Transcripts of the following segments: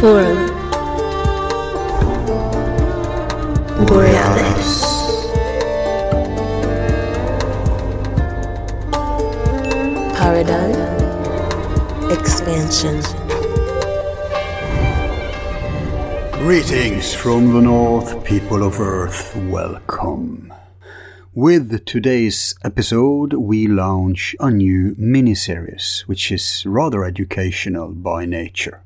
Forum Borealis Paradigm Expansion Greetings from the north, people of earth, welcome. With today's episode, we launch a new miniseries, which is rather educational by nature.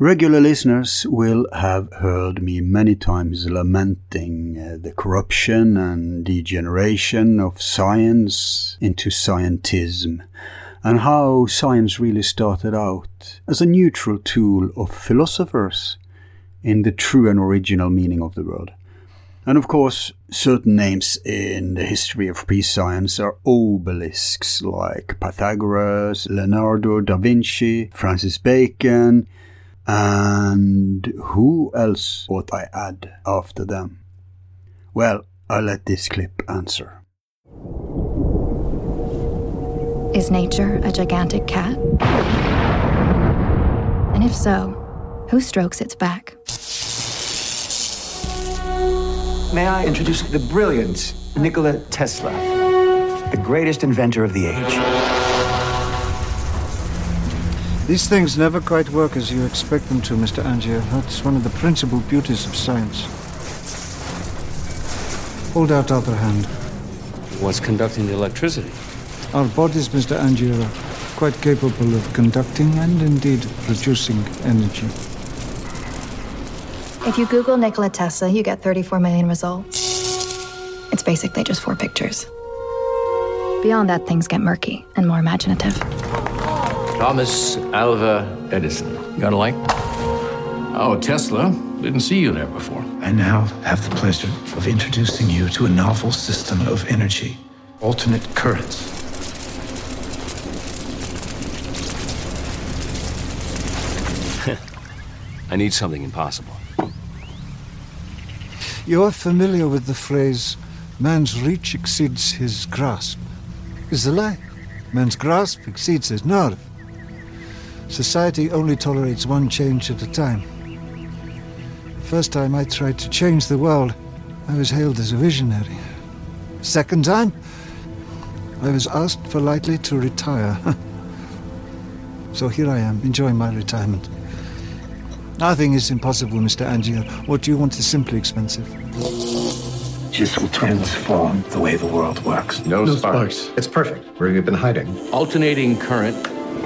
Regular listeners will have heard me many times lamenting uh, the corruption and degeneration of science into scientism, and how science really started out as a neutral tool of philosophers in the true and original meaning of the word. And of course, certain names in the history of pre-science are obelisks like Pythagoras, Leonardo da Vinci, Francis Bacon, and who else ought I add after them? Well, I'll let this clip answer. Is nature a gigantic cat? And if so, who strokes its back? May I introduce the brilliant Nikola Tesla, the greatest inventor of the age. These things never quite work as you expect them to, Mr. Angier. That's one of the principal beauties of science. Hold out other hand. What's conducting the electricity? Our bodies, Mr. Angier, are quite capable of conducting and indeed producing energy. If you Google Nikola Tesla, you get 34 million results. It's basically just four pictures. Beyond that, things get murky and more imaginative. Thomas Alva Edison. Got a light? Oh, Tesla. Didn't see you there before. I now have the pleasure of introducing you to a novel system of energy alternate currents. I need something impossible. You're familiar with the phrase, man's reach exceeds his grasp. Is a lie. Man's grasp exceeds his nerve. Society only tolerates one change at a time. The first time I tried to change the world, I was hailed as a visionary. Second time, I was asked politely to retire. so here I am, enjoying my retirement. Nothing is impossible, Mr. Angier. What do you want is simply expensive. This will transform the way the world works. No, sparks. It's perfect. Where have you been hiding? Alternating current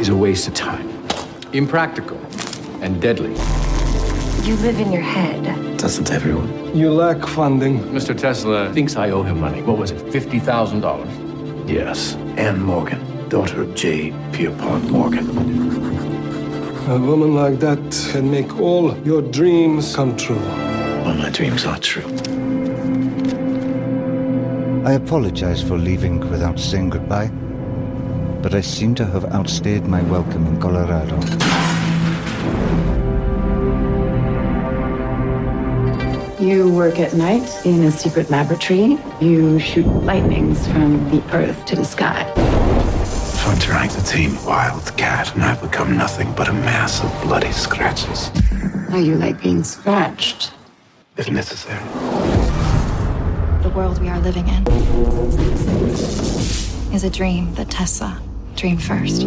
is a waste of time. Impractical and deadly. You live in your head. Doesn't everyone? You lack funding. Mr. Tesla thinks I owe him money. What was it? $50,000? Yes. Anne Morgan, daughter of J. Pierpont Morgan. A woman like that can make all your dreams come true. Well, my dreams are true. I apologize for leaving without saying goodbye, but I seem to have outstayed my welcome in Colorado. You work at night in a secret laboratory. You shoot lightnings from the earth to the sky. If I'm trying to tame a wild cat and I've become nothing but a mass of bloody scratches, How you like being scratched? if necessary. The world we are living in is a dream that Tesla dreamed first.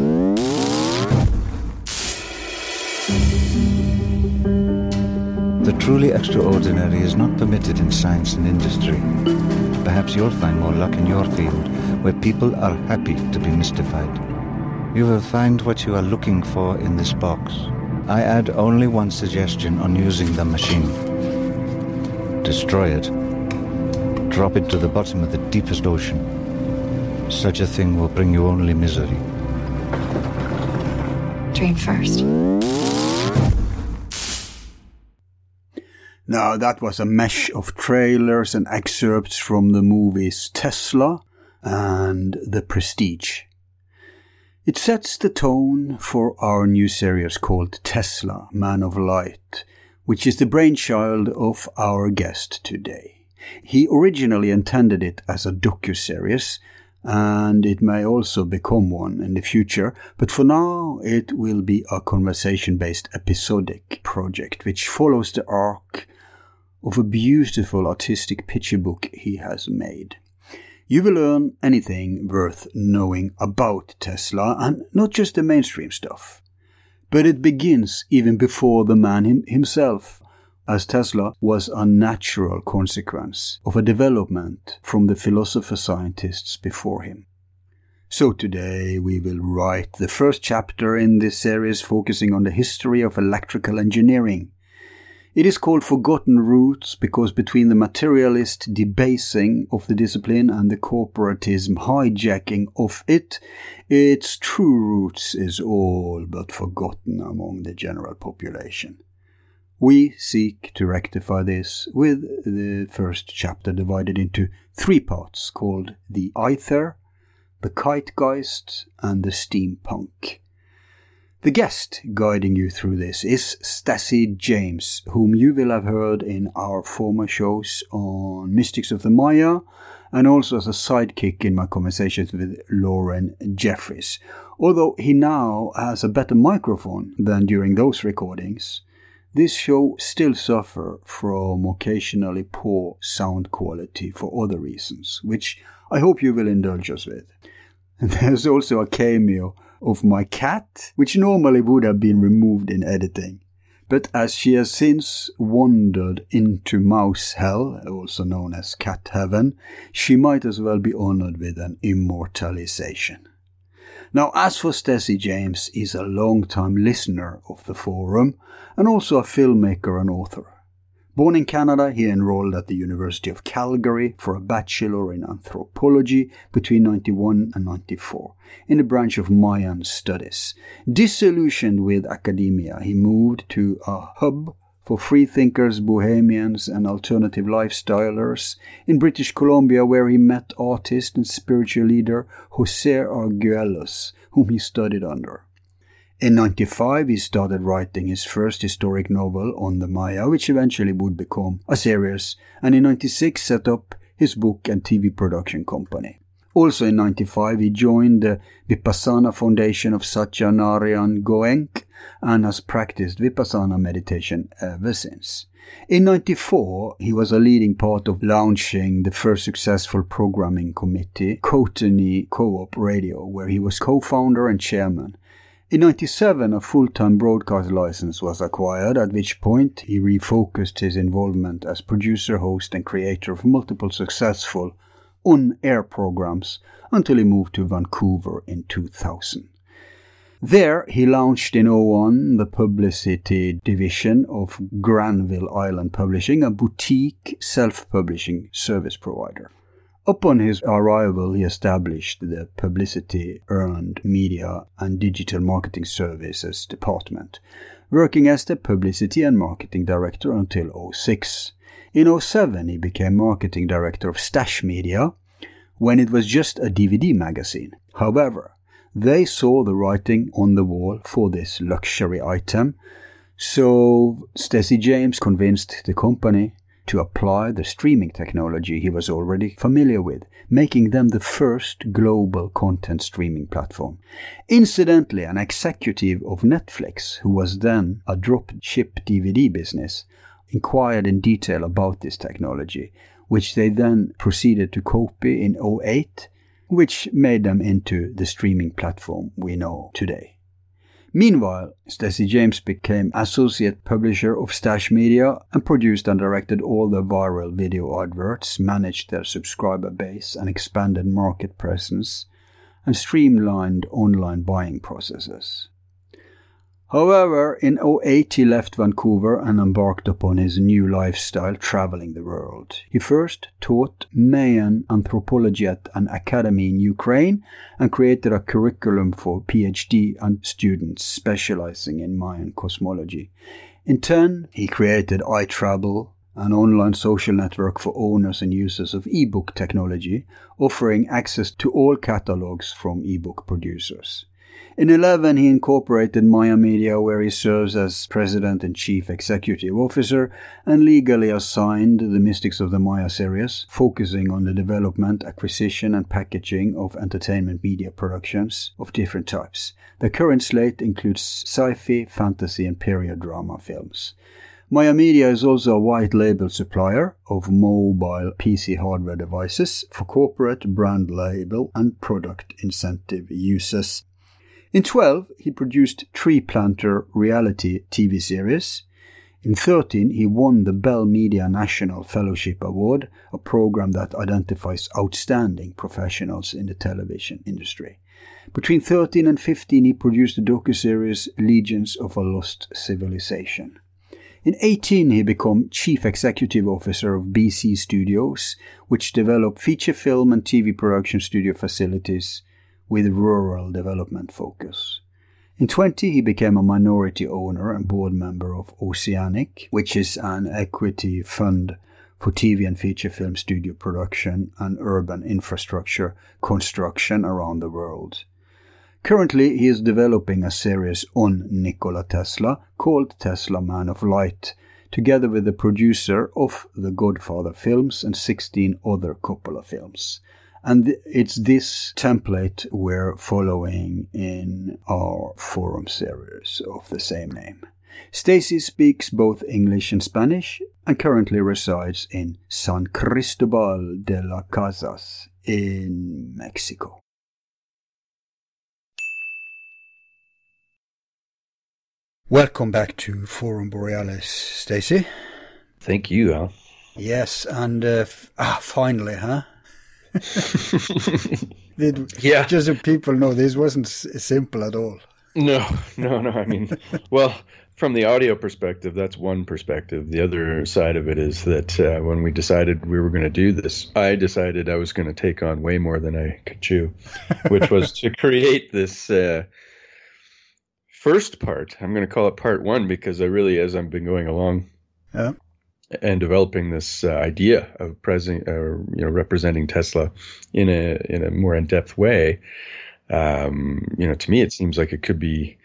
The truly extraordinary is not permitted in science and industry. Perhaps you'll find more luck in your field, where people are happy to be mystified. You will find what you are looking for in this box. I add only one suggestion on using the machine. Destroy it. Drop it to the bottom of the deepest ocean. Such a thing will bring you only misery. Dream first. Now, that was a mesh of trailers and excerpts from the movies Tesla and The Prestige. It sets the tone for our new series called Tesla, Man of Light, which is the brainchild of our guest today. He originally intended it as a docu-series, and it may also become one in the future, but for now it will be a conversation based episodic project which follows the arc of a beautiful artistic picture book he has made. You will learn anything worth knowing about Tesla and not just the mainstream stuff. But it begins even before the man him himself, as Tesla was a natural consequence of a development from the philosopher scientists before him. So today we will write the first chapter in this series focusing on the history of electrical engineering it is called Forgotten Roots because between the materialist debasing of the discipline and the corporatism hijacking of it, its true roots is all but forgotten among the general population. We seek to rectify this with the first chapter divided into three parts called the Aether, the Kitegeist, and the Steampunk. The guest guiding you through this is Stacy James, whom you will have heard in our former shows on Mystics of the Maya and also as a sidekick in my conversations with Lauren Jeffries. Although he now has a better microphone than during those recordings, this show still suffer from occasionally poor sound quality for other reasons, which I hope you will indulge us with. There's also a cameo of my cat, which normally would have been removed in editing. But as she has since wandered into mouse hell, also known as cat heaven, she might as well be honored with an immortalization. Now, as for Stacy James, he's a long-time listener of the forum and also a filmmaker and author. Born in Canada, he enrolled at the University of Calgary for a bachelor in anthropology between 91 and 94 in the branch of Mayan studies. Disillusioned with academia, he moved to a hub for freethinkers, bohemians, and alternative lifestylers in British Columbia, where he met artist and spiritual leader Jose Arguelles, whom he studied under. In 95, he started writing his first historic novel on the Maya, which eventually would become a series, and in 96 set up his book and TV production company. Also in 95, he joined the Vipassana Foundation of Satyanarayan Goenka and has practiced Vipassana meditation ever since. In 94, he was a leading part of launching the first successful programming committee, Kootenay Co-op Radio, where he was co-founder and chairman. In 97, a full-time broadcast license was acquired, at which point he refocused his involvement as producer, host and creator of multiple successful on-air programs until he moved to Vancouver in 2000. There, he launched in 01 the publicity division of Granville Island Publishing, a boutique self-publishing service provider. Upon his arrival, he established the Publicity Earned Media and Digital Marketing Services Department, working as the Publicity and Marketing Director until 06. In 07, he became Marketing Director of Stash Media when it was just a DVD magazine. However, they saw the writing on the wall for this luxury item, so Stacy James convinced the company to apply the streaming technology he was already familiar with, making them the first global content streaming platform. Incidentally, an executive of Netflix, who was then a drop ship DVD business, inquired in detail about this technology, which they then proceeded to copy in 08, which made them into the streaming platform we know today. Meanwhile, Stacy James became associate publisher of Stash Media and produced and directed all the viral video adverts, managed their subscriber base and expanded market presence, and streamlined online buying processes. However, in 08 he left Vancouver and embarked upon his new lifestyle traveling the world. He first taught Mayan anthropology at an academy in Ukraine and created a curriculum for PhD students specializing in Mayan cosmology. In turn, he created iTravel, an online social network for owners and users of ebook technology, offering access to all catalogs from ebook producers. In 11, he incorporated Maya Media, where he serves as president and chief executive officer, and legally assigned the Mystics of the Maya series, focusing on the development, acquisition, and packaging of entertainment media productions of different types. The current slate includes sci fi, fantasy, and period drama films. Maya Media is also a white label supplier of mobile PC hardware devices for corporate, brand label, and product incentive uses. In 12, he produced Tree Planter reality TV series. In 13, he won the Bell Media National Fellowship Award, a program that identifies outstanding professionals in the television industry. Between 13 and 15, he produced the docu-series Legions of a Lost Civilization. In 18, he became Chief Executive Officer of BC Studios, which develop feature film and TV production studio facilities with rural development focus. In 20, he became a minority owner and board member of Oceanic, which is an equity fund for TV and feature film studio production and urban infrastructure construction around the world. Currently, he is developing a series on Nikola Tesla called Tesla Man of Light, together with the producer of the Godfather films and 16 other Coppola films. And it's this template we're following in our forum series of the same name. Stacy speaks both English and Spanish and currently resides in San Cristobal de las Casas in Mexico. Welcome back to Forum Borealis, Stacy. Thank you, Al. Yes, and uh, f- ah, finally, huh? Did, yeah. Just so people know, this wasn't s- simple at all. No, no, no. I mean, well, from the audio perspective, that's one perspective. The other side of it is that uh, when we decided we were going to do this, I decided I was going to take on way more than I could chew, which was to create this uh, first part. I'm going to call it part one because I really, as I've been going along, Yeah. And developing this uh, idea of present, uh, you know, representing Tesla in a in a more in depth way, um, you know, to me it seems like it could be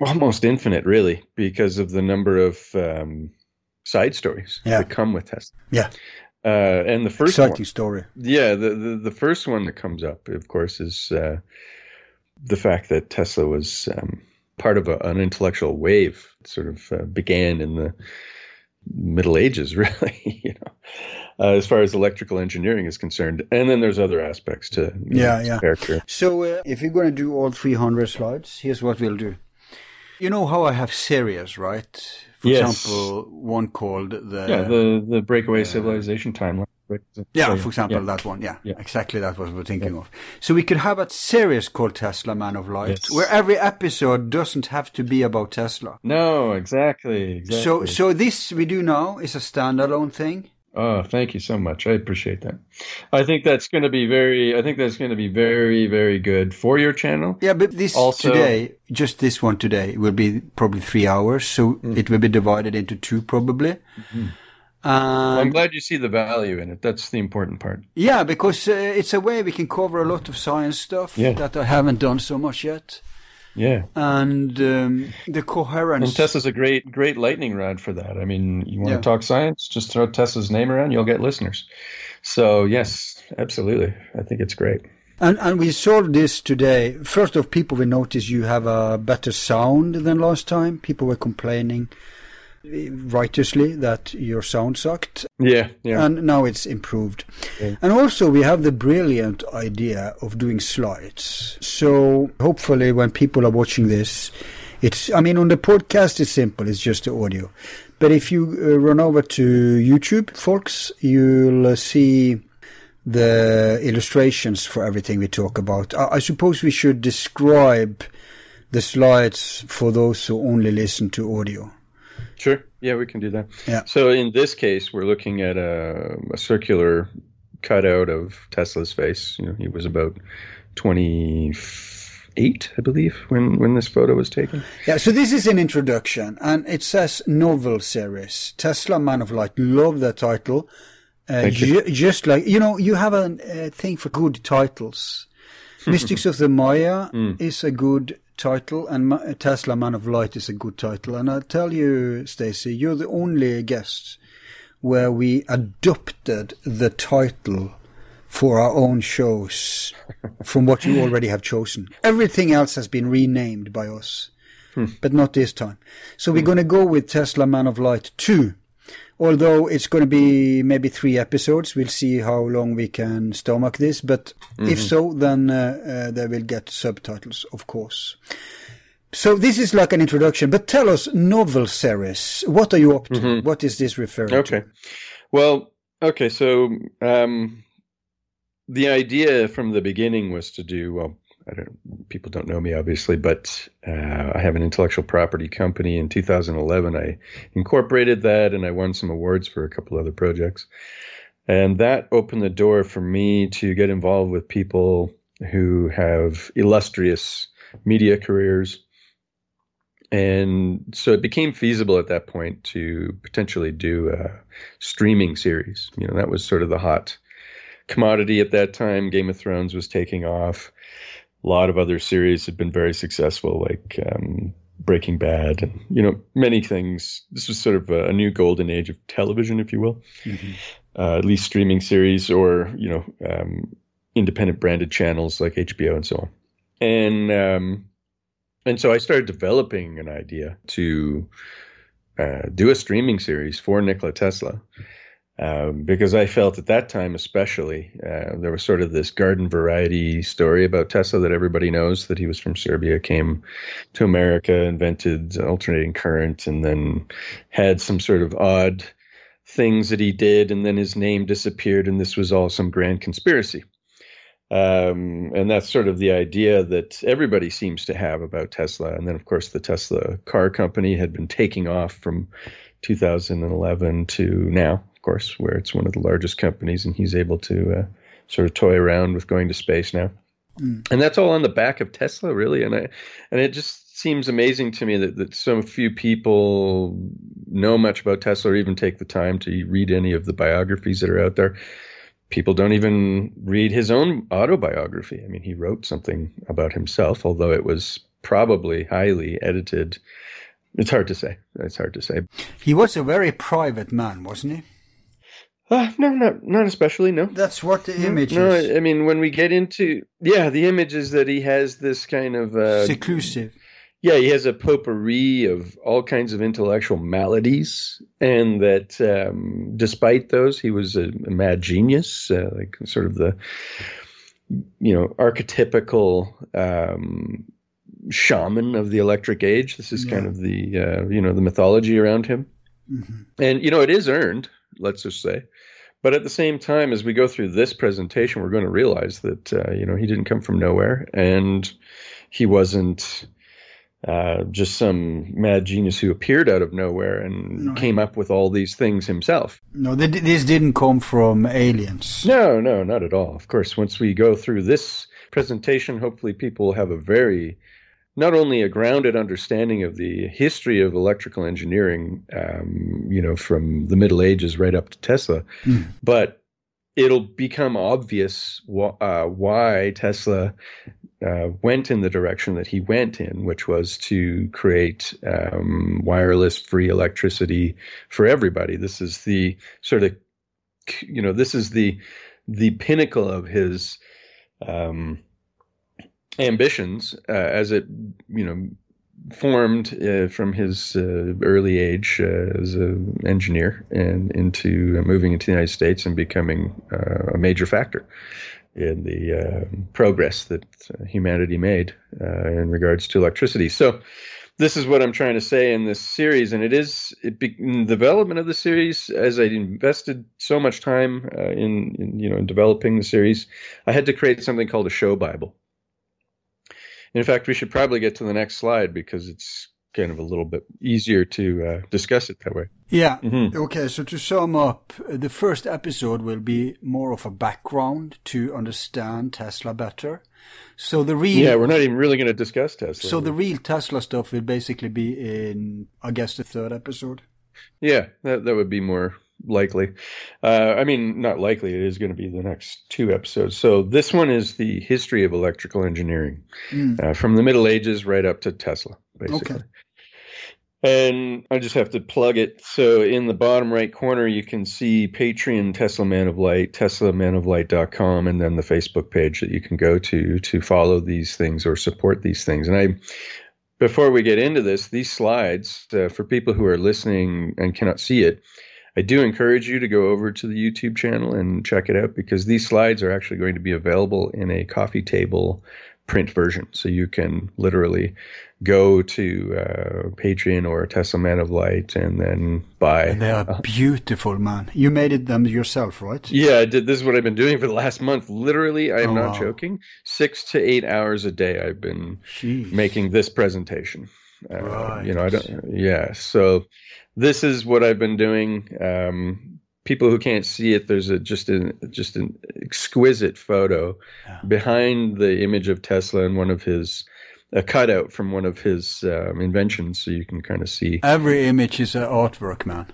almost infinite, really, because of the number of um, side stories Yeah. that come with Tesla. Yeah. Uh, and the first Exciting one, story. yeah, the, the the first one that comes up, of course, is uh, the fact that Tesla was um, part of a, an intellectual wave. It sort of uh, began in the Middle Ages, really, you know, uh, as far as electrical engineering is concerned. And then there's other aspects to you know, Yeah, yeah. character. So, uh, if you're going to do all 300 slides, here's what we'll do. You know how I have series, right? For Yes. example, one called the. yeah, the the breakaway civilization timeline. Yeah, So, for example, yeah. that one. Yeah, Yeah. exactly that was what we're thinking of. So we could have a series called Tesla Man of Light, Yes. where every episode doesn't have to be about Tesla. No, exactly, exactly. So, so this we do now is a standalone thing. Oh, thank you so much. I appreciate that. I think that's going to be very. I think that's going to be very, very good for your channel. Yeah, but this Also- today, just this one today, will be probably three hours. So Mm. it will be divided into two, probably. I'm Um, well, I'm glad you see the value in it. That's the important part. yeah, because uh, it's a way we can cover a lot of science stuff Yeah. that I haven't done so much yet, Yeah. and um, the coherence. And Tesla's a great, great lightning rod for that. I mean, you want Yeah. to talk science, just throw Tesla's name around, you'll get listeners. So yes, absolutely. I think it's great. And and we solved this today. First off, people will notice you have a better sound than last time. People were complaining righteously that your sound sucked. Yeah, yeah. And now it's improved. Yeah. And also we have the brilliant idea of doing slides. So hopefully when people are watching this, it's, I mean, on the podcast it's simple. It's just the audio. But if you uh, run over to YouTube, folks, you'll uh, see the illustrations for everything we talk about. I, I suppose we should describe the slides for those who only listen to audio. Sure. Yeah, we can do that. Yeah. So in this case, we're looking at a, a circular cutout of Tesla's face. You know, he was about 28, I believe, when, when this photo was taken. Yeah, so this is an introduction, and it says novel series. Tesla Man of Light. Love that title. Uh, Thank you. ju- just like, you know, you have a uh, thing for good titles. Mystics of the Maya Mm. is a good title, and Tesla Man of Light is a good title. And I'll tell you, Stacy, you're the only guest where we adopted the title for our own shows from what you already have chosen. Everything else has been renamed by us, hmm. but not this time. So we're going to go with Tesla Man of Light 2. Although it's going to be maybe three episodes, we'll see how long we can stomach this. But if Mhm. so, then uh, uh, they will get subtitles, of course. So this is like an introduction. But tell us, novel series. What are you up to? Mhm. What is this referring to? Okay. Well, okay. So um, the idea from the beginning was to do well. I don't. People don't know me, obviously, but uh, I have an intellectual property company. In 2011, I incorporated that, and I won some awards for a couple other projects. And that opened the door for me to get involved with people who have illustrious media careers. And so it became feasible at that point to potentially do a streaming series. You know, that was sort of the hot commodity at that time. Game of Thrones was taking off. A lot of other series had been very successful, like um, Breaking Bad, and you know many things. This was sort of a, a new golden age of television, if you will. Uh, at least streaming series, or you know, um, independent branded channels like HBO and so on. And um, and so I started developing an idea to uh, do a streaming series for Nikola Tesla. Um, because I felt at that time, especially, uh, there was sort of this garden variety story about Tesla that everybody knows that he was from Serbia, came to America, invented alternating current, and then had some sort of odd things that he did, and then his name disappeared, and this was all some grand conspiracy. Um, and that's sort of the idea that everybody seems to have about Tesla. And then, of course, the Tesla car company had been taking off from 2011 to now, of course, where it's one of the largest companies, and he's able to uh, sort of toy around with going to space now. Mm. And that's all on the back of Tesla, really. And I, and it just seems amazing to me that, that so few people know much about Tesla or even take the time to read any of the biographies that are out there. People don't even read his own autobiography. I mean, he wrote something about himself, although it was probably highly edited. It's hard to say. It's hard to say. He was a very private man, wasn't he? Uh, no, not not especially. No, that's what the image no, is. I mean, when we get into yeah, the image is that he has this kind of uh, Seclusive. Yeah, he has a potpourri of all kinds of intellectual maladies, and that um, despite those, he was a, a mad genius, uh, like sort of the you know archetypical um, shaman of the electric age. This is kind of the uh, you know the mythology around him. Mhm. And you know, it is earned, let's just say. But at the same time, as we go through this presentation, we're going to realize that uh, you know he didn't come from nowhere, and he wasn't uh, just some mad genius who appeared out of nowhere and No. came up with all these things himself. No, th- this didn't come from aliens. No, no, not at all. Of course, once we go through this presentation, hopefully people have a very, not only a grounded understanding of the history of electrical engineering, um, you know, from the Middle Ages right up to Tesla, Mm. but it'll become obvious wh- uh, why Tesla uh, went in the direction that he went in, which was to create um, wireless free electricity for everybody. This is the sort of, you know, this is the the pinnacle of his um, ambitions uh, as it, you know, formed uh, from his uh, early age uh, as an engineer and into uh, moving into the United States and becoming uh, a major factor in the uh, progress that humanity made in regards to electricity. So, this is what I'm trying to say in this series, and it is it be, in the development of the series. As I invested so much time uh, in, in you know in developing the series, I had to create something called a show bible. In fact, we should probably get to the next slide because it's kind of a little bit easier to uh, discuss it that way. Yeah. Mhm. Okay, so to sum up, the first episode will be more of a background to understand Tesla better. So the real Yeah, we're not even really going to discuss Tesla. So the real Tesla stuff will basically be in, I guess, the third episode. Yeah, that that would be more likely. Uh, I mean, not likely. It is going to be the next two episodes. So this one is the history of electrical engineering Mm. uh, from the Middle Ages right up to Tesla, basically. Okay. And I just have to plug it. So in the bottom right corner, you can see Patreon, Tesla Man of Light, TeslaManofLight.com, and then the Facebook page that you can go to to follow these things or support these things. And I, before we get into this, these slides uh, for people who are listening and cannot see it, I do encourage you to go over to the YouTube channel and check it out because these slides are actually going to be available in a coffee table print version. So you can literally go to uh, Patreon or Tesla Man of Light and then buy. And they are beautiful, man. You made it them yourself, right? Yeah, I did. This is what I've been doing for the last month. Literally, I am Oh, not wow. joking. Six to eight hours a day, I've been Jeez. making this presentation. Uh, Right. You know, I don't. Yeah. So this is what I've been doing. Um, people who can't see it, there's a just an just an exquisite photo behind the image of Tesla and one of his a cutout from one of his um, inventions, so you can kind of see. Every image is an artwork, man.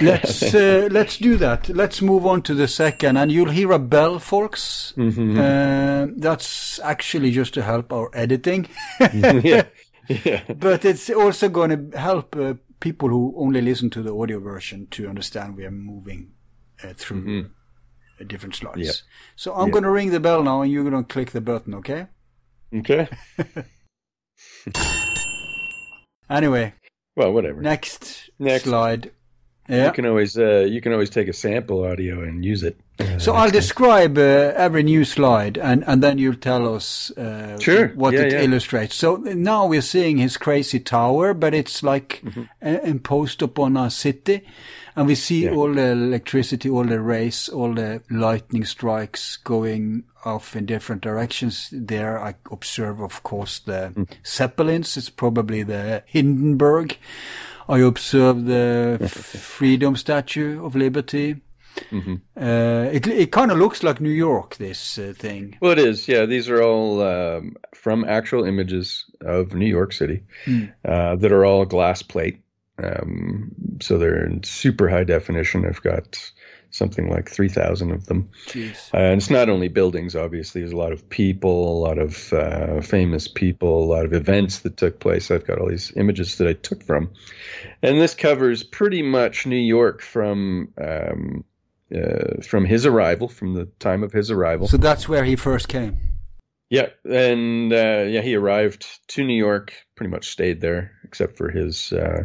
let's uh, let's do that. Let's move on to the second, and you'll hear a bell, folks. Mhm. Uh, that's actually just to help our editing, yeah. Yeah. but it's also going to help uh, people who only listen to the audio version to understand we are moving uh, through uh, different slides. Yeah. So I'm Yeah. going to ring the bell now, and you're going to click the button. Okay? Okay. Anyway, Well, whatever. next, Next. slide. Yeah. You can always uh, you can always take a sample audio and use it. Uh, So I'll describe uh, every new slide, and, and then you'll tell us uh, Sure. what Yeah, it yeah. illustrates. So now we're seeing his crazy tower, but it's like Mm-hmm. uh, imposed upon a city, and we see Yeah. all the electricity, all the rays, all the lightning strikes going off in different directions. There, I observe, of course, the Mm. zeppelins. It's probably the Hindenburg. I observe the Freedom Statue of Liberty. Mhm. Uh, it it kind of looks like New York. This uh, thing. Well, it is. Yeah, these are all um, from actual images of New York City Hmm. uh, that are all glass plate. Um, so they're in super high definition. I've got something like 3,000 of them. Jeez. Uh, and it's not only buildings, obviously, there's a lot of people, a lot of uh, famous people, a lot of events that took place. I've got all these images that I took from. And this covers pretty much New York from. Um, uh, from his arrival, from the time of his arrival, So that's where he first came. yeah, and uh, yeah, he arrived to New York, pretty much stayed there, except for his uh,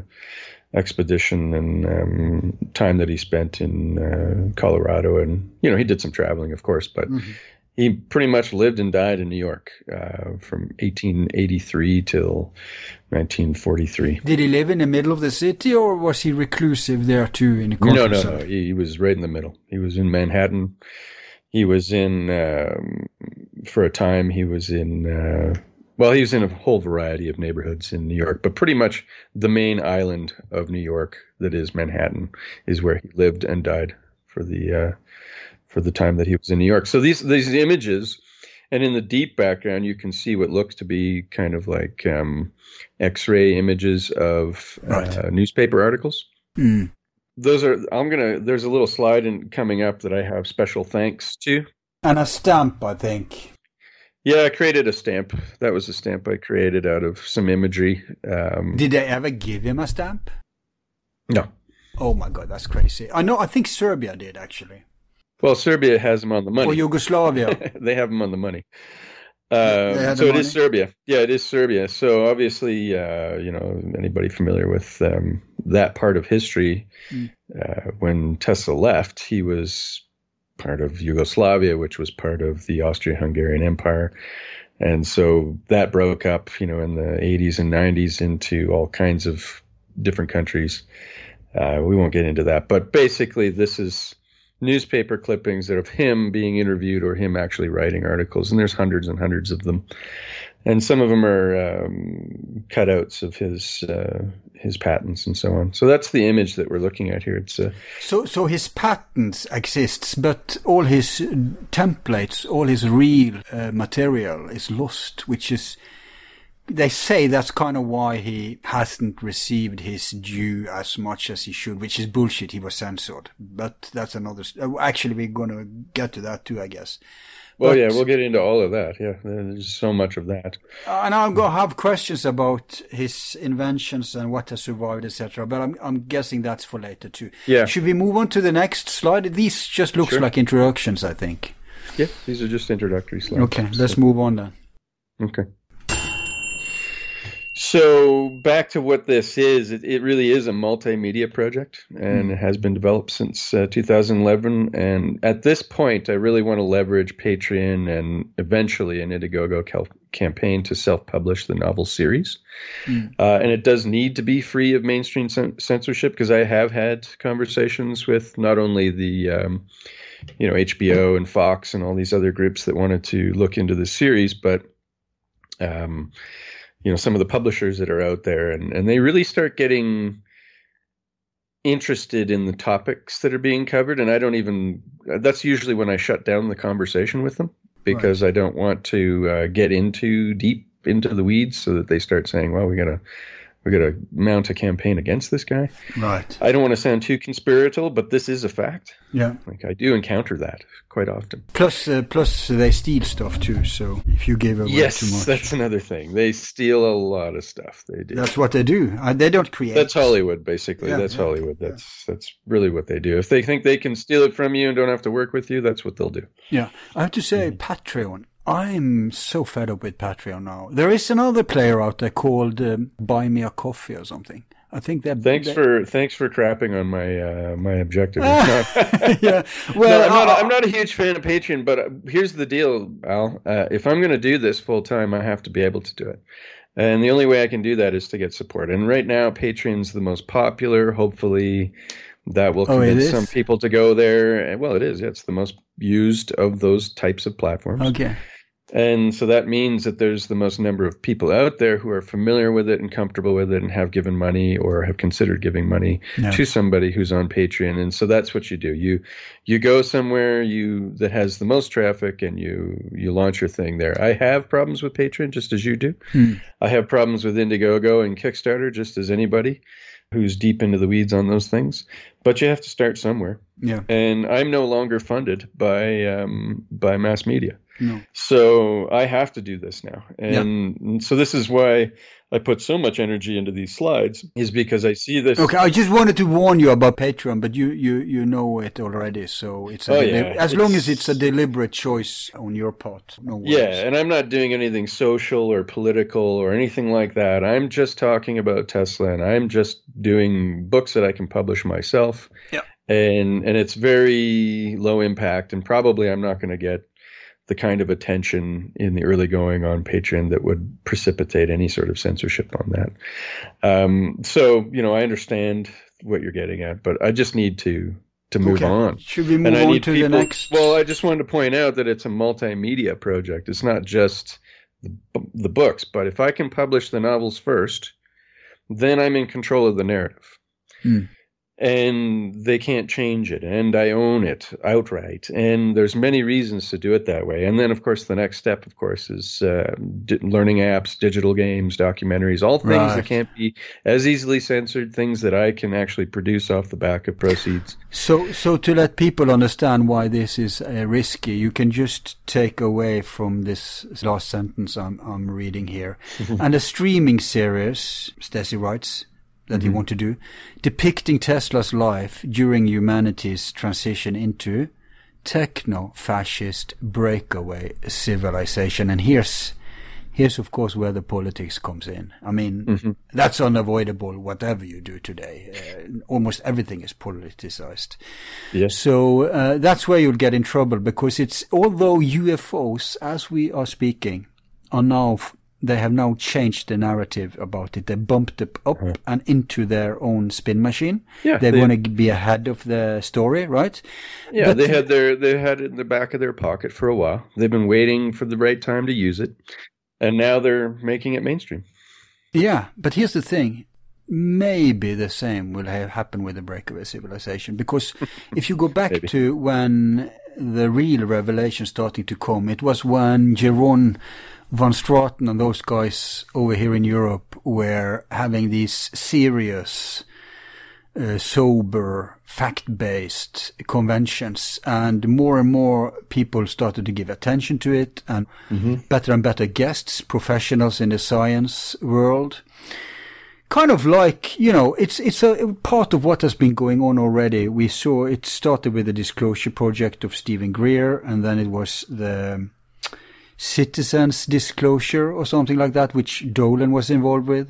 expedition and um, time that he spent in uh, Colorado, and you know he did some traveling, of course, but he pretty much lived and died in New York uh, from 1883 till 1943. Did he live in the middle of the city, or was he reclusive there too in the No, no, no. He, he was right in the middle. He was in Manhattan. He was in um, for a time. He was in uh, well, he was in a whole variety of neighborhoods in New York, but pretty much the main island of New York, that is Manhattan, is where he lived and died for the uh, for the time that he was in New York. So these these images, and in the deep background, you can see what looks to be kind of like um, X-ray images of uh, newspaper articles Mm. those are i'm gonna there's a little slide in coming up that i have special thanks to And a stamp, I think. Yeah i created a stamp that was a stamp i created out of some imagery um Did they ever give him a stamp? no Oh my god, that's crazy. I know. I think Serbia did actually, well serbia has them on the money or Yugoslavia. they have them on the money uh, so it is money? Serbia. Yeah, it is Serbia. So obviously, uh, you know, anybody familiar with um, that part of history, Mm. uh, when Tesla left, he was part of Yugoslavia, which was part of the Austria-Hungarian Empire, and so that broke up, you know, in the 80s and 90s into all kinds of different countries. Uh, we won't get into that, but basically, this is newspaper clippings that of him being interviewed or him actually writing articles, and there's hundreds and hundreds of them, and some of them are um, cutouts of his uh, his patents and so on. So that's the image that we're looking at here. It's uh, So, so his patents exists, but all his templates, all his real uh, material is lost, which is they say that's kind of why he hasn't received his due as much as he should, which is bullshit. He was censored, but that's another. Uh, actually, we're going to get to that too, I guess. Well, But- yeah, we'll get into all of that. Yeah, there's so much of that. Uh, and I'm going to have questions about his inventions and what has survived, etc. But I'm, I'm guessing that's for later too. Yeah. Should we move on to the next slide? These just looks Sure. like introductions, I think. Yeah, these are just introductory slides. Okay, let's move on then. Okay. So back to what this is, it, it really is a multimedia project, and it has been developed since uh, 2011. And at this point, I really want to leverage Patreon and eventually an Indiegogo cal- campaign to self-publish the novel series. Mm. Uh, and it does need to be free of mainstream cen- censorship because I have had conversations with not only the um, you know HBO and Fox and all these other groups that wanted to look into the series, but um, you know some of the publishers that are out there, and and they really start getting interested in the topics that are being covered, and I don't even. That's usually when I shut down the conversation with them because I don't want to uh, get into deep into the weeds, so that they start saying, "Well, we gotta." We got to mount a campaign against this guy. Right. I don't want to sound too conspiratorial, but this is a fact. Yeah. Like I do encounter that quite often. Plus, uh, plus they steal stuff too. So if you give away yes, too much, that's another thing. They steal a lot of stuff. They do. that's what they do. Uh, they don't create. That's Hollywood, basically. Yeah, that's yeah, Hollywood. That's that's really what they do. If they think they can steal it from you and don't have to work with you, that's what they'll do. Yeah, I have to say, Patreon. I'm so fed up with Patreon now. There is another player out there called um, Buy Me a Coffee or something. I think that. Thanks that- for thanks for crapping on my uh, my objective. Yeah. No, Well, I'm not. I'm not a huge fan of Patreon, but uh, here's the deal, Al. Uh, if I'm going to do this full time, I have to be able to do it, and the only way I can do that is to get support. And right now, Patreon's the most popular. Hopefully, that will Oh, convince is? some people to go there. Well, it is. It's the most used of those types of platforms. Okay. And so that means that there's the most number of people out there who are familiar with it and comfortable with it and have given money or have considered giving money Yeah. to somebody who's on Patreon. And so that's what you do. You you go somewhere you that has the most traffic and you you launch your thing there. I have problems with Patreon just as you do. Hmm. I have problems with Indiegogo and Kickstarter just as anybody who's deep into the weeds on those things. But you have to start somewhere. Yeah. And I'm no longer funded by um, by mass media. No. So I have to do this now. And, and so this is why I put so much energy into these slides is because I see this. Okay, I just wanted to warn you about Patreon, but you you you know it already, so it's a Oh, yeah, as long it's- as it's a deliberate choice on your part. No worries. Yeah, and I'm not doing anything social or political or anything like that. I'm just talking about Tesla and I'm just doing books that I can publish myself. Yeah. And and it's very low impact and probably I'm not going to get the kind of attention in the early going on Patreon that would precipitate any sort of censorship on that. Um, so, you know, I understand what you're getting at, but I just need to to move Okay. on. Should we And move I on need to the next? Well, I just wanted to point out that it's a multimedia project. It's not just the, the books, but if I can publish the novels first, then I'm in control of the narrative. Hmm. And they can't change it, and I own it outright. And there's many reasons to do it that way. And then, of course, the next step, of course, is uh, di- learning apps, digital games, documentaries, all things Right. that can't be as easily censored, things that I can actually produce off the back of proceeds. So, so to let people understand why this is uh, risky, you can just take away from this last sentence I'm, I'm reading here, and a streaming series, Stacy writes, that you want to do, depicting Tesla's life during humanity's transition into techno-fascist breakaway civilization. And here's, here's of course where the politics comes in. I mean, that's unavoidable whatever you do today. Uh, almost everything is politicized. Yes. So uh, that's where you'll get in trouble because it's although UFOs, as we are speaking, are now they have now changed the narrative about it. They bumped it up uh-huh. and into their own spin machine. Yeah, they, they- want to be ahead of the story, right? Yeah, But- they had their they had it in the back of their pocket for a while. They've been waiting for the right time to use it, and now they're making it mainstream. Yeah, but here's the thing. Maybe the same will have happen with the breakaway civilization because if you go back to when the real revelation starting to come. It was when Jeroen van Straten and those guys over here in Europe were having these serious, uh, sober, fact-based conventions, and more and more people started to give attention to it, and better and better guests, professionals in the science world. Kind of like you know, it's it's a part of what has been going on already. We saw it started with the Disclosure Project of Steven Greer, and then it was the Citizens Disclosure or something like that, which Dolan was involved with.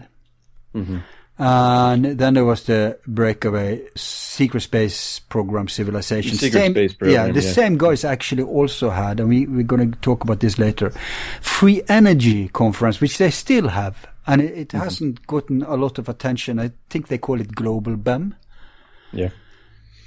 And then there was the breakaway secret space program civilization. Secret same, space yeah, the yeah. same guys actually also had, and we, we're going to talk about this later, free energy conference, which they still have. And it, it Mm-hmm. hasn't gotten a lot of attention. I think they call it Global BEM. Yeah.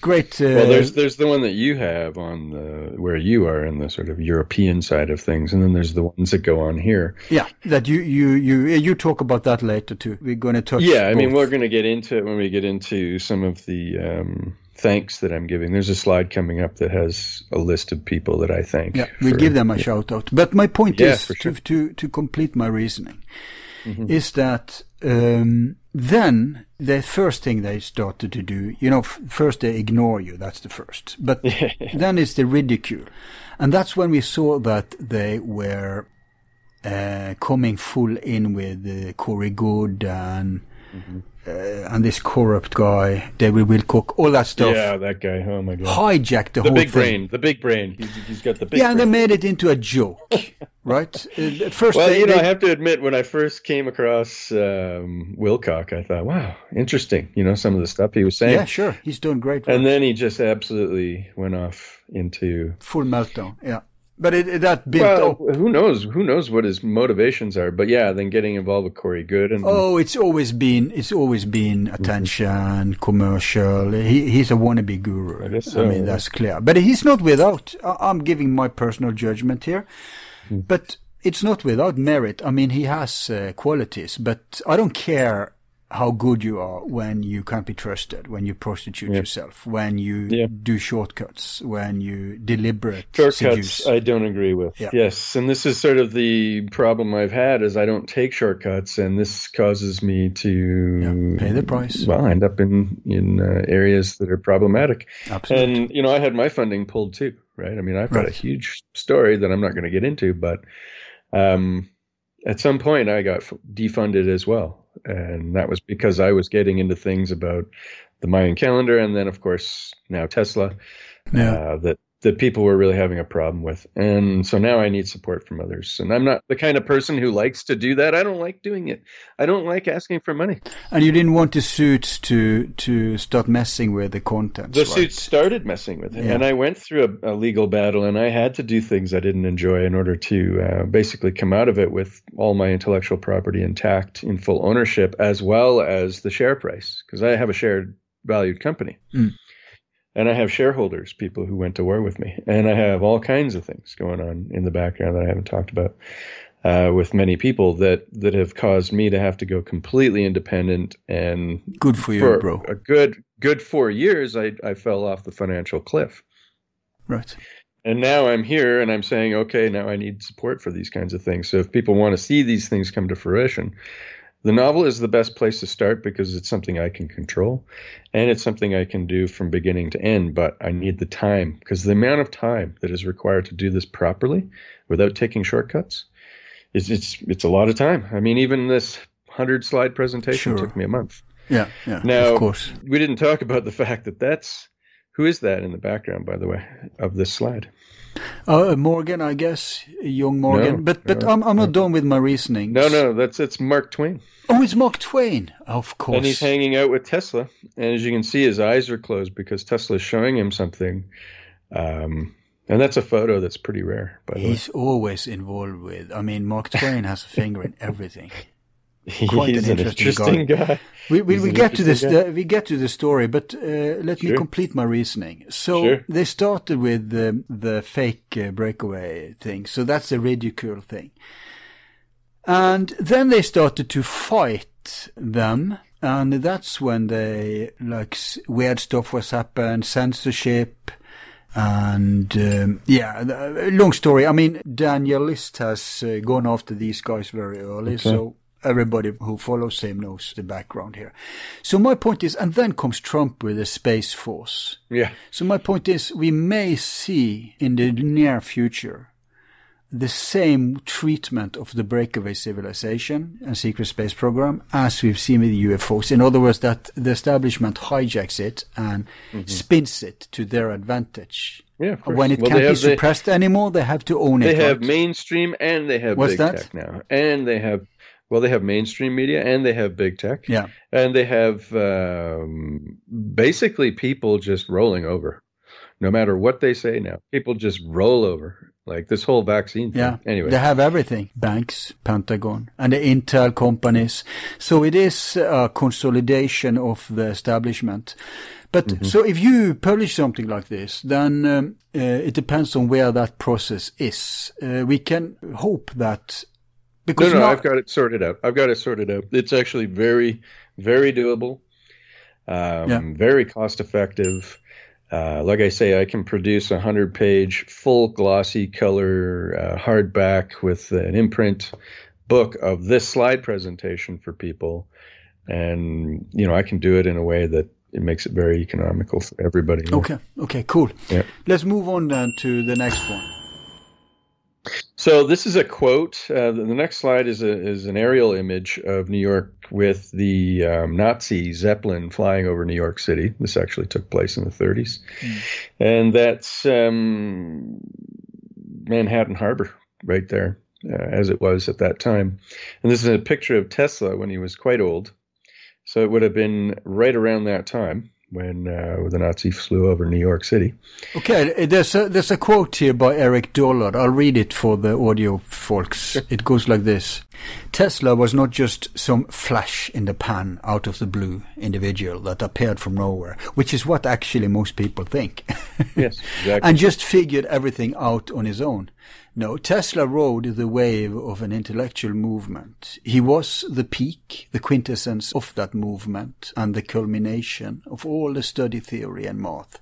Great. Uh, Well, there's there's the one that you have on the where you are in the sort of European side of things, and then there's the ones that go on here. yeah, that you, you, you, you talk about that later too. We're going to touch. Yeah, I mean, we're going to get into it when we get into some of the um, thanks that I'm giving. There's a slide coming up that has a list of people that I thank. Yeah, we for- give them a shout out. But my point Yeah, is sure. Mm-hmm. to, to to complete my reasoning is that um, then the first thing they started to do, you know, f- first they ignore you. That's the first, but then it's the ridicule, and that's when we saw that they were uh, coming full in with uh, Corey Goode and. Mm-hmm. Uh, and this corrupt guy, David Wilcock, all that stuff, Yeah, that guy. Oh my god. hijacked the, whole thing. the whole big thing. brain. The big brain. He's, he's got the big. yeah, and they made it into a joke, right? Uh, first, Well, they, you know, they- I have to admit, when I first came across um, Wilcock, I thought, "Wow, interesting." You know, some of the stuff he was saying. yeah, sure, he's doing great. Work. And then he just absolutely went off into. full meltdown. Yeah, but it, it- that built Well, who knows? Who knows what his motivations are? But yeah, then getting involved with Corey Goode and Oh, it's always been it's always been attention, commercial. He he's a wannabe guru. I guess so, mean that's clear. But he's not without. I- I'm giving my personal judgment here, Hmm. but it's not without merit. I mean, he has uh, qualities, but I don't care how good you are when you can't be trusted, when you prostitute yourself, when you Yeah. do shortcuts, when you deliberate shortcuts seduce. I don't agree with. Yeah. Yes, and this is sort of the problem I've had is I don't take shortcuts, and this causes me to Yeah, pay the price. Well, I end up in in uh, areas that are problematic. Absolutely. And you know, I had my funding pulled too, right? I mean, I've got a huge story that I'm not going to get into, but um, at some point I got defunded as well, and that was because I was getting into things about the Mayan calendar, and then of course now Tesla, Yeah. uh, that that people were really having a problem with, and so now I need support from others. And I'm not the kind of person who likes to do that. I don't like doing it. I don't like asking for money. And you didn't want the suits to to start messing with the content. The right? suit started messing with it, Yeah. and I went through a, a legal battle, and I had to do things I didn't enjoy in order to uh, basically come out of it with all my intellectual property intact in full ownership, as well as the share price, because I have a shared valued company, Mm. And I have shareholders, people who went to war with me, and I have all kinds of things going on in the background that I haven't talked about. Uh, with many people that that have caused me to have to go completely independent and Good for you, for bro. a good good four years I, I fell off the financial cliff Right. and now i'm here and i'm saying okay now i need support for these kinds of things so if people want to see these things come to fruition the novel is the best place to start because it's something i can control and it's something i can do from beginning to end but i need the time because the amount of time that is required to do this properly without taking shortcuts is it's it's a lot of time i mean even this 100 slide presentation Sure. took me a month Yeah. Yeah. now, of course. we didn't talk about the fact that that's who is that in the background, by the way, of this slide? Uh, Morgan, I guess, young Morgan. No, but but no, I'm I'm not done with my reasoning. No, no, that's it's Mark Twain, Oh, it's Mark Twain. Of course. and he's hanging out with Tesla. And as you can see, his eyes are closed because Tesla's showing him something. Um, and that's a photo that's pretty rare, by the way. He's always involved with. I mean, Mark Twain has a finger in everything. Quite an an interesting interesting guy. guy. We we, we get to this uh, we get to the story, but uh, let me complete my reasoning. So Sure. they started with the the fake uh, breakaway thing. So that's a ridicule thing, and then they started to fight them, and that's when they like weird stuff was happened, censorship. And um, yeah, long story. I mean, Daniel Liszt has uh, gone after these guys very early, Okay. so everybody who follows him knows the background here. So my point is, and then comes Trump with the Space Force. Yeah. So my point is, we may see in the near future the same treatment of the breakaway civilization and secret space program as we've seen with UFOs. In other words, that the establishment hijacks it and spins it to their advantage. Mm-hmm. Yeah, of. When it Well, can't be have the- suppressed anymore, they have to own They it. They have right? mainstream and they have What's big that? tech now, and they have well, they have mainstream media and they have big tech. Yeah. and they have um, basically people just rolling over, no matter what they say now. People just roll over, like this whole vaccine thing. Yeah. Anyway, They have everything. Banks, Pentagon, and the Intel companies. So it is a consolidation of the establishment. But Mm-hmm. so if you publish something like this, then um, uh, it depends on where that process is. Uh, we can hope that because no, now- I've got it sorted out. I've got it sorted out. It's actually very, very doable. Um, Yeah. Very cost effective. Uh, like I say, I can produce a hundred page, full glossy color uh, hardback with an imprint book of this slide presentation for people, and you know I can do it in a way that it makes it very economical for everybody. Okay. Okay. Cool. Yeah. Let's move on then to the next one. So this is a quote. Uh, the, next slide is a is an aerial image of New York with the um, Nazi Zeppelin flying over New York City. This actually took place in the 30s, and that's um, Manhattan Harbor right there, uh, as it was at that time. And this is a picture of Tesla when he was quite old. So it would have been right around that time when uh, the Nazis flew over New York City. Okay, there's a, there's a quote here by Eric Dollard. I'll read it for the audio folks. It goes like this. Tesla was not just some flash in the pan out of the blue individual that appeared from nowhere, which is what actually most people think. Yes, exactly. and just figured everything out on his own. No, Tesla rode the wave of an intellectual movement. He was the peak, the quintessence of that movement, and the culmination of all the study theory and math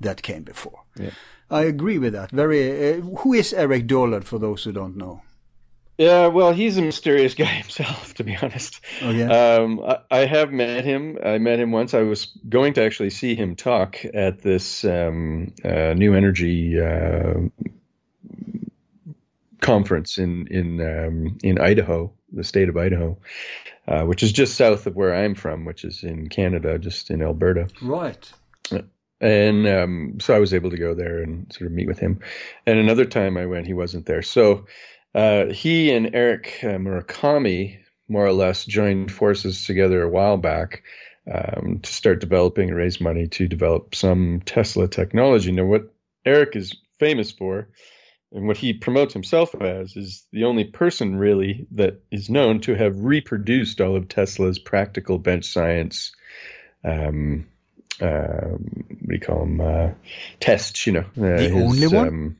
that came before. Yeah. I agree with that. Very. Uh, who is Eric Dollard? For those who don't know. Yeah, well, he's a mysterious guy himself, to be honest. Oh, yeah? Um, I, I have met him. I met him once. I was going to actually see him talk at this um, uh, new energy uh, conference in in um, in Idaho, the state of Idaho, uh, which is just south of where I'm from, which is in Canada, just in Alberta. Right. And um, so I was able to go there and sort of meet with him. And another time I went, he wasn't there. So uh, he and Eric uh, Murakami more or less joined forces together a while back um, to start developing and raise money to develop some Tesla technology. Now, what Eric is famous for and what he promotes himself as is the only person really that is known to have reproduced all of Tesla's practical bench science. Um, uh, what do you call them? Uh, tests, you know. Uh, The only one? Um,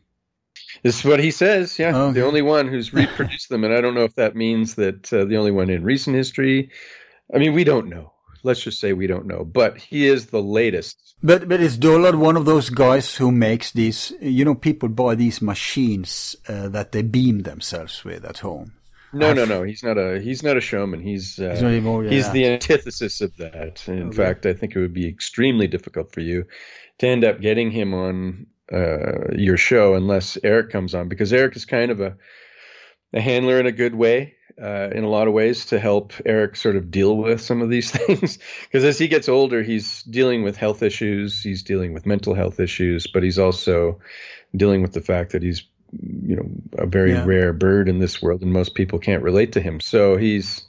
this is what he says. Yeah, Okay. the only one who's reproduced them, and I don't know if that means that uh, the only one in recent history. I mean, we don't know. Let's just say we don't know, but he is the latest. But but is Dollard one of those guys who makes these? You know, people buy these machines uh, that they beam themselves with at home. No, no, no. He's not a he's not a showman. He's uh, He's even- yeah. he's the antithesis of that. In Okay. fact, I think it would be extremely difficult for you to end up getting him on uh, your show unless Eric comes on, because Eric is kind of a a handler in a good way. Uh, in a lot of ways, to help Eric sort of deal with some of these things, because as he gets older, he's dealing with health issues, he's dealing with mental health issues, but he's also dealing with the fact that he's you know a very Yeah. rare bird in this world and most people can't relate to him so he's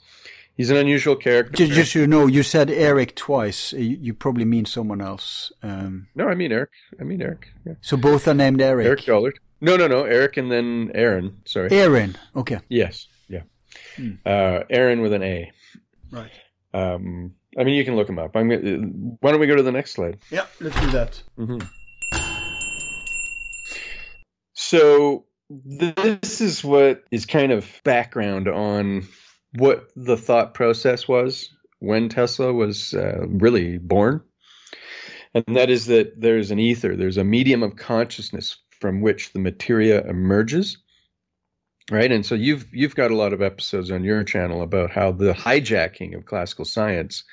he's an unusual character Just, you know, you said Eric twice. You, you probably mean someone else. Um, no i mean eric i mean eric yeah. so both are named Eric. eric dollard no no no eric and then aaron sorry Aaron. Okay. yes Hmm. uh aaron with an a Right. um i mean you can look him up i'm why don't we go to the next slide Yeah, let's do that. hmm So this is what is kind of background on what the thought process was when Tesla was uh, really born. and that is that there's an ether, there's a medium of consciousness from which the materia emerges. Right, and so you've you've got a lot of episodes on your channel about how the hijacking of classical science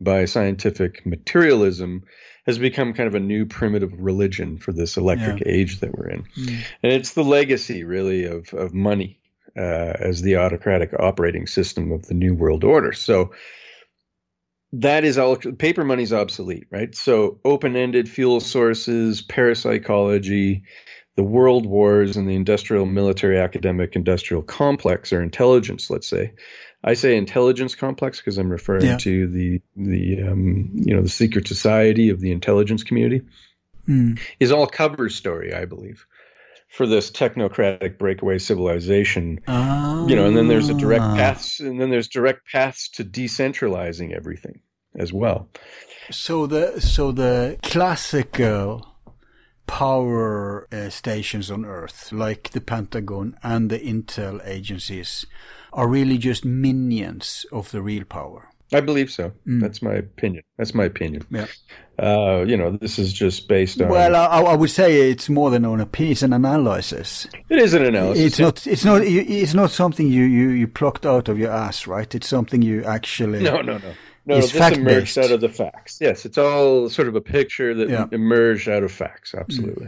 by scientific materialism has become kind of a new primitive religion for this electric yeah. age that we're in, mm. and it's the legacy really of of money uh, as the autocratic operating system of the new world order. So that is all paper money's obsolete, right? So open-ended fuel sources, parapsychology, the world wars and the industrial military academic industrial complex or intelligence, let's say. I say intelligence complex because I'm referring yeah. to the the um, you know the secret society of the intelligence community mm. is all cover story, I believe for this technocratic breakaway civilization. Oh. You know, and then there's a direct ah. paths, and then there's direct paths to decentralizing everything as well. So the so the classical power uh, stations on Earth, like the Pentagon and the intel agencies, are really just minions of the real power. I believe so. Mm. That's my opinion. That's my opinion. Yeah. Uh, you know, this is just based on. Well, I, I, would say it's more than an opinion; it's an analysis. It is an analysis. It's not. It's not. It's not something you, you, you plucked out of your ass, right? It's something you actually. No, no, no. No, this emerged out of the facts. Yes, it's all sort of a picture that yeah. emerged out of facts. Absolutely.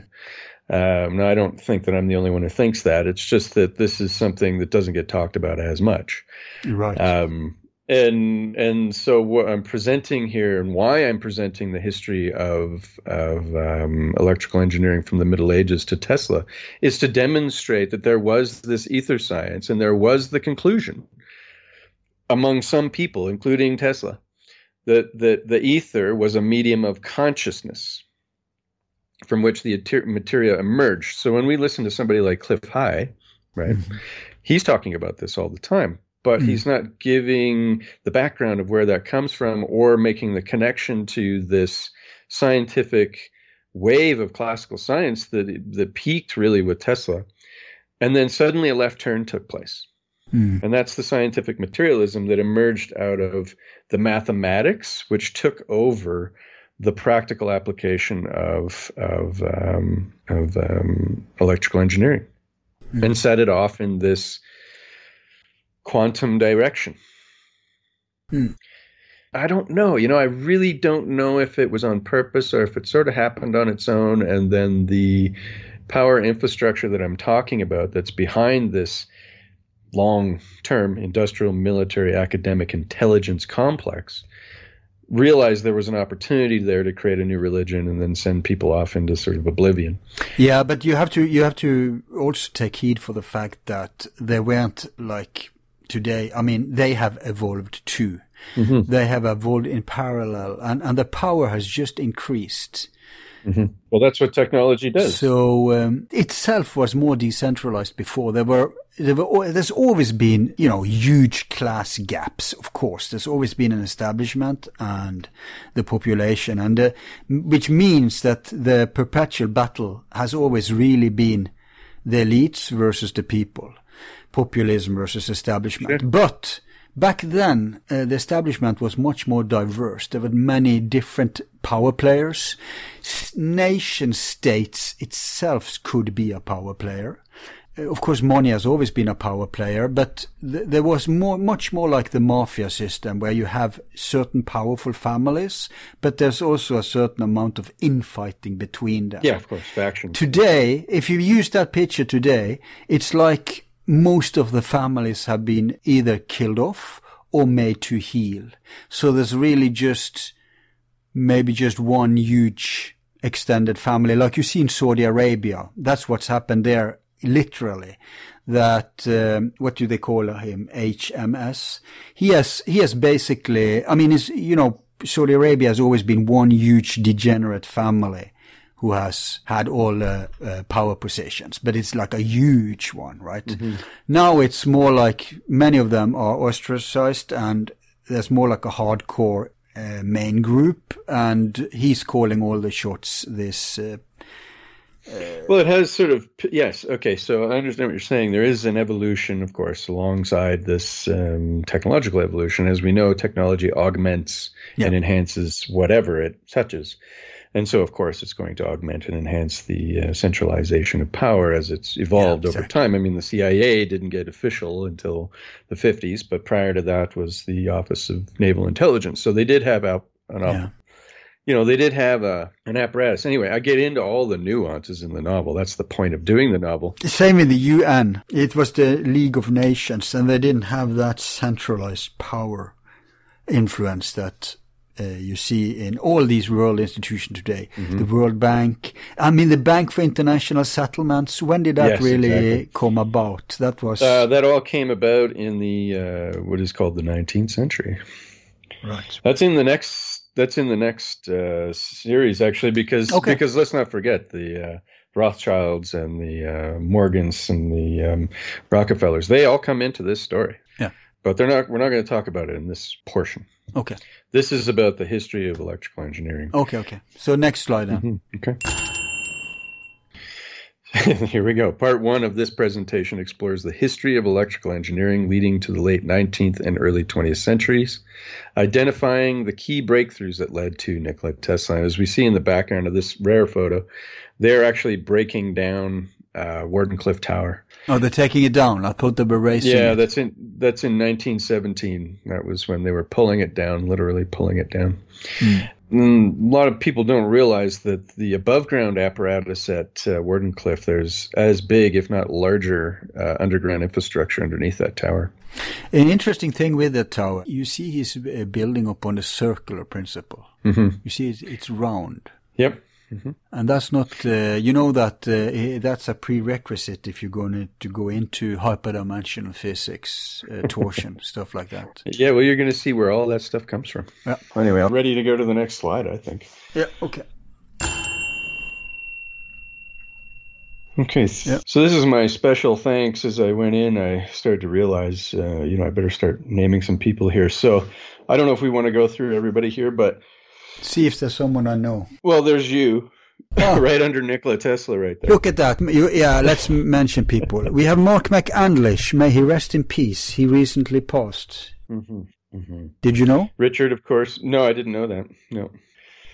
Mm. Um, now, I don't think that I'm the only one who thinks that. It's just that this is something that doesn't get talked about as much. You're right. Um, and and so what I'm presenting here and why I'm presenting the history of of um, electrical engineering from the Middle Ages to Tesla is to demonstrate that there was this ether science and there was the conclusion among some people, including Tesla, that that the ether was a medium of consciousness from which the materia emerged. So when we listen to somebody like Cliff High, right, mm-hmm. he's talking about this all the time but mm. he's not giving the background of where that comes from or making the connection to this scientific wave of classical science that that peaked really with Tesla. And then suddenly a left turn took place. Mm. And that's the scientific materialism that emerged out of the mathematics, which took over the practical application of of um, of um, electrical engineering, mm. and set it off in this quantum direction. Hmm. I don't know. You know, I really don't know if it was on purpose or if it sort of happened on its own. And then the power infrastructure that I'm talking about that's behind this long term industrial, military, academic intelligence complex realized there was an opportunity there to create a new religion and then send people off into sort of oblivion. Yeah, but you have to you have to also take heed for the fact that they weren't like today, I mean, they have evolved too. Mm-hmm. They have evolved in parallel, and, and the power has just increased. Mm-hmm. Well, that's what technology does. So um, itself was more decentralized before. There were there were there's always been you know huge class gaps. Of course, there's always been an establishment and the population, and uh, which means that the perpetual battle has always really been the elites versus the people populism versus establishment. Sure. But back then, uh, the establishment was much more diverse. There were many different power players. S- nation states itself could be a power player. Uh, of course, money has always been a power player, but th- there was more, much more like the mafia system where you have certain powerful families, but there's also a certain amount of infighting between them. Yeah, of course, factions. Today, if you use that picture today, it's like most of the families have been either killed off or made to heal. So there's really just maybe just one huge extended family, like you see in Saudi Arabia. That's what's happened there, literally. That um, what do they call him? HMS. He has he has basically. I mean, it's you know Saudi Arabia has always been one huge degenerate family who has had all the uh, power positions, but it's like a huge one, right? Mm-hmm. Now it's more like many of them are ostracized and there's more like a hardcore uh, main group and he's calling all the shots this uh, well, it has sort of yes. Okay, so I understand what you're saying. There is an evolution, of course, alongside this um, technological evolution. As we know, technology augments yeah. and enhances whatever it touches. And so, of course, it's going to augment and enhance the uh, centralization of power as it's evolved Yeah, over exactly. time. I mean, the CIA didn't get official until the 50s, but prior to that was the Office of Naval Intelligence. So they did have an Yeah. you know, they did have a, an apparatus. Anyway, I get into all the nuances in the novel. That's the point of doing the novel. Same in the UN. It was the League of Nations, and they didn't have that centralized power influence that uh, you see in all these world institutions today. Mm-hmm. The World Bank. I mean, the Bank for International Settlements. When did that Yes, really exactly. come about? That was Uh, that all came about in the uh, what is called the 19th century. right. That's in the next. That's in the next uh, series, actually, because Okay. because let's not forget the uh, Rothschilds and the uh, Morgans and the um, Rockefellers. They all come into this story. Yeah. but they're not. We're not going to talk about it in this portion. Okay. This is about the history of electrical engineering. Okay. Okay. So next slide then. Mhm, Okay. Here we go. Part one of this presentation explores the history of electrical engineering leading to the late 19th and early 20th centuries, identifying the key breakthroughs that led to Nikola Tesla. As we see in the background of this rare photo, they're actually breaking down uh, Wardenclyffe Tower. Oh, they're taking it down. I thought they were raising Yeah, it. that's in that's in 1917. That was when they were pulling it down, literally pulling it down. Mm, a lot of people don't realize that the above ground apparatus at uh, Wardenclyffe, there's as big, if not larger, uh, underground infrastructure underneath that tower. An interesting thing with that tower, you see he's uh, building upon a circular principle. Mhm. You see, it's, it's round. Yep. And that's not, uh, you know, that uh, that's a prerequisite if you're going to go into hyperdimensional physics, uh, torsion, stuff like that. Yeah, well, you're going to see where all that stuff comes from. Yeah. Anyway, I'm ready to go to the next slide, I think. Yeah, okay. Okay, s- so this is my special thanks. As I went in, I started to realize, uh, you know, I better start naming some people here. So I don't know if we want to go through everybody here, but See if there's someone I know. well, there's you, right under Nikola Tesla, right there. Look at that. You, yeah, let's mention people. We have Mark McCandlish. May he rest in peace. He recently passed. hmm hmm Did you know? Richard, of course. No, I didn't know that. No.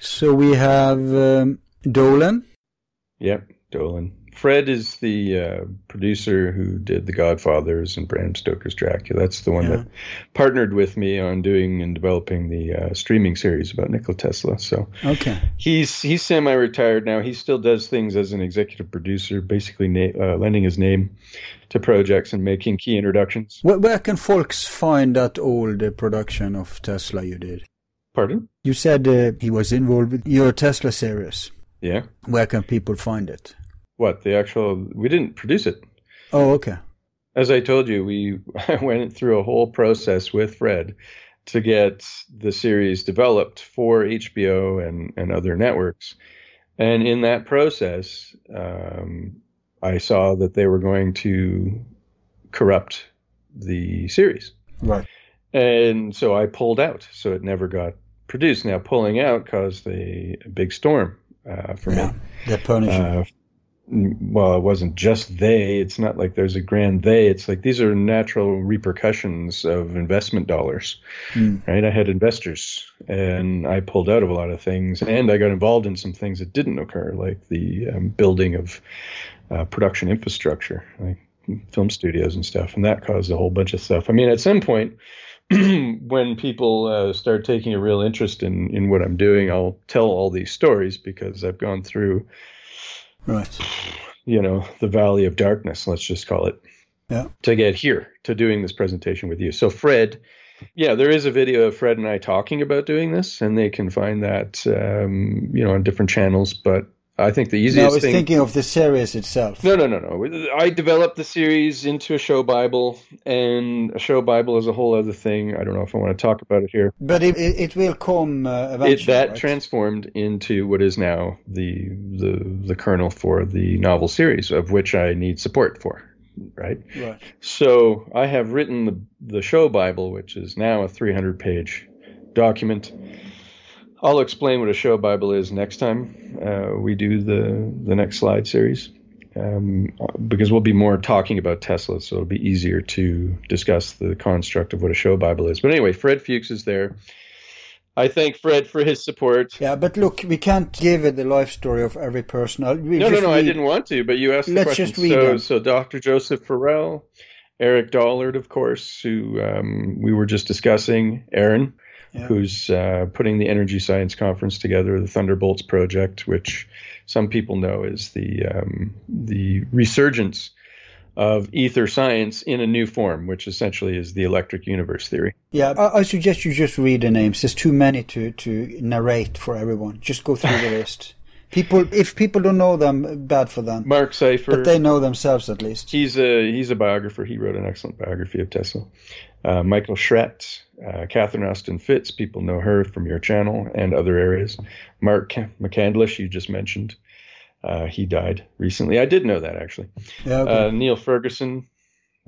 So we have um, Dolan. Yep, Dolan. Fred is the uh, producer who did The Godfathers and Bram Stoker's Dracula. That's the one Yeah. that partnered with me on doing and developing the uh, streaming series about Nikola Tesla. So Okay. he's he's semi-retired now. He still does things as an executive producer, basically na- uh, lending his name to projects and making key introductions. Where, where can folks find that old uh, production of Tesla you did? Pardon? You said uh, he was involved with your Tesla series. Yeah. Where can people find it? What the actual? We didn't produce it. Oh, okay. As I told you, we went through a whole process with Fred to get the series developed for HBO and, and other networks. And in that process, um, I saw that they were going to corrupt the series. Right. And so I pulled out. So it never got produced. Now, pulling out caused a, a big storm uh, for Yeah. me. They're punishing. Uh, well, it wasn't just they. It's not like there's a grand they. It's like these are natural repercussions of investment dollars, Mm. right? I had investors, and I pulled out of a lot of things, and I got involved in some things that didn't occur, like the um, building of uh, production infrastructure, like film studios and stuff, and that caused a whole bunch of stuff. I mean, at some point. when people uh, start taking a real interest in, in what I'm doing, I'll tell all these stories because I've gone through Right. you know, the valley of darkness, let's just call it, Yeah. to get here to doing this presentation with you. So, Fred, yeah, there is a video of Fred and I talking about doing this, and they can find that, um, you know, on different channels. But I think the easiest. No, I was thing. thinking of the series itself. no, no, no, no. I developed the series into a show Bible, and a show Bible is a whole other thing. I don't know if I want to talk about it here. But it, it, will come uh, eventually. It, that right? transformed into what is now the the the kernel for the novel series, of which I need support for, right? Right. So I have written the, the show Bible, which is now a 300 page document. I'll explain what a show Bible is next time uh, we do the, the next slide series, um, because we'll be more talking about Tesla, so it'll be easier to discuss the construct of what a show Bible is. But anyway, Fred Fuchs is there. I thank Fred for his support. Yeah, but look, we can't give it the life story of every person. We no, no, no, I didn't want to, but you asked the Let's question. just read so, them. so Dr. Joseph Farrell, Eric Dollard, of course, who um, we were just discussing, Aaron, Yeah. who's uh, putting the Energy Science Conference together, the Thunderbolts project, which some people know is the um, the resurgence of ether science in a new form, which essentially is the electric universe theory. Yeah, I, I suggest you just read the names. There's too many to, to narrate for everyone. Just go through the list. People, if people don't know them, bad for them. Marc Seifer, But they know themselves at least. He's a he's a biographer. He wrote an excellent biography of Tesla. Uh, Michael Schratt, uh, Catherine Austin Fitts. People know her from your channel and other areas. Mark McCandlish, you just mentioned. Uh, he died recently. I did know that actually. Yeah, okay. Uh, Neil Ferguson,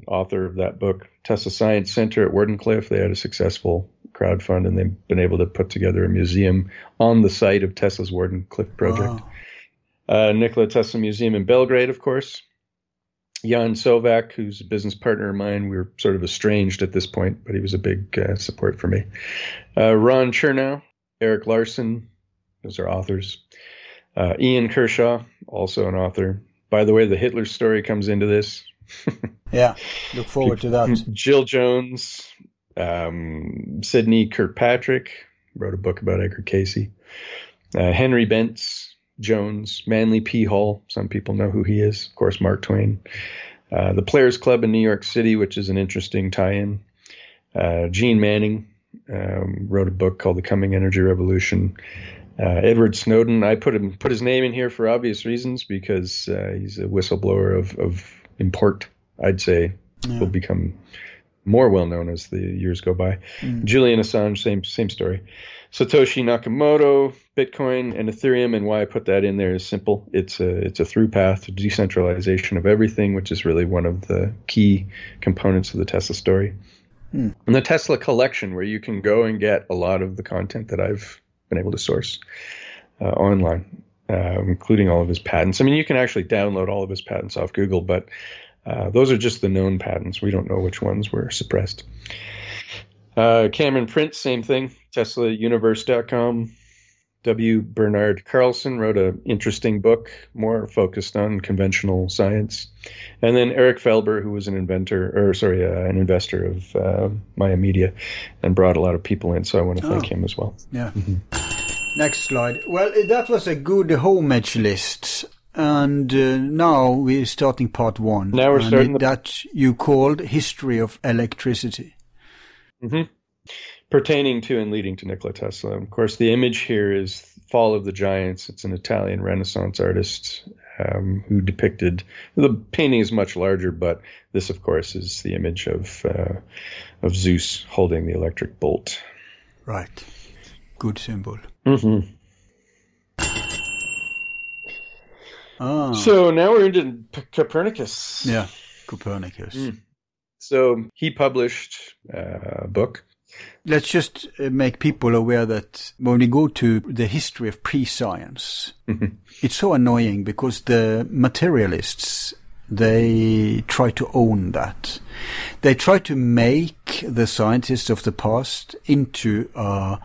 author of that book, Tesla Science Center at Wardenclyffe. They had a successful crowdfund, and they've been able to put together a museum on the site of Tesla's Wardenclyffe project. Wow. Uh, Nikola Tesla Museum in Belgrade, of course. Jan Sovak, who's a business partner of mine, we were sort of estranged at this point, but he was a big uh, support for me. Uh, Ron Chernow, Erik Larson, those are authors. Uh, Ian Kershaw, also an author. By the way, the Hitler story comes into this. Yeah, look forward to that. Jill Jones, um, Sidney Kirkpatrick wrote a book about Edgar Cayce. Uh, Henry Bence Jones, Manly P. Hall. Some people know who he is. Of course, Mark Twain. Uh, the Players Club in New York City, which is an interesting tie-in. Uh, Jeane Manning um, wrote a book called The Coming Energy Revolution. Uh, Edward Snowden, I put him put his name in here for obvious reasons because uh, he's a whistleblower of, of import. I'd say will become more well known as the years go by. Julian Assange, same same story. Satoshi Nakamoto, Bitcoin and Ethereum, and why I put that in there is simple. It's a it's a through path to decentralization of everything, which is really one of the key components of the Tesla story. And the Tesla collection, where you can go and get a lot of the content that I've been able to source uh, online, uh, including all of his patents. I mean, you can actually download all of his patents off Google, but uh, those are just the known patents. We don't know which ones were suppressed. Uh, Cameron Prince, same thing. TeslaUniverse.com. W. Bernard Carlson wrote an interesting book, more focused on conventional science. And then Eric Felber, who was an inventor, or sorry, uh, an investor of uh, Maya Media, and brought a lot of people in. So I want to thank Oh. him as well. Yeah. Next slide. Well, that was a good homage list. And uh, now we're starting part one. Now we're starting it- the- that you called History of Electricity. hmm Pertaining to and leading to Nikola Tesla. Of course, the image here is Fall of the Giants. It's an Italian Renaissance artist um, who depicted the painting is much larger, but this, of course, is the image of uh, of Zeus holding the electric bolt. Right. Good symbol. hmm Ah. So now we're into P- Copernicus. yeah, Copernicus. Mm. So he published uh, a book. Let's just uh, make people aware that when we go to the history of pre-science, it's so annoying because the materialists they try to own that. They try to make the scientists of the past into a,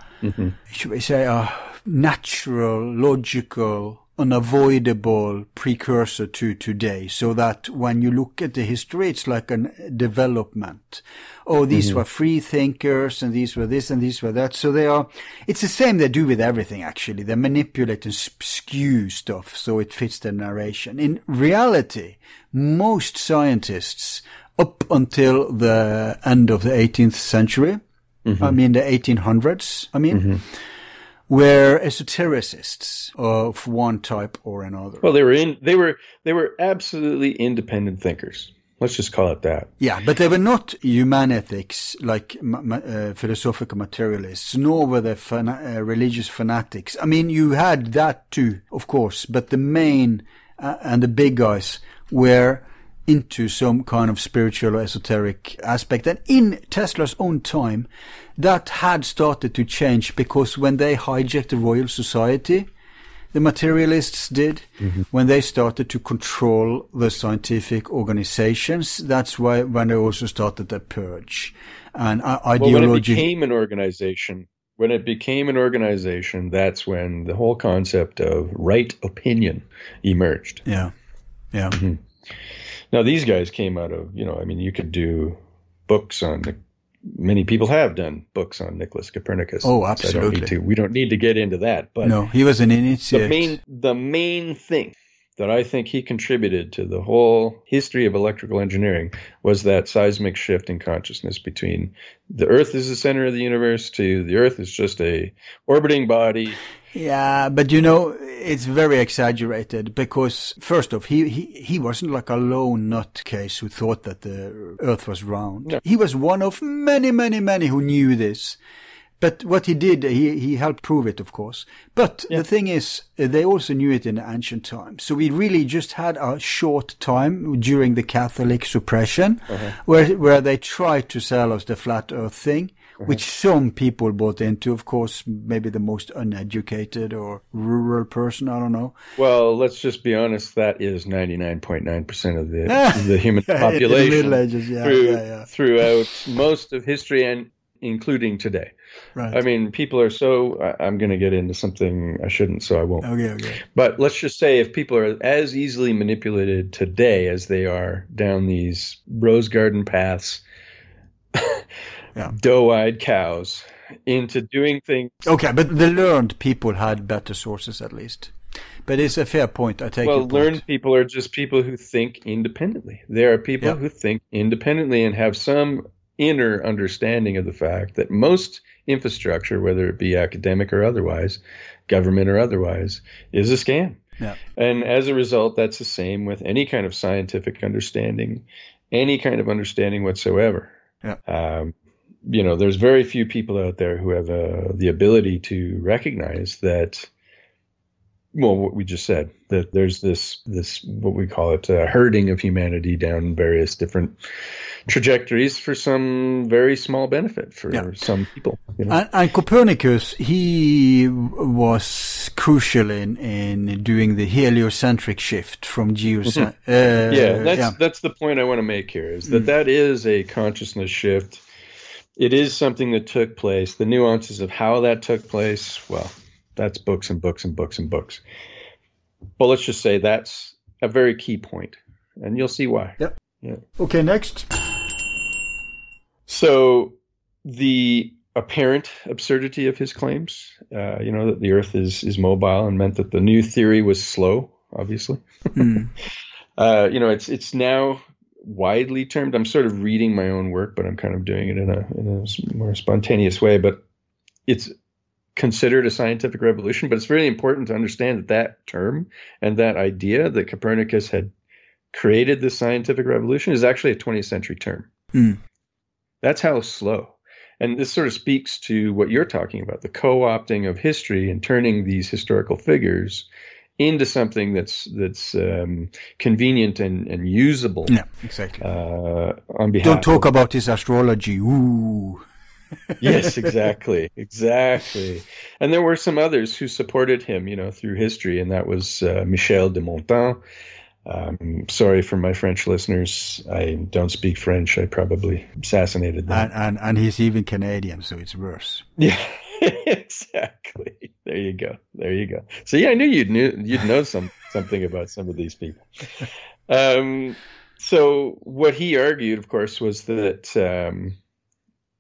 should we say, a natural, logical, unavoidable precursor to today so that when you look at the history, it's like a development. Oh, these mm-hmm. were free thinkers and these were this and these were that. So they are, it's the same they do with everything actually. They manipulate and skew stuff so it fits the narration. In reality, most scientists up until the end of the 18th century, I mm-hmm. mean the 1800s, I mean, mm-hmm. Were esotericists of one type or another. Well, they were in. They were they were absolutely independent thinkers. Let's just call it that. Yeah, but they were not humanetics like uh, philosophical materialists, nor were they fana- uh, religious fanatics. I mean, you had that too, of course, but the main uh, and the big guys were into some kind of spiritual or esoteric aspect. And in Tesla's own time, that had started to change because when they hijacked the Royal Society, the materialists did when they started to control the scientific organizations. That's why when they also started the purge and uh, Well, when it ideology. became an organization, When it became an organization, that's when the whole concept of right opinion emerged. Yeah. Yeah. Mm-hmm. Now these guys came out of, you know, I mean, you could do books on the many people have done books on Nicholas Copernicus. Oh, So I don't absolutely. need to, we don't need to get into that, but no, he was an initiate. the main the main thing that I think he contributed to the whole history of electrical engineering was that seismic shift in consciousness between the Earth is the center of the universe to the Earth is just a orbiting body. Yeah, but you know, it's very exaggerated because first off, he, he, he wasn't like a lone nutcase who thought that the earth was round. No. He was one of many, many, many who knew this. But what he did, he, he helped prove it, of course. But the thing is, uh, they also knew it in ancient times. So we really just had a short time during the Catholic suppression where, where they tried to sell us the flat earth thing, which some people bought into, of course, maybe the most uneducated or rural person, I don't know. Well, let's just be honest. That is ninety nine point nine percent of the the human in the population Middle Ages, yeah, through- yeah, yeah. throughout most of history and including today. Right. I mean, people are so. I- I'm going to get into something I shouldn't, so I won't. Okay, okay. But let's just say if people are as easily manipulated today as they are down these rose garden paths, Yeah. doe-eyed cows into doing things. Okay, but the learned people had better sources at least. But it's a fair point. I take it. well, learned people are just people who think independently. There are people Yeah. who think independently and have some inner understanding of the fact that most infrastructure, whether it be academic or otherwise, government or otherwise, is a scam. Yeah. And as a result, that's the same with any kind of scientific understanding, any kind of understanding whatsoever. Yeah. Um, you know, there's very few people out there who have uh, the ability to recognize that. Well, what we just said that there's this this what we call it uh, herding of humanity down various different trajectories for some very small benefit for Yeah. some people. You know? And, and Copernicus, he was crucial in, in doing the heliocentric shift from geocent. uh, Mm-hmm. yeah, that's yeah. that's the point I want to make here is that that is a consciousness shift. It is something that took place. The nuances of how that took place, well, that's books and books and books and books. But let's just say that's a very key point, and you'll see why. Yep. Yeah. Okay, next. So the apparent absurdity of his claims, uh, you know, that the Earth is is mobile and meant that the new theory was slow, obviously. uh, you know, it's it's now widely termed. I'm sort of reading my own work, but I'm kind of doing it in a in a more spontaneous way. But it's considered a scientific revolution. But it's really important to understand that that term and that idea that Copernicus had created this scientific revolution is actually a 20th century term. Mm. That's how slow. And this sort of speaks to what you're talking about the co opting of history and turning these historical figures into something that's that's um, convenient and, and usable Yeah, exactly. uh, on behalf Don't talk of, about his astrology. Ooh. yes exactly exactly and there were some others who supported him you know through history and that was uh, michel de montaigne um, sorry for my french listeners i don't speak french i probably assassinated them And, and, and he's even Canadian, so it's worse. Yeah, exactly. There you go. There you go. So yeah, I knew you'd knew you'd know some something about some of these people. Um, so what he argued, of course, was that um,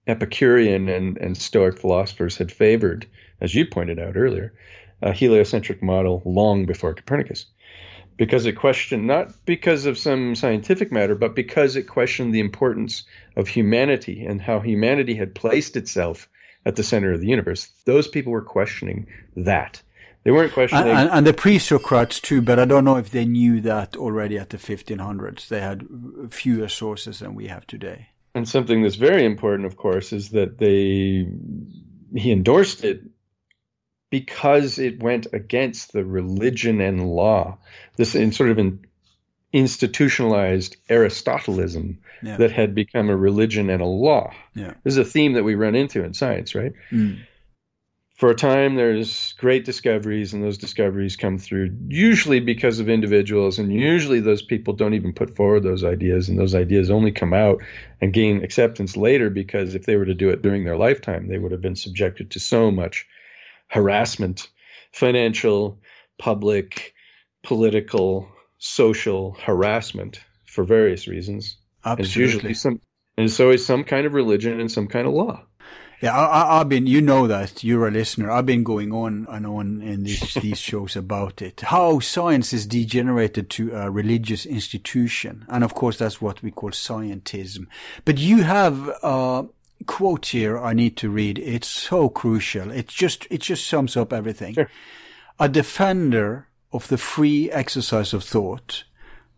Epicurean and, and Stoic philosophers had favored, as you pointed out earlier, a heliocentric model long before Copernicus, because it questioned not because of some scientific matter, but because it questioned the importance of humanity and how humanity had placed itself at the center of the universe. Those people were questioning that. They weren't questioning. and, and the pre-Socrates too, but I don't know if they knew that already at the 1500s. They had fewer sources than we have today. And something that's very important, of course, is that they he endorsed it because it went against the religion and law. This in sort of an institutionalized Aristotelism Yeah. that had become a religion and a law. Yeah. This is a theme that we run into in science, right? Mm. for a time there's great discoveries and those discoveries come through usually because of individuals and usually those people don't even put forward those ideas and those ideas only come out and gain acceptance later because if they were to do it during their lifetime they would have been subjected to so much harassment financial public political social harassment for various reasons Absolutely. it's usually some and it's always some kind of religion and some kind of law Yeah, I, have been, you know that, you're a listener. I've been going on and on in these, these shows about it. How science is degenerated to a religious institution. And of course, that's what we call scientism. But you have a quote here I need to read. It's so crucial. It just, it just sums up everything. Sure. A defender of the free exercise of thought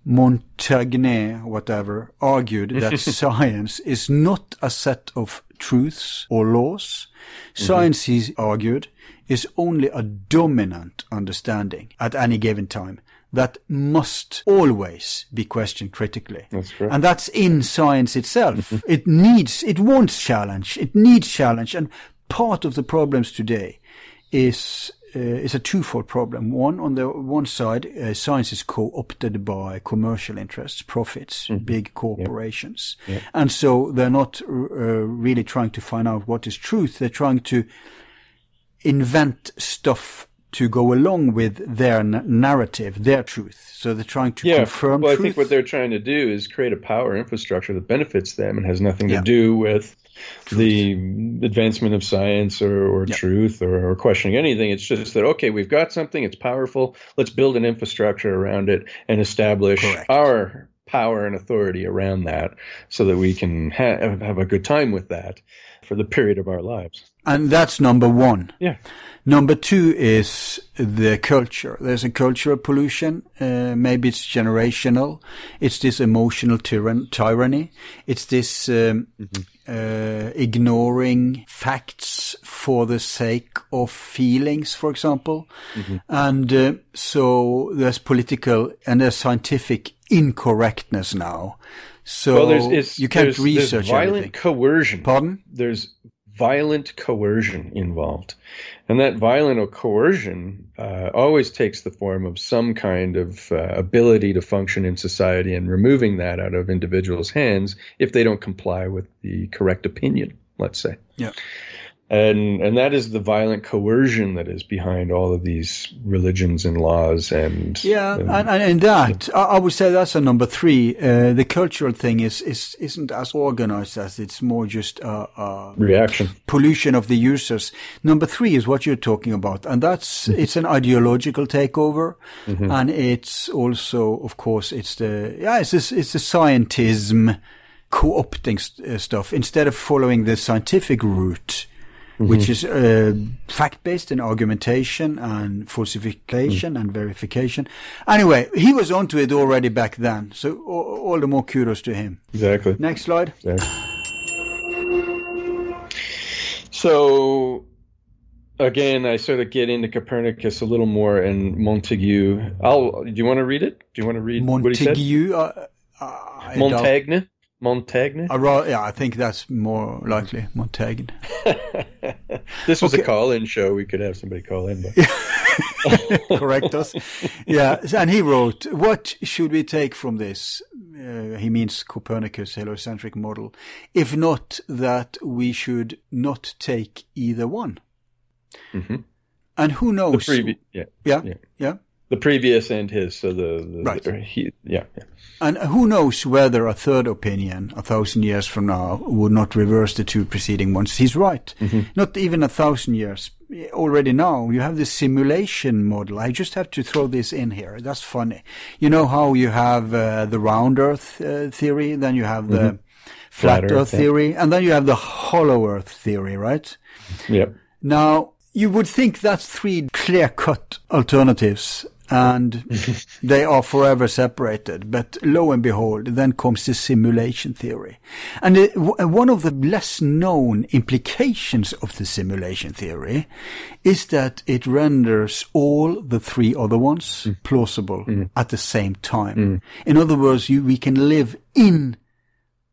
Montaigne, whatever, argued that science is not a set of truths or laws. Mm-hmm. Science, he argued, is only a dominant understanding at any given time that must always be questioned critically. That's. And that's in science itself. Mm-hmm. it needs, it wants challenge. It needs challenge. And part of the problems today is uh, is a twofold problem. One, on the one side, uh, science is co-opted by commercial interests, profits, big corporations, and so they're not uh, really trying to find out what is truth. They're trying to invent stuff to go along with their n- narrative, their truth. So they're trying to yeah. confirm well, truth. I think what they're trying to do is create a power infrastructure that benefits them and has nothing Yeah. to do with the advancement of science or, or Yeah. truth or, or questioning anything. It's just that, okay, we've got something, it's powerful. Let's build an infrastructure around it and establish Correct. our power and authority around that so that we can ha- have a good time with that for the period of our lives. And that's number one. Yeah. Number two is the culture. There's a cultural pollution. Uh, maybe it's generational. It's this emotional tyran- tyranny. It's this um, uh, ignoring facts for the sake of feelings, for example. And uh, so there's political and there's scientific incorrectness now. So well, there's it's, you can't there's, there's research violent everything. coercion. Pardon? There's violent coercion involved, and that violent or coercion uh, always takes the form of some kind of uh, ability to function in society, and removing that out of individuals' hands if they don't comply with the correct opinion. Let's say. Yeah. And and that is the violent coercion that is behind all of these religions and laws and Yeah, and- and, and, that I, I would say that's a number three. Uh, the cultural thing is is isn't as organized as it's more just a, a reaction. pollution of the users. Number three is what you're talking about, and that's it's an ideological takeover, and it's also, of course, it's the yeah, it's this, it's the scientism co-opting st- uh, stuff instead of following the scientific route. Which is uh, fact-based in argumentation and falsification and verification. Anyway, he was onto it already back then, so all, all the more kudos to him. Exactly. Next slide. Exactly. So again, I sort of get into Copernicus a little more and Montague. I'll. Do you want to read it? Do you want to read what he said? Montague. Uh, uh, I doubt- Montaigne. Montaigne. I yeah, I think that's more likely. Montaigne. this was Okay. a call-in show. We could have somebody call in. But Correct us. Yeah, and he wrote, "What should we take from this?" Uh, he means Copernicus' heliocentric model. If not that we should not take either one. Mhm. And who knows? previous, yeah, yeah, yeah. yeah. The previous and his. So the, the Right. or he, yeah, yeah. And who knows whether a third opinion, a thousand years from now, would not reverse the two preceding ones. He's right. Not even a thousand years. Already now, you have the simulation model. I just have to throw this in here. That's funny. You know how you have uh, the round earth uh, theory, then you have the flat, Flat earth, earth, yeah. theory, and then you have the hollow earth theory, right? Yep. Now, you would think that's three clear cut alternatives and they are forever separated. But lo and behold, then comes the simulation theory. And it, w- one of the less known implications of the simulation theory is that it renders all the three other ones mm. plausible mm. at the same time. Mm. In other words, you, we can live in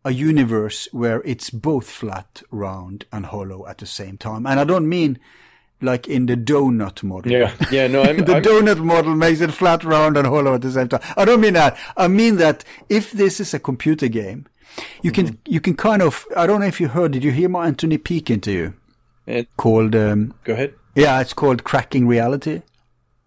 a universe where it's both flat, round, and hollow at the same time. And I don't mean like in the donut model. Yeah, yeah, no, I'm, the I'm, donut model makes it flat, round, and hollow at the same time. I don't mean that. I mean that if this is a computer game, you can Mm-hmm. you can kind of. I don't know if you heard. Did you hear my Anthony Peake interview And- called? Um, go ahead. yeah, it's called Cracking Reality.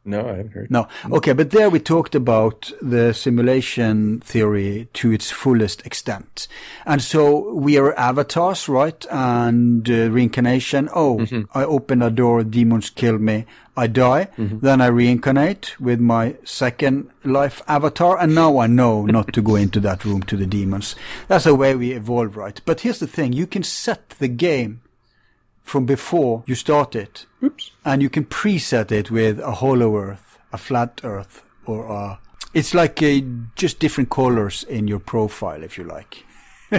No, I haven't heard. No. Okay, but there we talked about the simulation theory to its fullest extent. And so we are avatars, right? And uh, reincarnation. Oh, I open a door, demons kill me, I die. Then I reincarnate with my second life avatar. And now I know not to go into that room to the demons. That's the way we evolve, right? But here's the thing. You can set the game from before you start it. Oops. And you can preset it with a hollow earth, a flat earth, or a. It's like a, just different colors in your profile, if you like.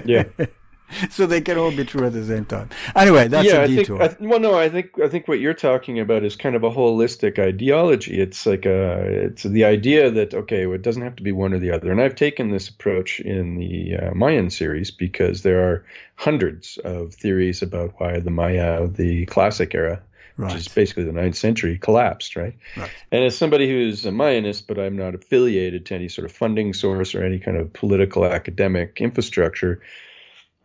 Yeah. so they can all be true at the same time. Anyway, that's yeah, a I think. detour. I, well, no, I think I think what you're talking about is kind of a holistic ideology. It's like a it's the idea that okay, well, it doesn't have to be one or the other. And I've taken this approach in the uh, Mayan series because there are hundreds of theories about why the Maya, the classic era, Right. which is basically the ninth century, collapsed. Right. Right. And as somebody who's a Mayanist, but I'm not affiliated to any sort of funding source or any kind of political academic infrastructure,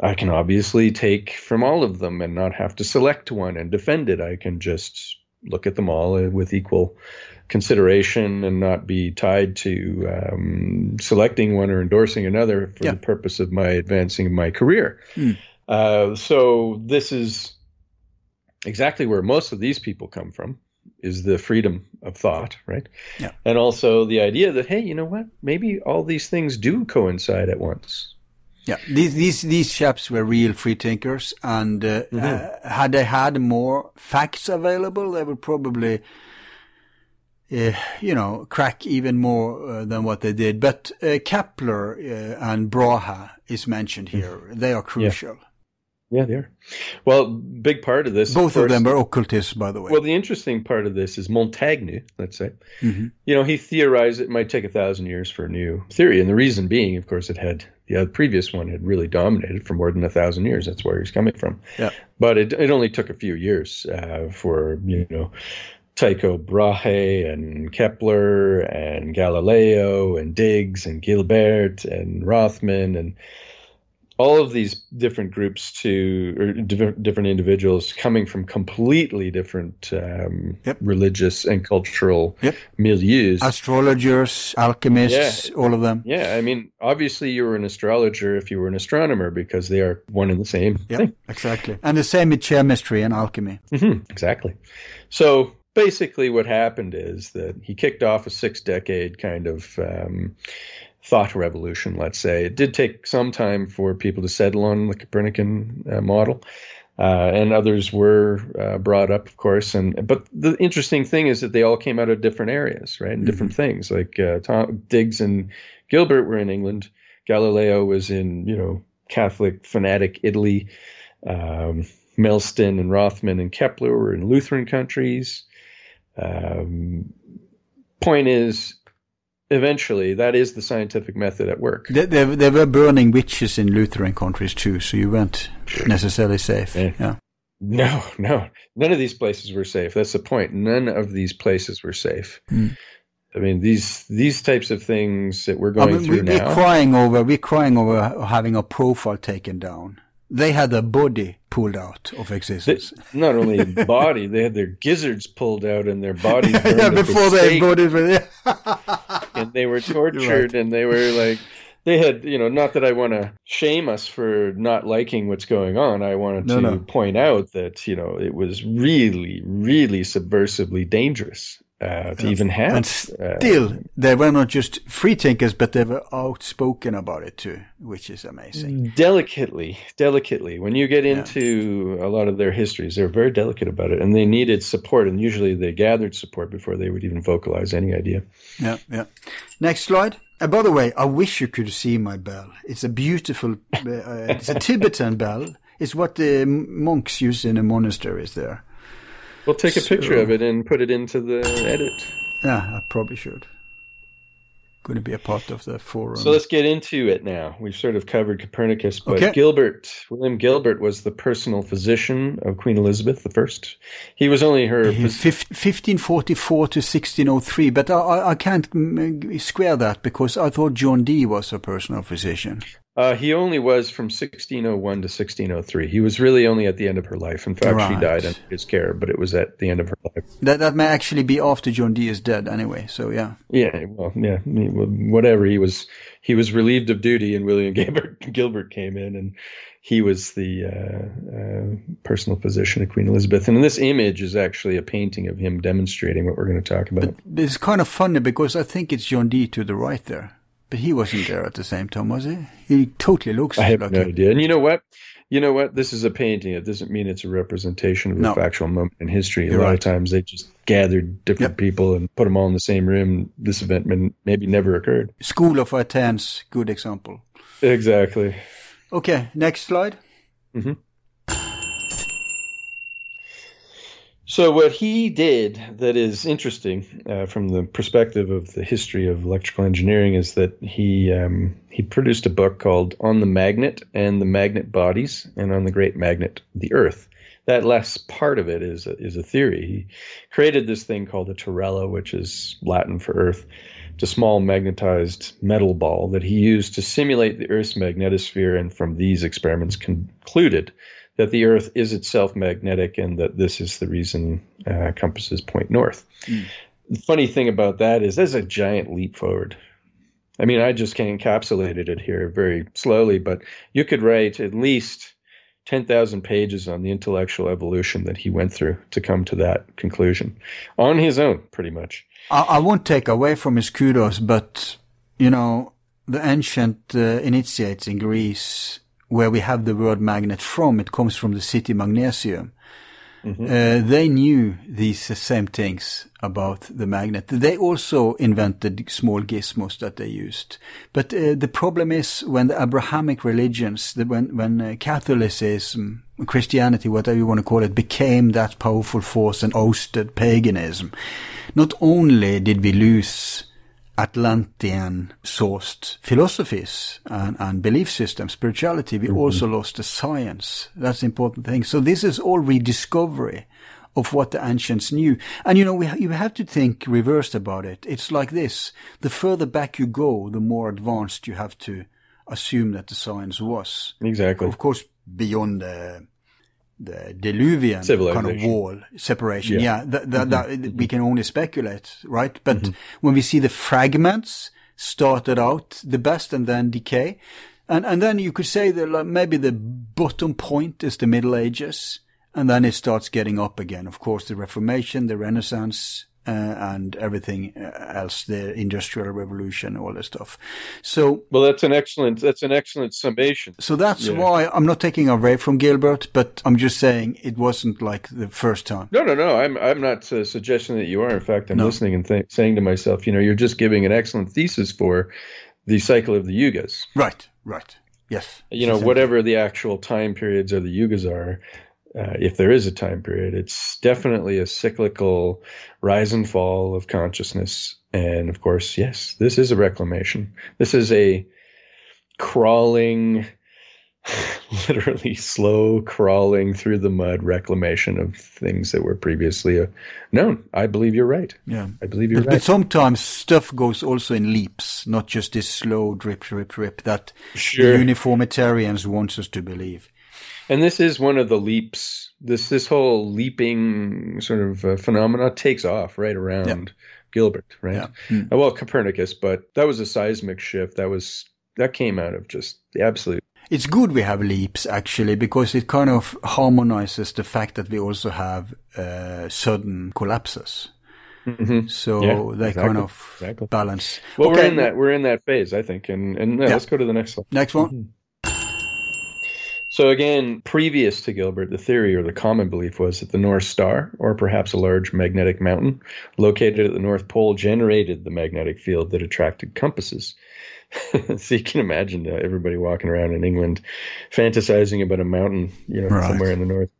I can obviously take from all of them and not have to select one and defend it. I can just look at them all uh, with equal consideration and not be tied to um, selecting one or endorsing another for Yeah. the purpose of my advancing my career. Uh, so this is exactly where most of these people come from is the freedom of thought, right? Yeah. And also the idea that hey, you know what? Maybe all these things do coincide at once. Yeah, these these these chaps were real free thinkers, and uh, uh, had they had more facts available, they would probably, uh, you know, crack even more uh, than what they did. But uh, Kepler uh, and Brahe is mentioned here; they are crucial. Yeah, they are. Well, big part of this, Both of, course- them are occultists, by the way. Well, the interesting part of this is Montaigne, let's say. Mhm. You know, he theorized it might take a thousand years for a new theory. And the reason being, of course, it had the previous one had really dominated for more than a thousand years. That's where he's coming from. Yeah. But it, it only took a few years uh, for, you know, Tycho Brahe and Kepler and Galileo and Digges and Gilbert and Rothmann and all of these different groups to or diff- different individuals coming from completely different um, Yep. religious and cultural Yep. milieus. Astrologers, alchemists, all of them. yeah, I mean, obviously you were an astrologer if you were an astronomer because they are one and the same Yeah, thing. exactly. And the same with chemistry and alchemy. hmm exactly. So basically, what happened is that he kicked off a six decade kind of um, thought revolution, let's say. It did take some time for people to settle on the Copernican uh, model. Uh, and others were uh, brought up, of course, and but the interesting thing is that they all came out of different areas, right, and different things. Like uh, Tom, Digges and Gilbert were in England, Galileo was in you know Catholic fanatic Italy, um, Maestlin and Rothmann and Kepler were in Lutheran countries. Um, point is, eventually, that is the scientific method at work. They, they, they were burning witches in Lutheran countries too, so you weren't necessarily safe. Yeah. yeah. No, no, none of these places were safe. That's the point. None of these places were safe. Mm. I mean, these these types of things that we're I going mean, through we, we're crying over we're crying over having a profile taken down. They had a body pulled out of They, existence. not only body, they had their gizzards pulled out and their bodies burned yeah, the before they stake, bodies and they were tortured and they were like they had you know not that i want to shame us for not liking what's going on. I wanted No, to no. point out that you know it was really really subversively dangerous uh, to even have And uh, still, they were not just free thinkers, but they were outspoken about it too, which is amazing. delicately delicately when you get into a lot of their histories they're very delicate about it and they needed support and usually they gathered support before they would even vocalize any idea Yeah, yeah. Next slide. Uh, by the way, I wish you could see my bell. It's a beautiful, uh, it's a Tibetan bell. It's what the monks use in the monasteries there. We'll take a picture of it and put it into the edit Yeah, I probably should. going to be a part of the forum. So let's get into it now. We've sort of covered Copernicus, but Okay. Gilbert, William Gilbert, was the personal physician of Queen Elizabeth I. He was only her. He- fif- 1544 to 1603, but I, I, can't square that because I thought John Dee was a personal physician. Uh, he only was from 1601 to 1603. He was really only at the end of her life. In fact, she died under his care, but it was at the end of her life. That that may actually be after John Dee is dead anyway. So yeah, Yeah, well, yeah, I mean, whatever. He was he was relieved of duty, and William Gilbert Gilbert came in, and he was the uh, uh, personal physician of Queen Elizabeth. And this image is actually a painting of him demonstrating what we're going to talk about. But it's kind of funny because I think it's John Dee to the right there, but he wasn't there at the same time, was he? He totally looks I have like no him. idea. And you know what? You know what? This is a painting. It doesn't mean it's a representation of No. a factual moment in history. You're a lot right. of times they just gathered different people and put them all in the same room. This event may- maybe never occurred. School of Athens, good example. Exactly. Okay, next slide. hmm So what he did that is interesting uh, from the perspective of the history of electrical engineering is that he um, he produced a book called On the Magnet and the Magnet Bodies and on the Great Magnet, the Earth. That last part of it is a, is a theory. He created this thing called a terrella, which is Latin for Earth. It's a small magnetized metal ball that he used to simulate the Earth's magnetosphere, and from these experiments concluded that the Earth is itself magnetic and that this is the reason uh, compasses point north. The funny thing about that is that's a giant leap forward. I mean, I just encapsulated it here very slowly, but you could write at least 10,000 pages on the intellectual evolution that he went through to come to that conclusion on his own, pretty much. I, I won't take away from his kudos, but you know, the ancient uh, initiates in Greece, where we have the word magnet from, it comes from the city Magnesium. Uh, they knew these same things about the magnet. They also invented small gizmos that they used. But uh, the problem is when the Abrahamic religions, the, when when uh, Catholicism, Christianity, whatever you want to call it, became that powerful force and ousted paganism. Not only did we lose Atlantean sourced philosophies and, and belief systems, spirituality, we mm-hmm. also lost the science. That's the important thing. So this is all rediscovery of what the ancients knew. And you know, we, you have to think reversed about it. It's like this. The further back you go, the more advanced you have to assume that the science was. Exactly. Of course, beyond the, the Diluvian kind of wall separation. Yeah. Yeah, that, that, that, mm-hmm. we can only speculate, right? But mm-hmm. when we see the fragments started out the best and then decay, and and then you could say that like, maybe the bottom point is the Middle Ages, and then it starts getting up again. Of course, the Reformation, the Renaissance. Uh, and everything uh, else, the Industrial Revolution, all this stuff. So, Well, that's an excellent that's an excellent summation. so that's Yeah. why I'm not taking away from Gilbert, but I'm just saying it wasn't like the first time. No, no, no. I'm I'm not uh, suggesting that you are. In fact, I'm No. listening and th- saying to myself, you know, you're just giving an excellent thesis for the cycle of the yugas. Right, right. Yes. You know, whatever the actual time periods of the yugas are, uh, if there is a time period, it's definitely a cyclical rise and fall of consciousness. And of course, yes, this is a reclamation. This is a crawling, literally slow crawling through the mud reclamation of things that were previously uh, known. I believe you're right. Yeah. I believe you're But, right. but sometimes stuff goes also in leaps, not just this slow drip, drip, drip that Sure. uniformitarians wants us to believe. And this is one of the leaps. This this whole leaping sort of uh, phenomena takes off right around Gilbert, right? Yeah. Uh, Well, Copernicus, but that was a seismic shift. That was that came out of just the absolute. It's good we have leaps actually because it kind of harmonizes the fact that we also have uh, sudden collapses. Mhm. So Yeah, they exactly, kind of exactly. balance. Well, Okay, we're in that we're in that phase, I think, and and yeah, Yeah. let's go to the next one. Next one. So again, previous to Gilbert, the theory or the common belief was that the North Star, or perhaps a large magnetic mountain located at the North Pole, generated the magnetic field that attracted compasses. so you can imagine uh, everybody walking around in England, fantasizing about a mountain, you know, Right. somewhere in the north.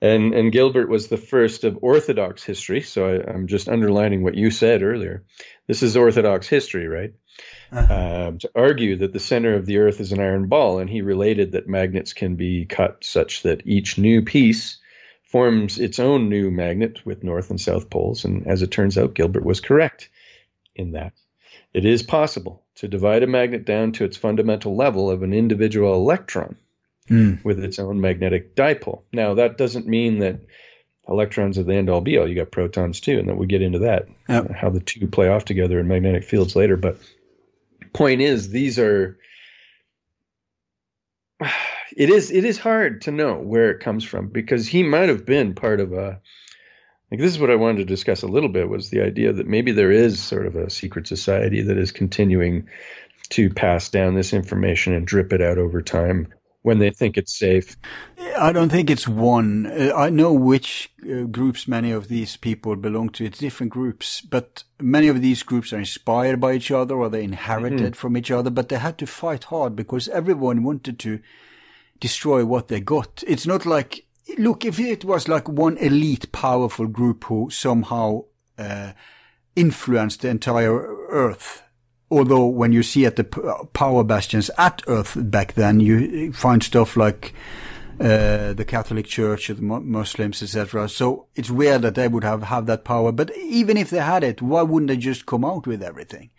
And and Gilbert was the first of Orthodox history. So I, I'm just underlining what you said earlier, this is Orthodox history, right? Uh-huh. Um, to argue that the center of the Earth is an iron ball, and he related that magnets can be cut such that each new piece forms its own new magnet with north and south poles. And as it turns out, Gilbert was correct in that. It is possible to divide a magnet down to its fundamental level of an individual electron mm. with its own magnetic dipole. Now, that doesn't mean that electrons are the end all be all. You got protons too, and then we get into that, yep. how the two play off together in magnetic fields later. But point is, these are it is it is hard to know where it comes from because he might have been part of a like this is what I wanted to discuss a little bit was the idea that maybe there is sort of a secret society that is continuing to pass down this information and drip it out over time when they think it's safe. I don't think it's one. Uh, I know which uh, groups many of these people belong to. It's different groups, but many of these groups are inspired by each other or they inherited mm-hmm. from each other, but they had to fight hard because everyone wanted to destroy what they got. It's not like, look, if it was like one elite powerful group who somehow uh, influenced the entire Earth, although when you see at the power bastions at Earth back then, you find stuff like uh, the Catholic Church, the Muslims, etc. So it's weird that they would have, have that power. But even if they had it, why wouldn't they just come out with everything?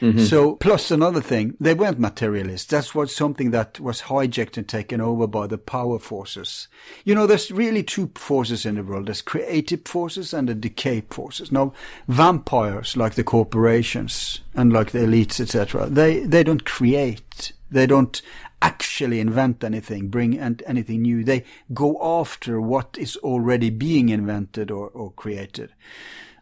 Mm-hmm. So, plus another thing, they weren't materialists. That's what something that was hijacked and taken over by the power forces. You know, there's really two forces in the world. There's creative forces and the decay forces. Now, vampires, like the corporations and like the elites, etc., they, they don't create. They don't actually invent anything, bring anything new. They go after what is already being invented or, or created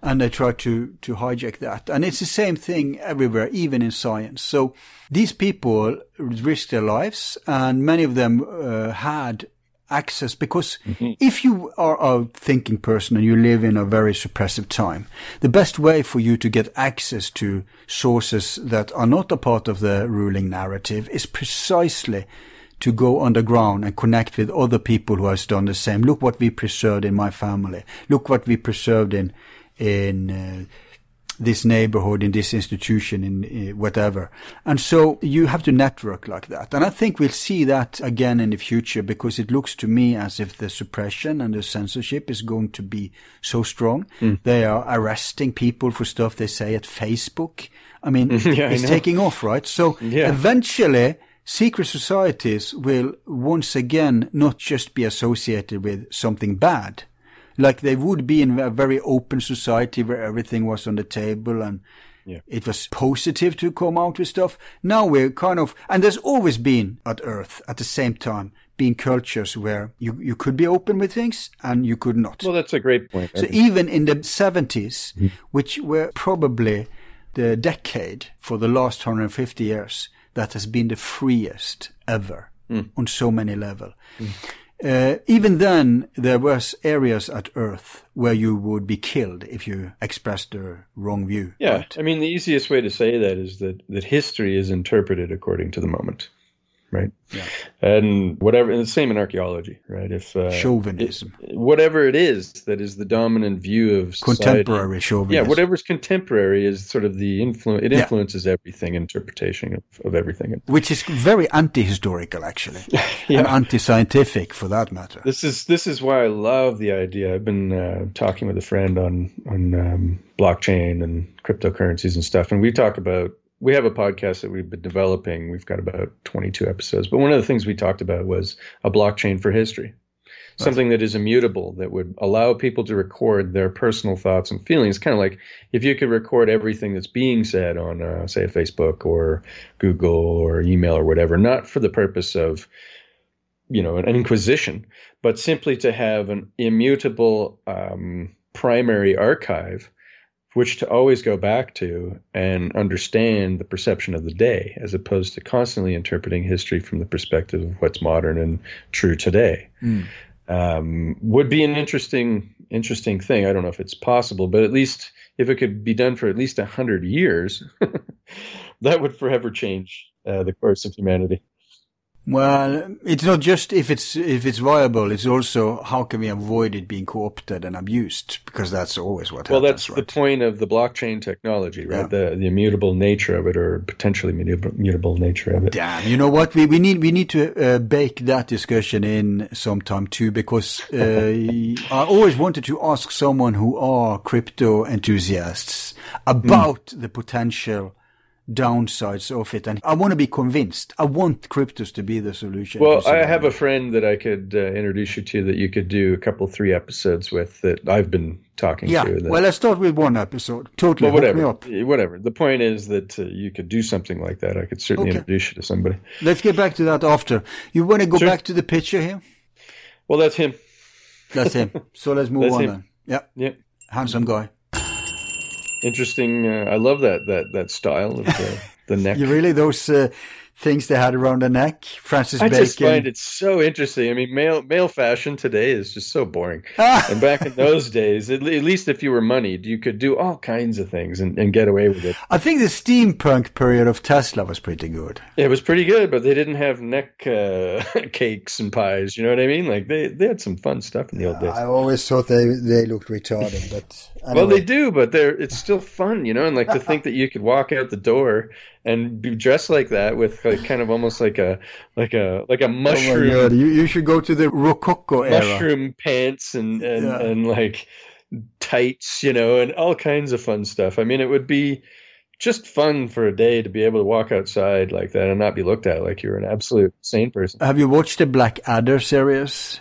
and they try to, to hijack that. And it's the same thing everywhere, even in science. So these people risk their lives and many of them uh, had access because mm-hmm. if you are a thinking person and you live in a very suppressive time, the best way for you to get access to sources that are not a part of the ruling narrative is precisely to go underground and connect with other people who has done the same. Look what we preserved in my family. Look what we preserved in in uh, this neighborhood, in this institution, in uh, whatever. And so you have to network like that. And I think we'll see that again in the future because it looks to me as if the suppression and the censorship is going to be so strong. Mm. They are arresting people for stuff they say at Facebook. I mean, yeah, it's I taking off, right? So yeah. eventually, secret societies will once again not just be associated with something bad like they would be in a very open society where everything was on the table and yeah. it was positive to come out with stuff. Now we're kind of, and there's always been at Earth at the same time being cultures where you, you could be open with things and you could not. Well, that's a great point. So even in the 70s, mm-hmm. which were probably the decade for the last 150 years that has been the freest ever mm. on so many levels. Mm. Uh, even then, there was areas at Earth where you would be killed if you expressed the wrong view. Yeah, right? I mean, the easiest way to say that is that that history is interpreted according to the moment right? Yeah. And whatever, and the same in archaeology, right? If uh, chauvinism, it, whatever it is that is the dominant view of society, contemporary chauvinism, yeah, whatever's contemporary is sort of the influence. It influences yeah. everything, interpretation of, of everything, which is very anti-historical, actually, yeah. and anti-scientific for that matter. This is this is why I love the idea. I've been uh, talking with a friend on on um, blockchain and cryptocurrencies and stuff, and we talk about we have a podcast that we've been developing. We've got about 22 episodes. But one of the things we talked about was a blockchain for history, something that is immutable that would allow people to record their personal thoughts and feelings. Kind of like if you could record everything that's being said on, uh, say, Facebook or Google or email or whatever, not for the purpose of you know an inquisition, but simply to have an immutable um, primary archive which to always go back to and understand the perception of the day, as opposed to constantly interpreting history from the perspective of what's modern and true today. Mm. Um, would be an interesting, interesting thing. I don't know if it's possible, but at least if it could be done for at least a hundred years, that would forever change uh, the course of humanity. Well, it's not just if it's if it's viable. It's also how can we avoid it being co-opted and abused because that's always what happens. well, happens. that's the point of the blockchain technology, right? Yeah. The the immutable nature of it, or potentially mutable, nature of it. Damn, you know what? We we need we need to uh, bake that discussion in sometime too because uh, I always wanted to ask someone who are crypto enthusiasts about the potential downsides of it, and I want to be convinced. I want cryptos to be the solution. Well, I have a friend that I could uh, introduce you to that you could do a couple, three episodes with that I've been talking Yeah, to. That, well, let's start with one episode. Totally, well, whatever, up. whatever. The point is that uh, you could do something like that. I could certainly Okay. introduce you to somebody. Let's get back to that after. You want to go Sure. back to the picture here? Well, that's him. That's him. So let's move That's on him. then. Yeah, Yeah, handsome guy. Interesting. Uh, I love that that that style of the, the neck. You really those uh, things they had around the neck, Francis I Bacon. just find it so interesting. I mean, male male fashion today is just so boring. Ah. and back in those days, at, at least if you were moneyed, you could do all kinds of things and, and get away with it. I think the steampunk period of Tesla was pretty good. It was pretty good, but they didn't have neck uh, cakes and pies. You know what I mean? Like they, they had some fun stuff in the old days. I always thought they they looked retarded, but Well, they do, but they're it's still fun, you know. And like to think that you could walk out the door and be dressed like that with like kind of almost like a like a like a Oh mushroom God, you, you should go to the Rococo era. mushroom pants and and, Yeah. and like tights, you know, and all kinds of fun stuff. I mean, it would be just fun for a day to be able to walk outside like that and not be looked at like you're an absolute sane person. Have you watched the Blackadder series?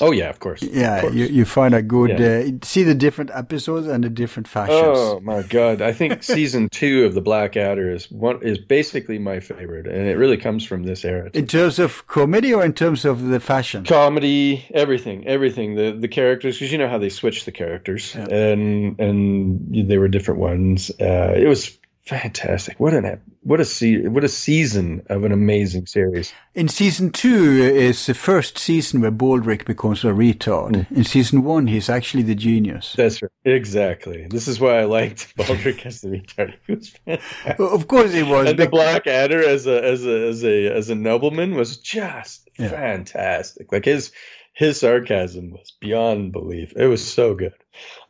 Oh yeah, of course. Yeah, Of course. you, you find a good Yeah. uh, see the different episodes and the different fashions. Oh my god! I think season two of the Blackadder is one is basically my favorite, and it really comes from this era. In terms of comedy or in terms of the fashion? Comedy, everything, everything. The the characters, because you know how they switched the characters, and and they were different ones. Uh, it was fantastic. What an what a se- what a season of an amazing series. In season two is the first season where Baldrick becomes a retard. Hmm. In season one, he's actually the genius. That's right. Exactly. This is why I liked Baldrick as the retard. Fantastic. Of course, he was. and the Blackadder as a as a as a as a nobleman was just Yeah. fantastic. Like his his sarcasm was beyond belief. It was so good.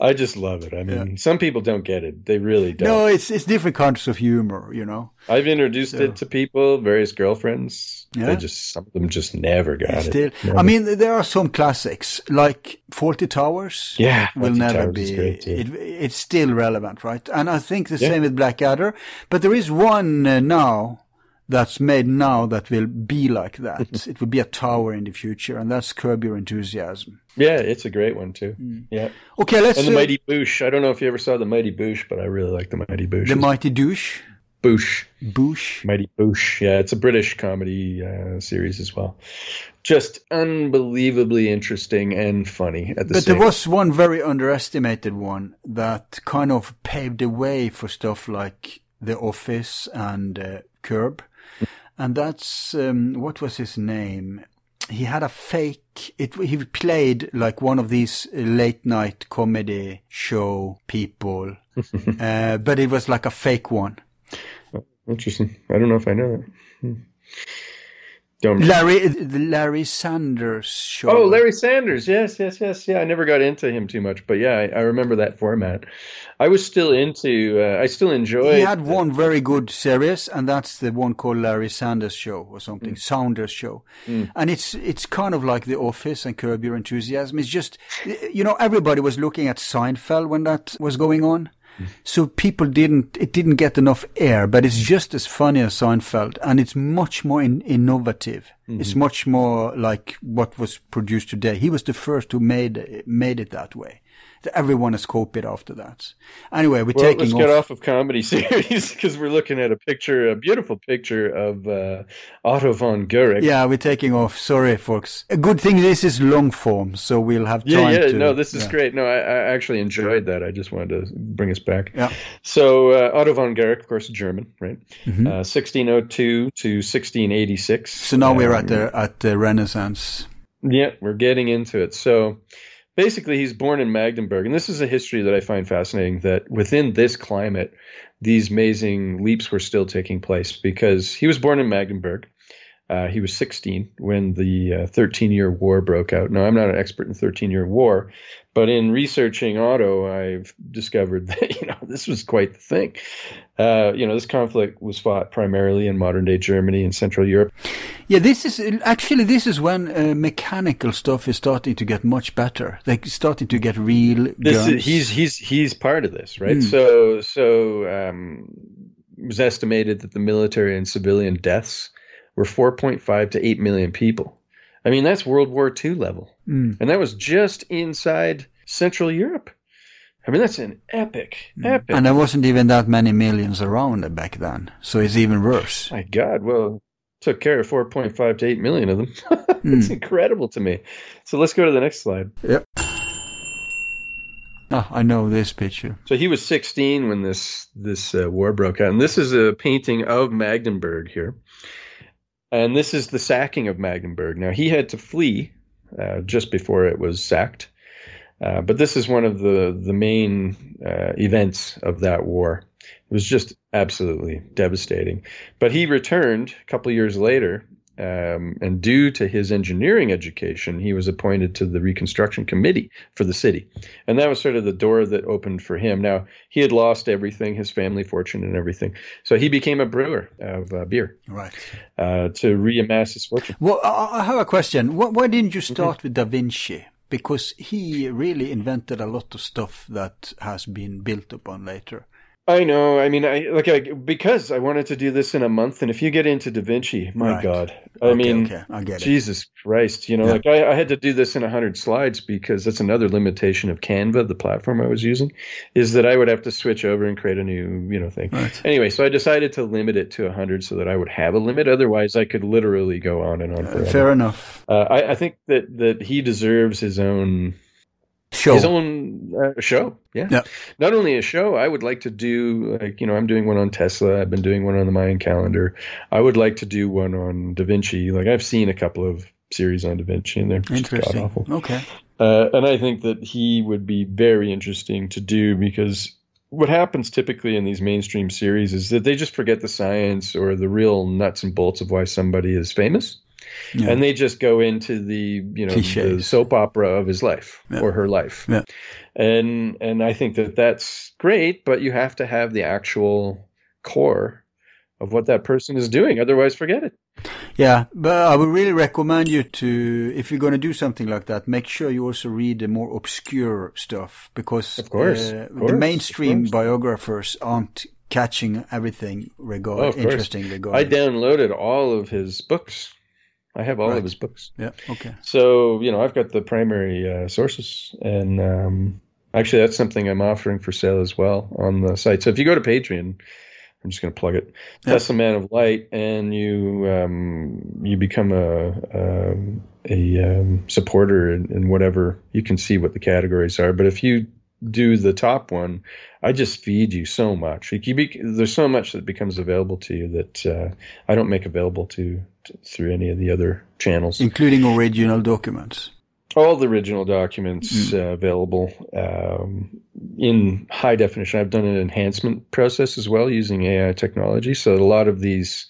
I just love it. I mean, some people don't get it. They really don't. no, it's it's different kinds of humor, you know. I've introduced So- it to people, various girlfriends. Yeah. They just some of them just never got Still, it. Never. I mean, there are some classics like Fawlty Towers. Yeah, will never Towers is be. great. It, it's still relevant, right? And I think the Yeah. same with Blackadder. But there is one uh, now that's made now that will be like that. it will be a tower in the future, and that's Curb Your Enthusiasm. yeah, it's a great one too. Yeah, Okay, let's and the uh, Mighty Boosh. I don't know if you ever saw the Mighty Boosh, but I really like the Mighty Boosh. the Mighty Douche. Boosh. Boosh. Mighty Boosh. Yeah, it's a British comedy uh, series as well. Just unbelievably interesting and funny at the same. But same. there was one very underestimated one that kind of paved the way for stuff like The Office and uh, Curb. And that's, um, what was his name? He had a fake, it, he played like one of these late night comedy show people, uh, but it was like a fake one. Interesting. I don't know if I know that. Don't. Larry, the Larry Sanders show. Oh, Larry Sanders. Yes, yes, yes. Yeah, I never got into him too much, but yeah, I, I remember that format. I was still into. Uh, I still enjoyed. He had one very good series, and that's the one called Larry Sanders Show or something, Saunders Show. And it's it's kind of like The Office and Curb Your Enthusiasm. It's just, you know, everybody was looking at Seinfeld when that was going on. So people didn't, it didn't get enough air, but it's just as funny as Seinfeld, and it's much more in, innovative. It's mm-hmm. much more like what was produced today. He was the first who made made it that way. Everyone has copied after that. Anyway, we're Well, taking let's off. get off of comedy series because we're looking at a picture, a beautiful picture of uh, Otto von Guericke. Yeah, we're taking off. Sorry, folks. A good thing this is long form, so we'll have time Yeah, yeah, to. no, this is yeah. great. No, I, I actually enjoyed that. I just wanted to bring us back. Yeah. So uh, Otto von Guericke, of course, German, right? Mhm. Uh, 1602 to 1686. So now we're Um, at the at the Renaissance. Yeah, we're getting into it. So basically, he's born in Magdeburg. And this is a history that I find fascinating that within this climate, these amazing leaps were still taking place because he was born in Magdeburg. Uh, he was 16 when the 13 year war broke out. Now, I'm not an expert in 13 year war, but in researching Otto, I've discovered that, you know, this was quite the thing. Uh, you know, this conflict was fought primarily in modern day Germany and Central Europe. Yeah, this is actually this is when uh, mechanical stuff is starting to get much better. Like starting to get real this. Is, he's he's he's part of this, right? Mm. So so um, it was estimated that the military and civilian deaths were 4.5 to 8 million people. I mean, that's World War II level. Mm. And that was just inside Central Europe. I mean, that's an epic, epic. And there wasn't even that many millions around back then. So it's even worse. My God. Well, took care of 4.5 to 8 million of them. it's Mm. incredible to me. So let's go to the next slide. Yep. Oh, I know this picture. So he was 16 when this this uh, war broke out, and this is a painting of Magdeburg here, and this is the sacking of Magdeburg. Now he had to flee uh, just before it was sacked, uh, but this is one of the the main uh, events of that war. It was just absolutely devastating. But he returned a couple years later, um, and due to his engineering education, he was appointed to the reconstruction committee for the city, and that was sort of the door that opened for him. Now he had lost everything, his family fortune and everything, so he became a brewer of uh, beer, Right. uh, to reamass his fortune. Well, I have a question. Why, why didn't you start Mm-hmm. with Da Vinci? Because he really invented a lot of stuff that has been built upon later. I know. I mean, I like I, because I wanted to do this in a month, and if you get into Da Vinci, my Right. God, I Okay, mean, okay, I get it. Jesus Christ, you know, Yeah. like I, I had to do this in hundred slides because that's another limitation of Canva, the platform I was using, is that I would have to switch over and create a new, you know, thing. Right. Anyway, so I decided to limit it to hundred so that I would have a limit. Otherwise, I could literally go on and on forever. Fair enough. Uh, I, I think that that he deserves his own Show. his own uh, show. Yeah. Yeah. Not only a show, I would like to do like you know I'm doing one on Tesla. I've been doing one on the Mayan calendar. I would like to do one on Da Vinci. Like I've seen a couple of series on Da Vinci, and they're just god Interesting. awful. Okay. Uh, and I think that he would be very interesting to do because what happens typically in these mainstream series is that they just forget the science or the real nuts and bolts of why somebody is famous. Yeah. And they just go into the you know the soap opera of his life Yeah. or her life, Yeah. and and I think that that's great, but you have to have the actual core of what that person is doing. Otherwise, forget it. Yeah, but I would really recommend you to, if you're going to do something like that, make sure you also read the more obscure stuff because Of course, uh, of course, the mainstream biographers aren't catching everything regard Oh, interesting I downloaded all of his books. I have all Right. of his books. Yeah. Okay. So you know, I've got the primary uh, sources, and um, actually, that's something I'm offering for sale as well on the site. So if you go to Patreon, I'm just going to plug it, Yeah. the Man of Light, and you um, you become a a, a um, supporter in, in whatever you can see what the categories are. But if you do the top one, I just feed you so much. Like you be, there's so much that becomes available to you that uh, I don't make available to through any of the other channels Including original documents. all the original documents uh, available um, in high definition. I've done an enhancement process as well using AI technology. So a lot of these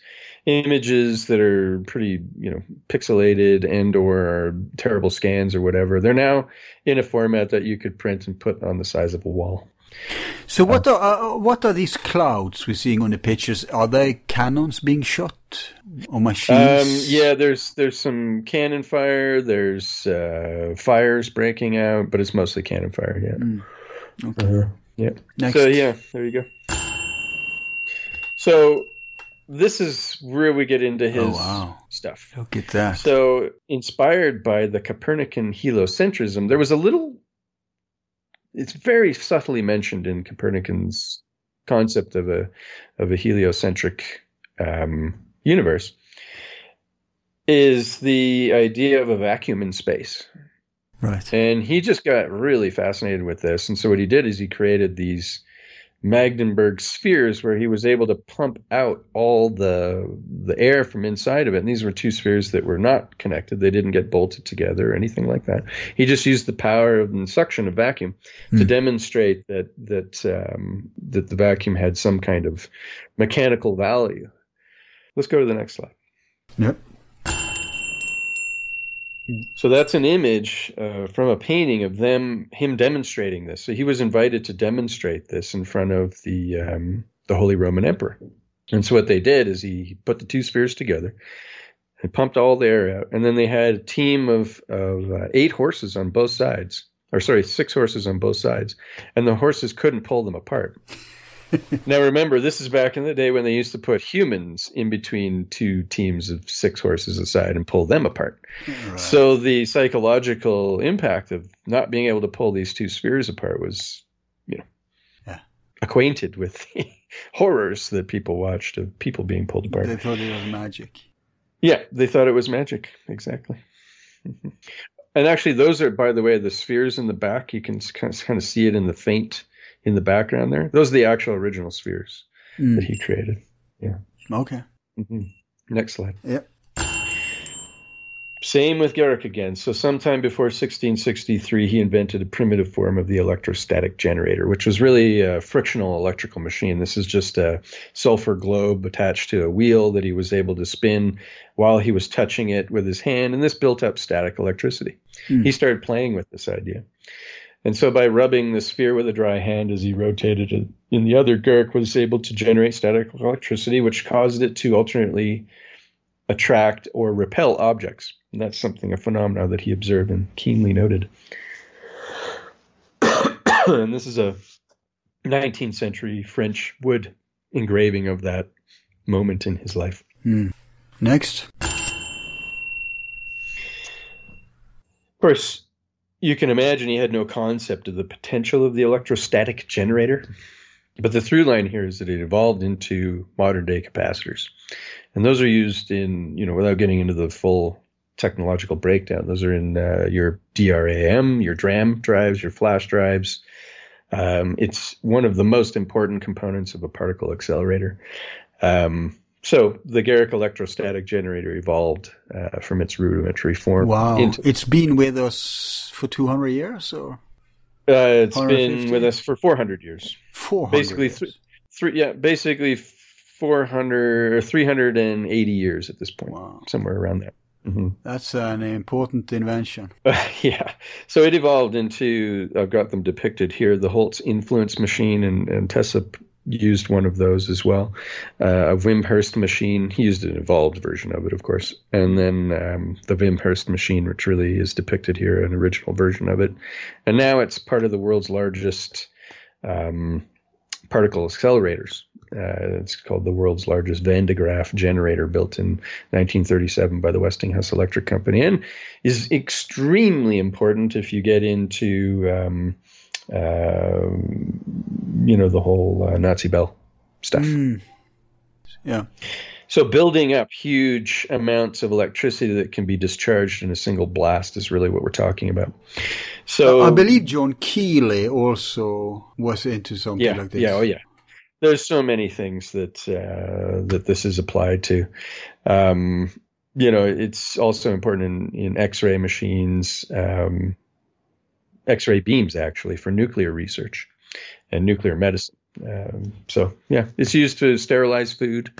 images that are pretty, you know, pixelated and or terrible scans or whatever, they're now in a format that you could print and put on the size of a wall. So what are uh, what are these clouds we're seeing on the pictures? Are they cannons being shot or machines? Um, yeah, there's there's some cannon fire. There's uh, fires breaking out, but it's mostly cannon fire. Yeah. Okay. Yeah. Next. So yeah, there you go. So this is where we get into his Oh, wow. stuff. Look at that. So inspired by the Copernican heliocentrism, there was a little. It's very subtly mentioned in Copernican's concept of a of a heliocentric um, universe. Is the idea of a vacuum in space. Right. And he just got really fascinated with this. And so what he did is he created these Magdeburg spheres where he was able to pump out all the the air from inside of it. And these were two spheres that were not connected. They didn't get bolted together or anything like that. He just used the power of the suction of vacuum to demonstrate that that um, that the vacuum had some kind of mechanical value. Let's go to the next slide. Yep. So that's an image uh, from a painting of them, him demonstrating this. So he was invited to demonstrate this in front of the um, the Holy Roman Emperor. And so what they did is he put the two spheres together, and pumped all the air out, and then they had a team of of uh, eight horses on both sides, or sorry, six horses on both sides, and the horses couldn't pull them apart. now remember, this is back in the day when they used to put humans in between two teams of six horses aside and pull them apart. Right. So the psychological impact of not being able to pull these two spheres apart was, you know, yeah. acquainted with the horrors that people watched of people being pulled apart. They thought it was magic. Yeah, they thought it was magic. Exactly. and actually, those are, by the way, the spheres in the back. You can kind of, kind of see it in the faint in the background there. Those are the actual original spheres mm. that he created. Yeah. Okay. Mm-hmm. Next slide. Yep. Same with Guericke again. So, sometime before 1663, he invented a primitive form of the electrostatic generator, which was really a frictional electrical machine. This is just a sulfur globe attached to a wheel that he was able to spin while he was touching it with his hand, and this built up static electricity. Mm. He started playing with this idea. And so by rubbing the sphere with a dry hand as he rotated it in the other, Guericke was able to generate static electricity, which caused it to alternately attract or repel objects. And that's something, a phenomenon that he observed and keenly noted. and this is a 19th century French wood engraving of that moment in his life. Hmm. Next. Of course, you can imagine he had no concept of the potential of the electrostatic generator. But the through line here is that it evolved into modern day capacitors. And those are used in, you know, without getting into the full technological breakdown, those are in uh, your DRAM, your DRAM drives, your flash drives. Um, it's one of the most important components of a particle accelerator. Um, so the Guericke electrostatic generator evolved uh, from its rudimentary form. Wow, into, it's been with us for 200 years, or uh, it's been with us for 400 years. 400 basically, years. Th- three, yeah, basically 400 or 380 years at this point, wow. somewhere around there. Mm-hmm. That's an important invention. Uh, yeah. So it evolved into, I've got them depicted here, the Holtz influence machine, and, and Tesla used one of those as well. Uh, a Wimshurst machine. He used an evolved version of it, of course. And then um, the Wimshurst machine, which really is depicted here, an original version of it. And now it's part of the world's largest um, particle accelerators. Uh, it's called the world's largest Van de Graaff generator, built in 1937 by the Westinghouse Electric Company, and is extremely important if you get into um, you know the whole uh, Nazi Bell stuff. Mm. Yeah. So building up huge amounts of electricity that can be discharged in a single blast is really what we're talking about. So I believe John Keely also was into something yeah, like this. Yeah, oh yeah. There's so many things that uh, that this is applied to. Um, you know, it's also important in, in X-ray machines. Um, X-ray beams actually for nuclear research and nuclear medicine. Um, so yeah, it's used to sterilize food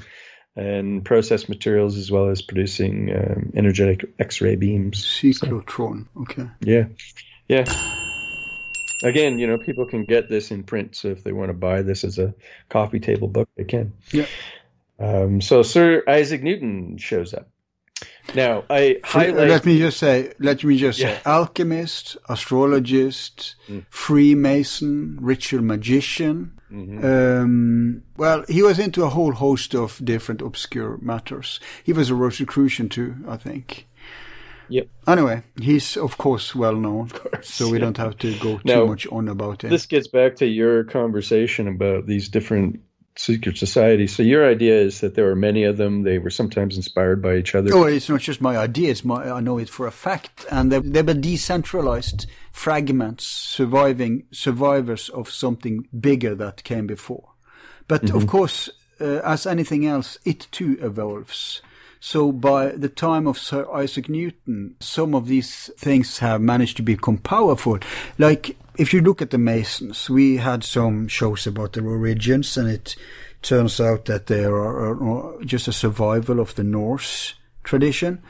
and process materials as well as producing um, energetic X-ray beams. Cyclotron. So, okay. Yeah, yeah. Again, you know, people can get this in print, so if they want to buy this as a coffee table book, they can. Yeah. Um, so Sir Isaac Newton shows up. Now, I highlight. Let me just say, let me just yeah. say, alchemist, astrologist, mm. Freemason, ritual magician. Mm-hmm. Um, well, he was into a whole host of different obscure matters. He was a Rosicrucian too, I think. Yep. Anyway, he's of course well known, course, so we yeah. don't have to go too now, much on about it. This gets back to your conversation about these different secret society. So your idea is that there were many of them. They were sometimes inspired by each other. Oh, it's not just my idea. It's my I know it for a fact. And they, they were decentralized fragments, surviving survivors of something bigger that came before. But mm-hmm. of course, uh, as anything else, it too evolves. So by the time of Sir Isaac Newton, some of these things have managed to become powerful. Like if you look at the Masons, we had some shows about their origins, and it turns out that they are just a survival of the Norse tradition.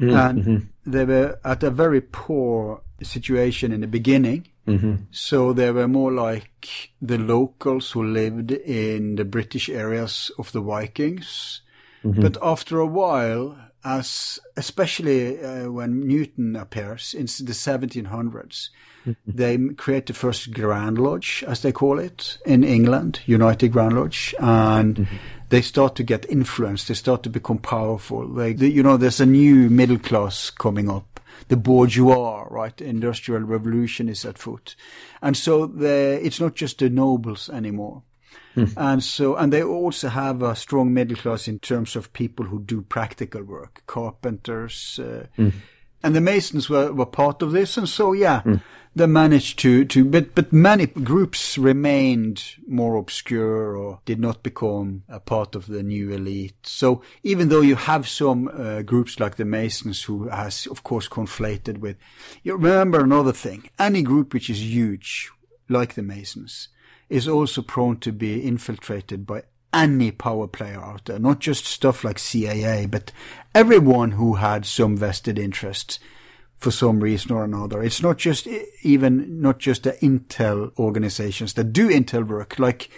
Mm-hmm. and they were at a very poor situation in the beginning. Mm-hmm. So they were more like the locals who lived in the British areas of the Vikings. Mm-hmm. But after a while, as especially uh, when Newton appears in the 1700s, mm-hmm. they create the first Grand Lodge, as they call it, in England, United Grand Lodge, and mm-hmm. they start to get influence. They start to become powerful. They, they- you know, there's a new middle class coming up. The bourgeois, right? Industrial revolution is at foot, and so the, it's not just the nobles anymore. And so, and they also have a strong middle class in terms of people who do practical work, carpenters, uh, and the Masons were, were part of this. And so, yeah, they managed to, to, but, but many groups remained more obscure or did not become a part of the new elite. So even though you have some uh, groups like the Masons who has, of course, conflated with, you remember another thing, any group which is huge, like the Masons, is also prone to be infiltrated by any power player out there, not just stuff like CIA, but everyone who had some vested interest for some reason or another. It's not just even not just the Intel organizations that do Intel work, like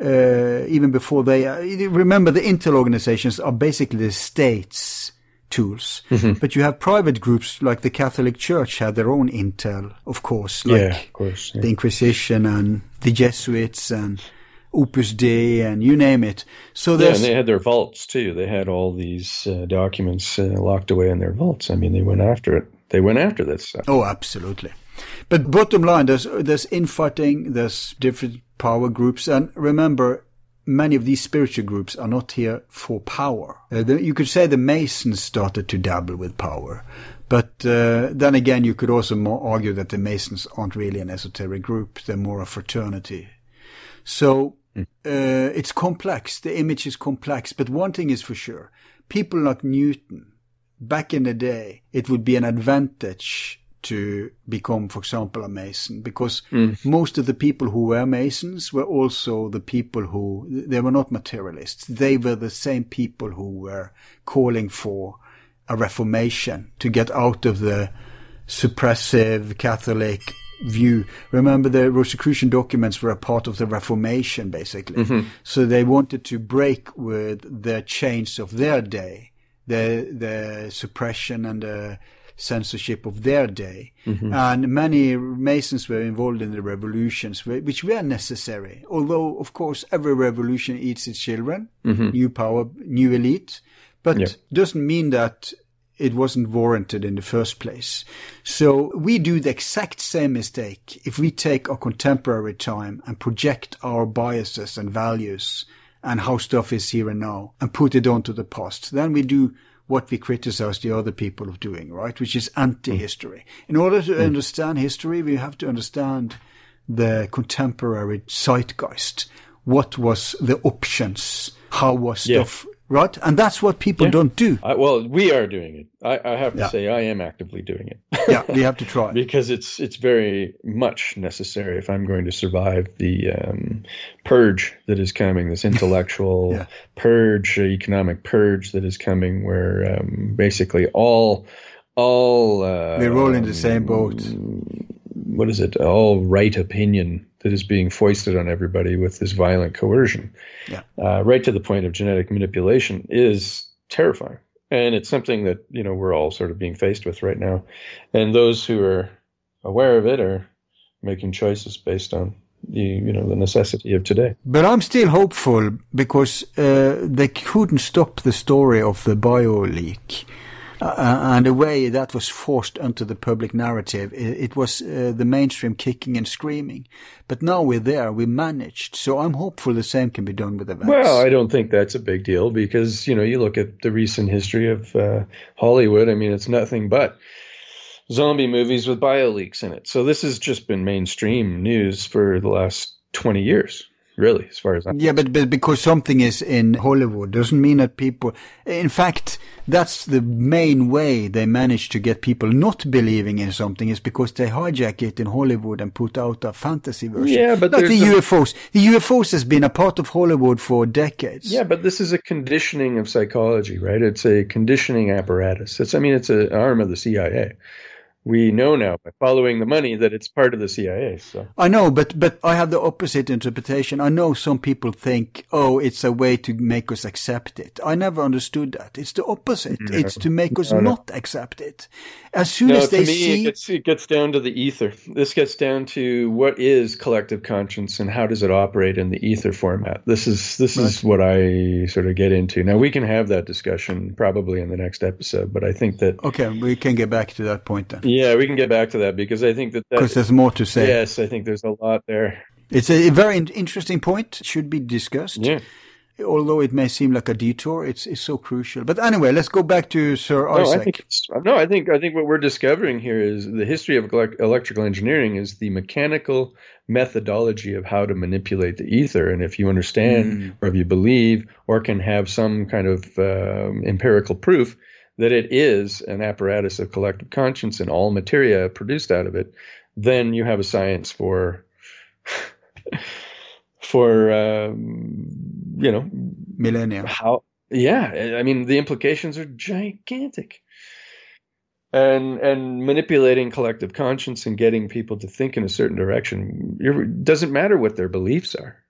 uh, even before they uh, remember the Intel organizations are basically the states tools, but you have private groups like the Catholic Church had their own Intel, of course, like yeah, of course. yeah. the Inquisition and the Jesuits and Opus Dei and you name it. So Yeah, and they had their vaults too. They had all these uh, documents uh, locked away in their vaults. I mean, they went after it. They went after this stuff. Oh, absolutely. But bottom line, there's there's infighting, there's different power groups, and remember, many of these spiritual groups are not here for power. Uh, the, you could say the Masons started to dabble with power, but uh, then again, you could also argue that the Masons aren't really an esoteric group; they're more a fraternity. So uh, it's complex. The image is complex, but one thing is for sure: people like Newton back in the day, it would be an advantage to become, for example, a Mason, because mm. most of the people who were Masons were also the people who, they were not materialists. They were the same people who were calling for a reformation to get out of the suppressive Catholic view. Remember, the Rosicrucian documents were a part of the Reformation, basically. Mm-hmm. So they wanted to break with the chains of their day, the the suppression and the censorship of their day. Mm-hmm. And many Masons were involved in the revolutions, which were necessary. Although, of course, every revolution eats its children, mm-hmm. new power, new elite, but Yeah. doesn't mean that it wasn't warranted in the first place. So we do the exact same mistake if we take our contemporary time and project our biases and values and how stuff is here and now and put it onto the past. Then we do what we criticize the other people of doing, right? Which is hmm. anti-history. In order to hmm. understand history, we have to understand the contemporary zeitgeist. What was the options? How was Yeah. stuff, right? And that's what people Yeah. don't do. I, well, we are doing it. I, I have to Yeah. say, I am actively doing it. yeah, we have to try. because it's it's very much necessary if I'm going to survive the um, purge that is coming, this intellectual Yeah. purge, uh, economic purge that is coming, where um, basically all all uh, We're all in the same boat. what is it? All right opinion that is being foisted on everybody with this violent coercion, Yeah. uh, right to the point of genetic manipulation, is terrifying. And it's something that you know we're all sort of being faced with right now, and those who are aware of it are making choices based on the you know the necessity of today. But I'm still hopeful because uh, they couldn't stop the story of the bio leak. Uh, and the way that was forced onto the public narrative, it, it was uh, the mainstream kicking and screaming. But now we're there, we managed. So I'm hopeful the same can be done with events. Well, I don't think that's a big deal because you know you look at the recent history of uh, Hollywood. I mean, it's nothing but zombie movies with bio leaks in it. So this has just been mainstream news for the last twenty years. Really, as far as I'm Yeah, but, but because something is in Hollywood doesn't mean that people. In fact, that's the main way they manage to get people not believing in something is because they hijack it in Hollywood and put out a fantasy version. Yeah, but like the a- UFOs. The UFOs has been a part of Hollywood for decades. Yeah, but this is a conditioning of psychology, right? It's a conditioning apparatus. It's, I mean, it's an arm of the CIA. We know now by following the money that it's part of the CIA. So I know, but but I have the opposite interpretation. I know some people think, oh, it's a way to make us accept it. I never understood that. It's the opposite. No. It's to make us No, no. not accept it. As soon as to they me, see, it, gets, it gets down to the ether. This gets down to what is collective conscience and how does it operate in the ether format. This is this is what I sort of get into. Now we can have that discussion probably in the next episode, but I think that okay, we can get back to that point then. yeah, we can get back to that because I think that Because there's more to say. Yes, I think there's a lot there. It's a very interesting point. Should be discussed. Yeah. Although it may seem like a detour, it's it's so crucial. But anyway, let's go back to Sir No, I Isaac. think no, I think I think what we're discovering here is the history of electrical engineering is the mechanical methodology of how to manipulate the ether. And if you understand, Mm. or if you believe, or can have some kind of um, empirical proof that it is an apparatus of collective conscience and all materia produced out of it, then you have a science for for um, you know millennia. How? Yeah, I mean the implications are gigantic. And and manipulating collective conscience and getting people to think in a certain direction it doesn't matter what their beliefs are.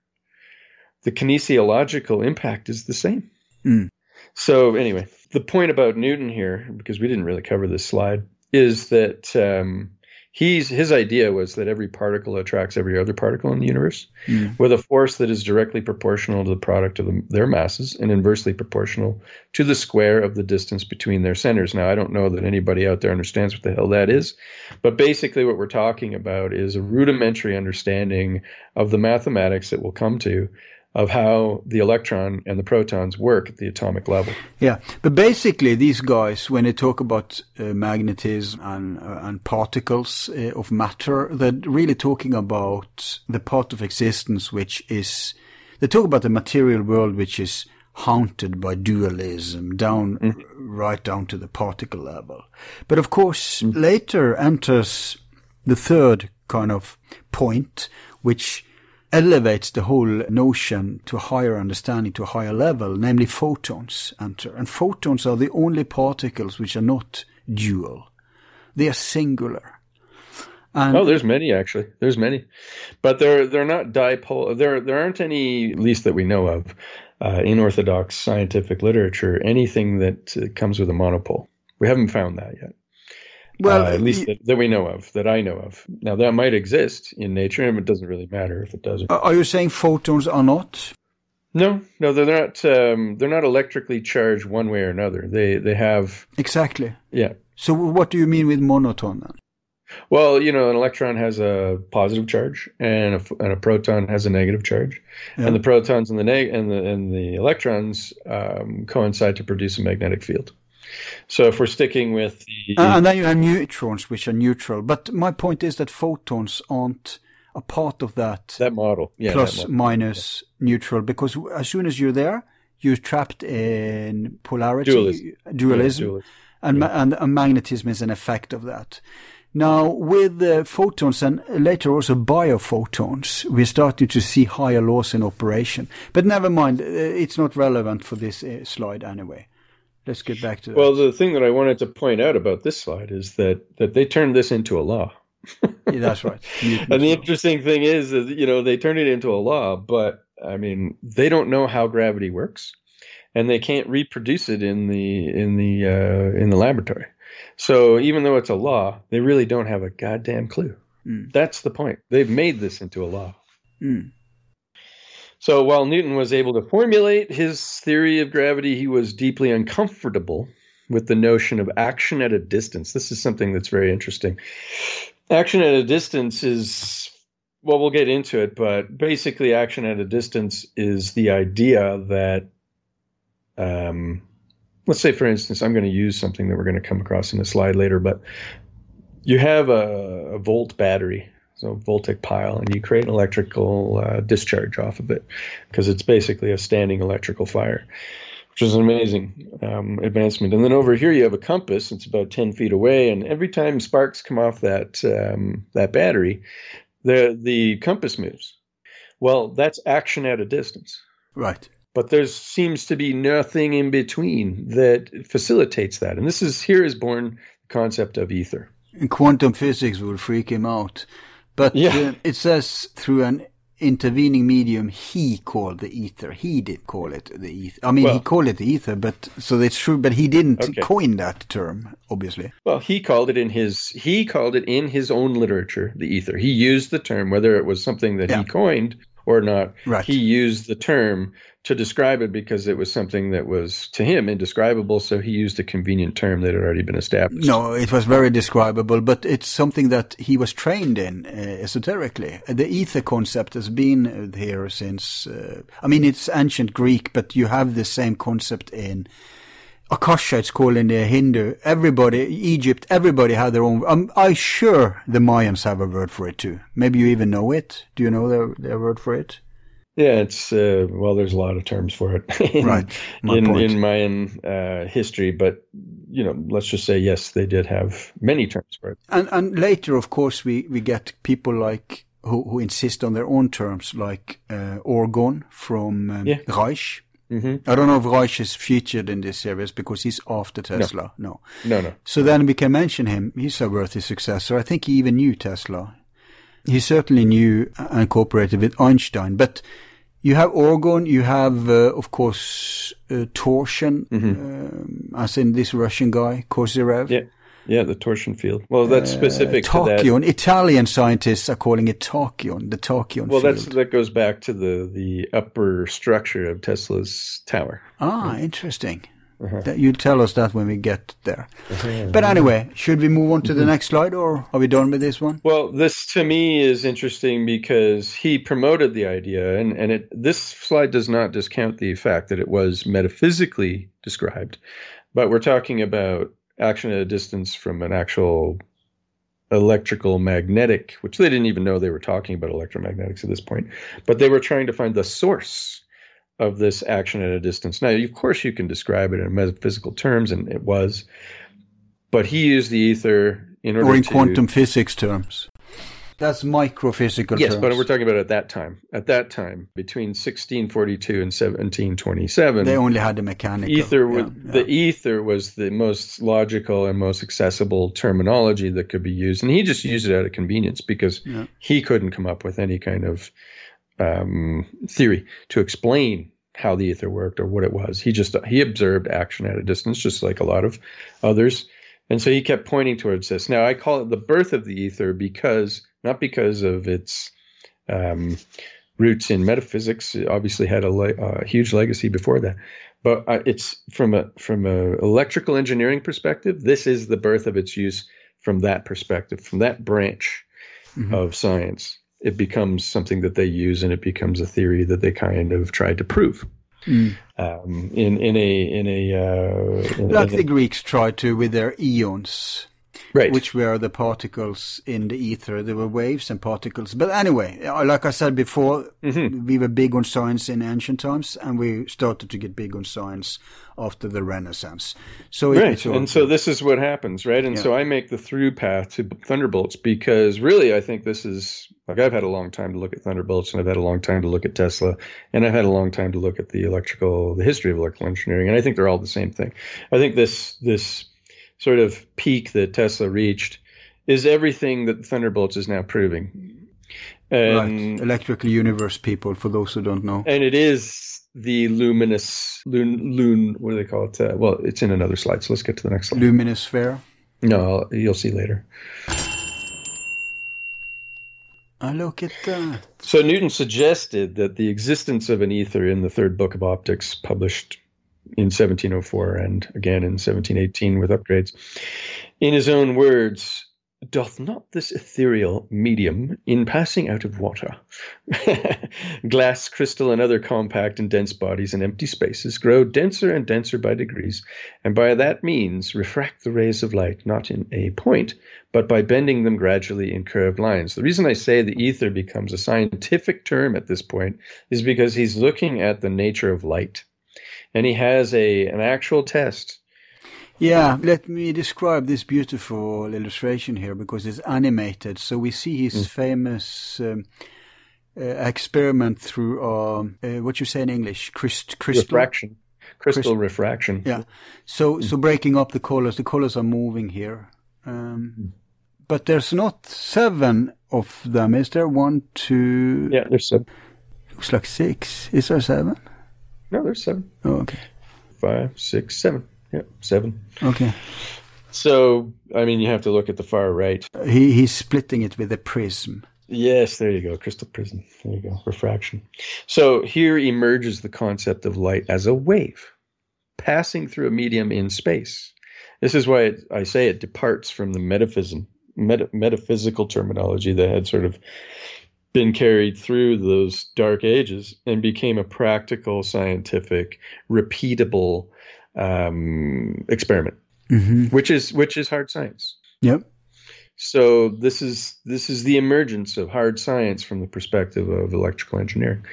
The kinesiological impact is the same. Mm. So anyway, the point about Newton here, because we didn't really cover this slide, is that um, he's his idea was that every particle attracts every other particle in the universe Mm. with a force that is directly proportional to the product of the, their masses and inversely proportional to the square of the distance between their centers. Now, I don't know that anybody out there understands what the hell that is, but basically, what we're talking about is a rudimentary understanding of the mathematics that we'll come to of how the electron and the protons work at the atomic level. Yeah, but basically, these guys, when they talk about uh, magnetism and uh, and particles uh, of matter, they're really talking about the part of existence which is. They talk about the material world which is haunted by dualism, down right down to the particle level. But of course, later enters the third kind of point, which elevates the whole notion to a higher understanding, to a higher level, namely photons enter. And photons are the only particles which are not dual. They are singular. And oh, there's many actually. There's many, but they're they're not dipole. There there aren't any, at least that we know of, uh, in orthodox scientific literature, anything that uh, comes with a monopole. We haven't found that yet. Well, Uh, at least that, that we know of, that I know of. Now that might exist in nature, and it doesn't really matter if it doesn't. are you saying photons are not? No, no, they're not. Um, they're not electrically charged one way or another. They they have Exactly. yeah. So what do you mean with monotone then? Well, you know, an electron has a positive charge, and a, and a proton has a negative charge, Yeah. and the protons and the neg- and the and the electrons um, coincide to produce a magnetic field. So if we're sticking with the Uh, and then you have neutrons, which are neutral. But my point is that photons aren't a part of that that model, yeah, plus that model. minus neutral because as soon as you're there, you're trapped in polarity, Dualism. dualism, Yeah, dualism. and, ma- and, and magnetism is an effect of that. Now, with uh, photons and later also biophotons, we're starting to see higher laws in operation. But never mind, uh, it's not relevant for this uh, slide anyway. Let's get back to that. Well, the thing that I wanted to point out about this slide is that that they turned this into a law. Yeah, that's right. Newton's and the interesting thing is, that, you know, they turned it into a law, but I mean, they don't know how gravity works, and they can't reproduce it in the in the uh, in the laboratory. So even though it's a law, they really don't have a goddamn clue. Mm. That's the point. They've made this into a law. Mm. So while Newton was able to formulate his theory of gravity, he was deeply uncomfortable with the notion of action at a distance. This is something that's very interesting. Action at a distance is, well, we'll get into it, but basically, action at a distance is the idea that, um, let's say, for instance, I'm going to use something that we're going to come across in a slide later, but you have a, a volt battery so voltaic pile, and you create an electrical uh, discharge off of it because it's basically a standing electrical fire, which is an amazing um, advancement. And then over here you have a compass. It's about ten feet away, and every time sparks come off that um, that battery, the the compass moves. Well, that's action at a distance. Right. But there seems to be nothing in between that facilitates that. And this is here is born the concept of ether. And quantum physics will freak him out. But Yeah. uh, it says through an intervening medium, he called the ether. He did call it the ether. I mean, he called it the ether, but so it's true. But he didn't Okay. coin that term, obviously. Well, he called it in his he called it in his own literature, the ether. He used the term, whether it was something that Yeah. he coined or not. Right. He used the term to describe it because it was something that was to him indescribable. So he used a convenient term that had already been established. No, it was very describable, but it's something that he was trained in uh, esoterically. The ether concept has been here since, uh, I mean, it's ancient Greek, but you have the same concept in Akasha, it's called in the Hindu. Everybody, Egypt, everybody had their own. I'm, I'm sure the Mayans have a word for it too. Maybe you even know it. Do you know their, their word for it? Yeah, it's uh, well, there's a lot of terms for it in, Right, my in, in Mayan uh, history, but you know, let's just say yes, they did have many terms for it. And and later, of course, we, we get people like who, who insist on their own terms, like uh, Orgone from um, Yeah. Reich. hmm I don't know if Reich is featured in this series because he's after Tesla. No. No, no. So then we can mention him. He's a worthy successor. I think he even knew Tesla. He certainly knew and cooperated with Einstein. But you have Orgone, you have, uh, of course, uh, Torsion, um, as in this Russian guy, Kozyrev. Mm-hmm. Yeah, yeah, the torsion field. Well, that's specific to that. Tachyon. Italian scientists are calling it Tachyon, the Tachyon Well, field. that's that goes back to the the upper structure of Tesla's tower. Ah, interesting. Uh-huh. That you tell us that when we get there. But anyway, should we move on to Mm-hmm. the next slide, or are we done with this one? Well, this to me is interesting because he promoted the idea, and and it this slide does not discount the fact that it was metaphysically described, but we're talking about action at a distance from an actual electrical magnetic, which they didn't even know they were talking about electromagnetics at this point, but they were trying to find the source of this action at a distance. Now, of course, you can describe it in metaphysical terms, and it was, but he used the ether in order Or in to quantum physics terms? That's microphysical Yes, terms. but we're talking about at that time. At that time, between 1642 and 1727, They only had the mechanical. ether yeah, was, yeah. the ether was the most logical and most accessible terminology that could be used, and he just used it out of convenience because Yeah. he couldn't come up with any kind of um, theory to explain how the ether worked or what it was. He just he observed action at a distance, just like a lot of others, and so he kept pointing towards this. Now I call it the birth of the ether because not because of its um, roots in metaphysics. It obviously had a, le- a huge legacy before that, but uh, it's from a from a electrical engineering perspective. This is the birth of its use from that perspective, from that branch of science. It becomes something that they use, and it becomes a theory that they kind of tried to prove. Um, in in a in a uh, in- like in a- the Greeks tried to with their eons, right, which were the particles in the ether. There were waves and particles. But anyway, uh, like I said before, Mm-hmm. we were big on science in ancient times, and we started to get big on science after the Renaissance. So right all- and so this is what happens right and Yeah. so i make the through path to thunderbolts because really i think this is like i've had a long time to look at thunderbolts and i've had a long time to look at tesla and i've had a long time to look at the electrical the history of electrical engineering and i think they're all the same thing i think this this sort of peak that tesla reached is everything that thunderbolts is now proving and right. electrical universe people. For those who don't know, and it is the luminous loon loon what do they call it uh, well it's in another slide so let's get to the next slide luminous sphere. no I'll- you'll see later I look at that. So Newton suggested that the existence of an ether in the third book of optics, published in 1704 and again in 1718 with upgrades, in his own words, doth not this ethereal medium, in passing out of water, glass, crystal, and other compact and dense bodies in empty spaces, grow denser and denser by degrees, and by that means refract the rays of light, not in a point, but by bending them gradually in curved lines. The reason I say the ether becomes a scientific term at this point is because he's looking at the nature of light. And he has a an actual test yeah, let me describe this beautiful illustration here because it's animated. So we see his mm. famous um, uh, experiment through uh, uh, what you say in English, Christ, crystal refraction, crystal refraction. Yeah. So mm. so breaking up the colors, the colors are moving here, um, mm. but there's not seven of them. Is there one, two? Yeah, there's seven. Looks like six. Is there seven? No, there's seven. Oh, okay. Five, six, seven. Yep, seven. Okay. So, I mean, you have to look at the far right. Uh, he he's splitting it with a prism. Yes, there you go, crystal prism. There you go, refraction. So here emerges the concept of light as a wave passing through a medium in space. This is why it, I say it departs from the metaphysical, meta, metaphysical terminology that had sort of been carried through those dark ages and became a practical, scientific, repeatable um, experiment, mm-hmm. which is which is hard science. Yep. So this is this is the emergence of hard science from the perspective of electrical engineering,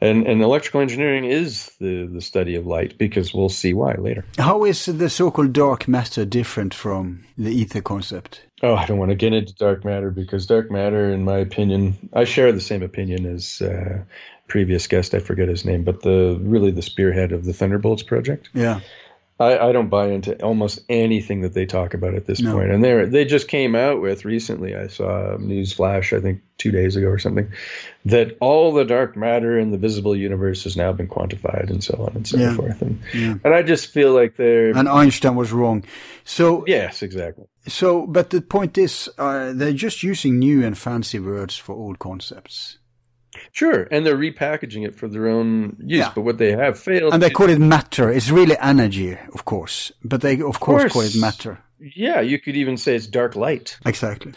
and and electrical engineering is the the study of light because we'll see why later. How is the so-called dark matter different from the ether concept? Oh, I don't want to get into dark matter because dark matter, in my opinion, I share the same opinion as uh, previous guest. I forget his name, but the really the spearhead of the Thunderbolts project. Yeah I, I, don't buy into almost anything that they talk about at this no. point. And they they just came out with recently. I saw a news flash, I think two days ago or something, that all the dark matter in the visible universe has now been quantified and so on and so yeah. forth. And yeah. and I just feel like they're and Einstein was wrong. So yes, exactly. So, but the point is, uh, they're just using new and fancy words for old concepts. Sure, and they're repackaging it for their own use. Yeah. But what they have failed, and they call it matter. It's really energy, of course, but they of course, course, call it matter. Yeah, you could even say it's dark light. Exactly,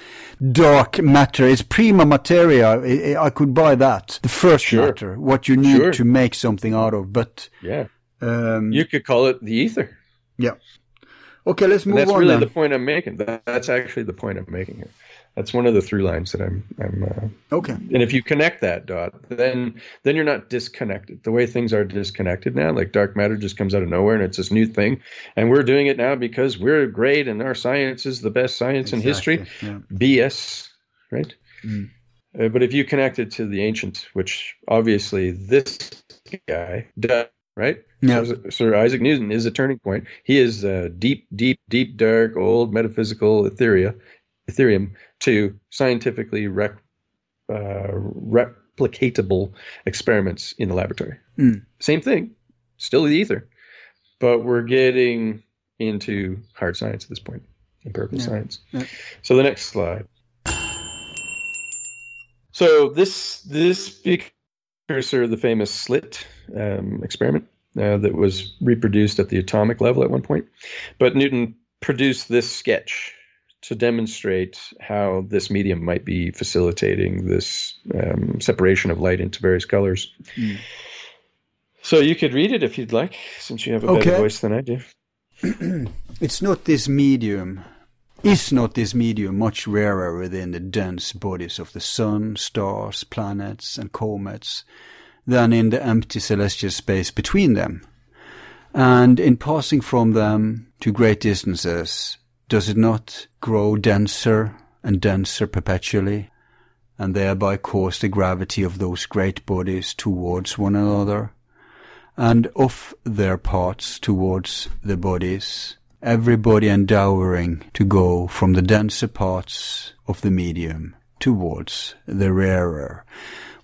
dark matter. It's prima materia. I could buy that. The first sure. matter, what you need sure. to make something out of. But yeah, um, you could call it the ether. Yeah. Okay, let's move that's on. That's really then. the point I'm making. That's actually the point I'm making here. That's one of the through lines that I'm. I'm uh, okay. And if you connect that dot, then then you're not disconnected. The way things are disconnected now, like dark matter just comes out of nowhere and it's this new thing, and we're doing it now because we're great and our science is the best science exactly. in history. Yeah. BS, right? Mm. Uh, but if you connect it to the ancient, which obviously this guy does, right? Yeah. Sir Isaac Newton is a turning point. He is uh, deep, deep, deep, dark, old metaphysical etheria, Ethereum to scientifically rec- uh, replicatable experiments in the laboratory. Mm. Same thing, still the ether, but we're getting into hard science at this point, empirical yeah. science. Yeah. So the next slide. So this this precursor, the famous slit um, experiment uh, that was reproduced at the atomic level at one point, but Newton produced this sketch to demonstrate how this medium might be facilitating this um, separation of light into various colors. Mm. So you could read it if you'd like, since you have a okay. better voice than I do. it's not this medium. Is not this medium much rarer within the dense bodies of the sun, stars, planets, and comets than in the empty celestial space between them? And in passing from them to great distances, does it not grow denser and denser perpetually, and thereby cause the gravity of those great bodies towards one another, and of their parts towards the bodies, everybody endeavoring to go from the denser parts of the medium towards the rarer.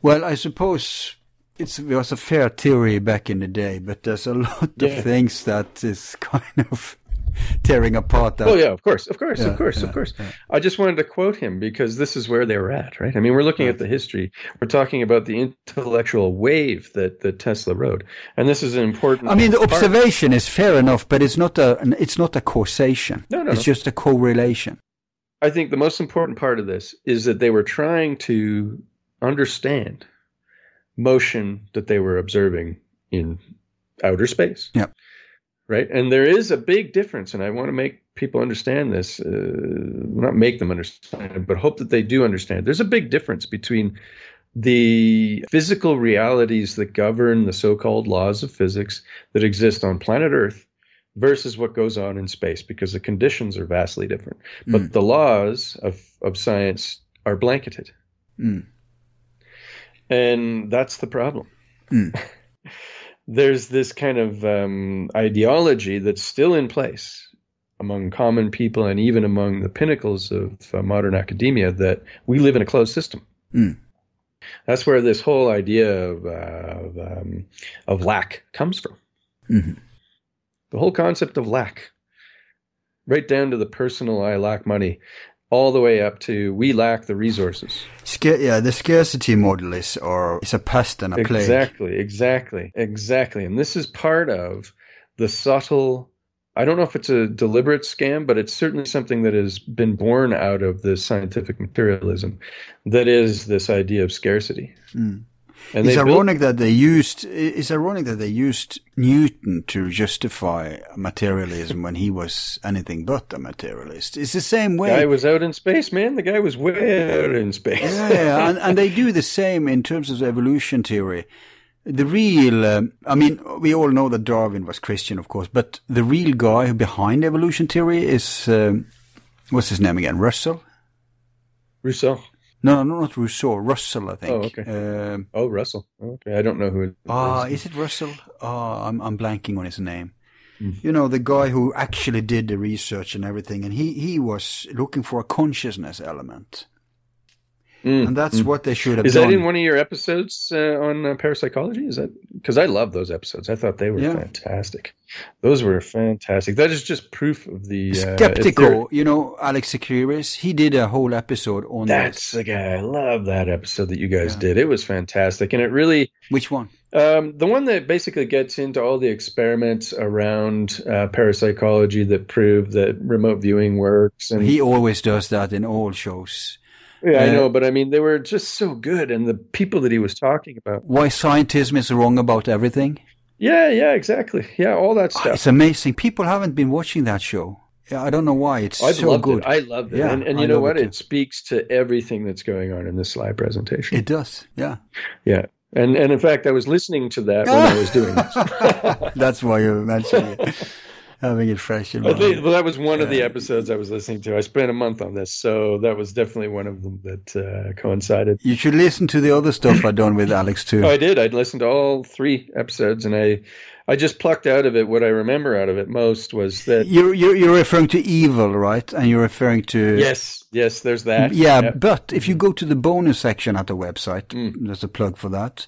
Well, I suppose it was a fair theory back in the day, but there's a lot yeah. of things that is kind of tearing apart that. Oh yeah, of course, of course, yeah, of course, yeah, of course. Yeah. I just wanted to quote him because this is where they were at, right? I mean, we're looking right. at the history. We're talking about the intellectual wave that, that Tesla rode, and this is an important. I mean, the part. observation is fair enough, but it's not a it's not a causation. No, no, it's no. just a correlation. I think the most important part of this is that they were trying to understand motion that they were observing in outer space. Yeah. Right. And there is a big difference. And I want to make people understand this, uh, not make them understand but hope that they do understand. There's a big difference between the physical realities that govern the so called laws of physics that exist on planet Earth versus what goes on in space because the conditions are vastly different. But Mm. the laws of, of science are blanketed. Mm. And that's the problem. Mm. There's this kind of um, ideology that's still in place among common people and even among the pinnacles of uh, modern academia that we live in a closed system. Mm. That's where this whole idea of, uh, of, um, of lack comes from. Mhm. The whole concept of lack, right down to the personal I lack money, all the way up to we lack the resources. Sca- yeah, the scarcity model is or it's a pest and a plague. Exactly, exactly, exactly. And this is part of the subtle. I don't know if it's a deliberate scam, but it's certainly something that has been born out of the scientific materialism. That is this idea of scarcity. Mm. And it's they built- ironic that they used. It's ironic that they used Newton to justify materialism when he was anything but a materialist. It's the same way. The guy was out in space, man. The guy was way out in space. yeah, yeah, and, and they do the same in terms of evolution theory. The real, um, I mean, we all know that Darwin was Christian, of course, but the real guy behind evolution theory is, um, what's his name again? Russell? Rousseau. No, no, not Rousseau. Russell, I think. Oh, okay. Um, Oh, Russell. Okay, I don't know who. It Ah, is. is it Russell? Ah, I'm I'm blanking on his name. Hmm. You know, the guy who actually did the research and everything, and he he was looking for a consciousness element, Mm, and that's mm. what they should have done. Is done. that in one of your episodes uh, on uh, parapsychology? Is that because I love those episodes? I thought they were Yeah. fantastic. Those were fantastic. That is just proof of the uh, Skeptiko, there- you know, Alex Tsakiris, he did a whole episode on That's this. the guy. I love that episode that you guys did. It was fantastic, and it really. Which one? Um, the one that basically gets into all the experiments around uh, parapsychology that prove that remote viewing works, and He always does that in all shows. Yeah, I uh, know, but I mean, they were just so good, and the people that he was talking about. Why scientism is wrong about everything. Yeah, yeah, exactly. Yeah, all that Ah, stuff. It's amazing. People haven't been watching that show. Yeah, I don't know why. It's I so good. it. I love it. Yeah, and and I you know what? it. It, speaks to everything that's going on in this slide presentation. It does. Yeah. yeah. And and in fact, I was listening to that when I was doing this. That's why you mentioned it. Having it fresh in mind. think, well, that was one of the episodes I was listening to. I spent a month on this, so that was definitely one of them that uh, coincided. You should listen to the other stuff I've done with Alex too. Oh, I did. I'd listened to all three episodes, and I, I just plucked out of it what I remember out of it most was that You're, you're you're referring to evil, right? And you're referring to yes, yes, there's that. Yeah, Yep. but if you go to the bonus section at the website, Mm. there's a plug for that.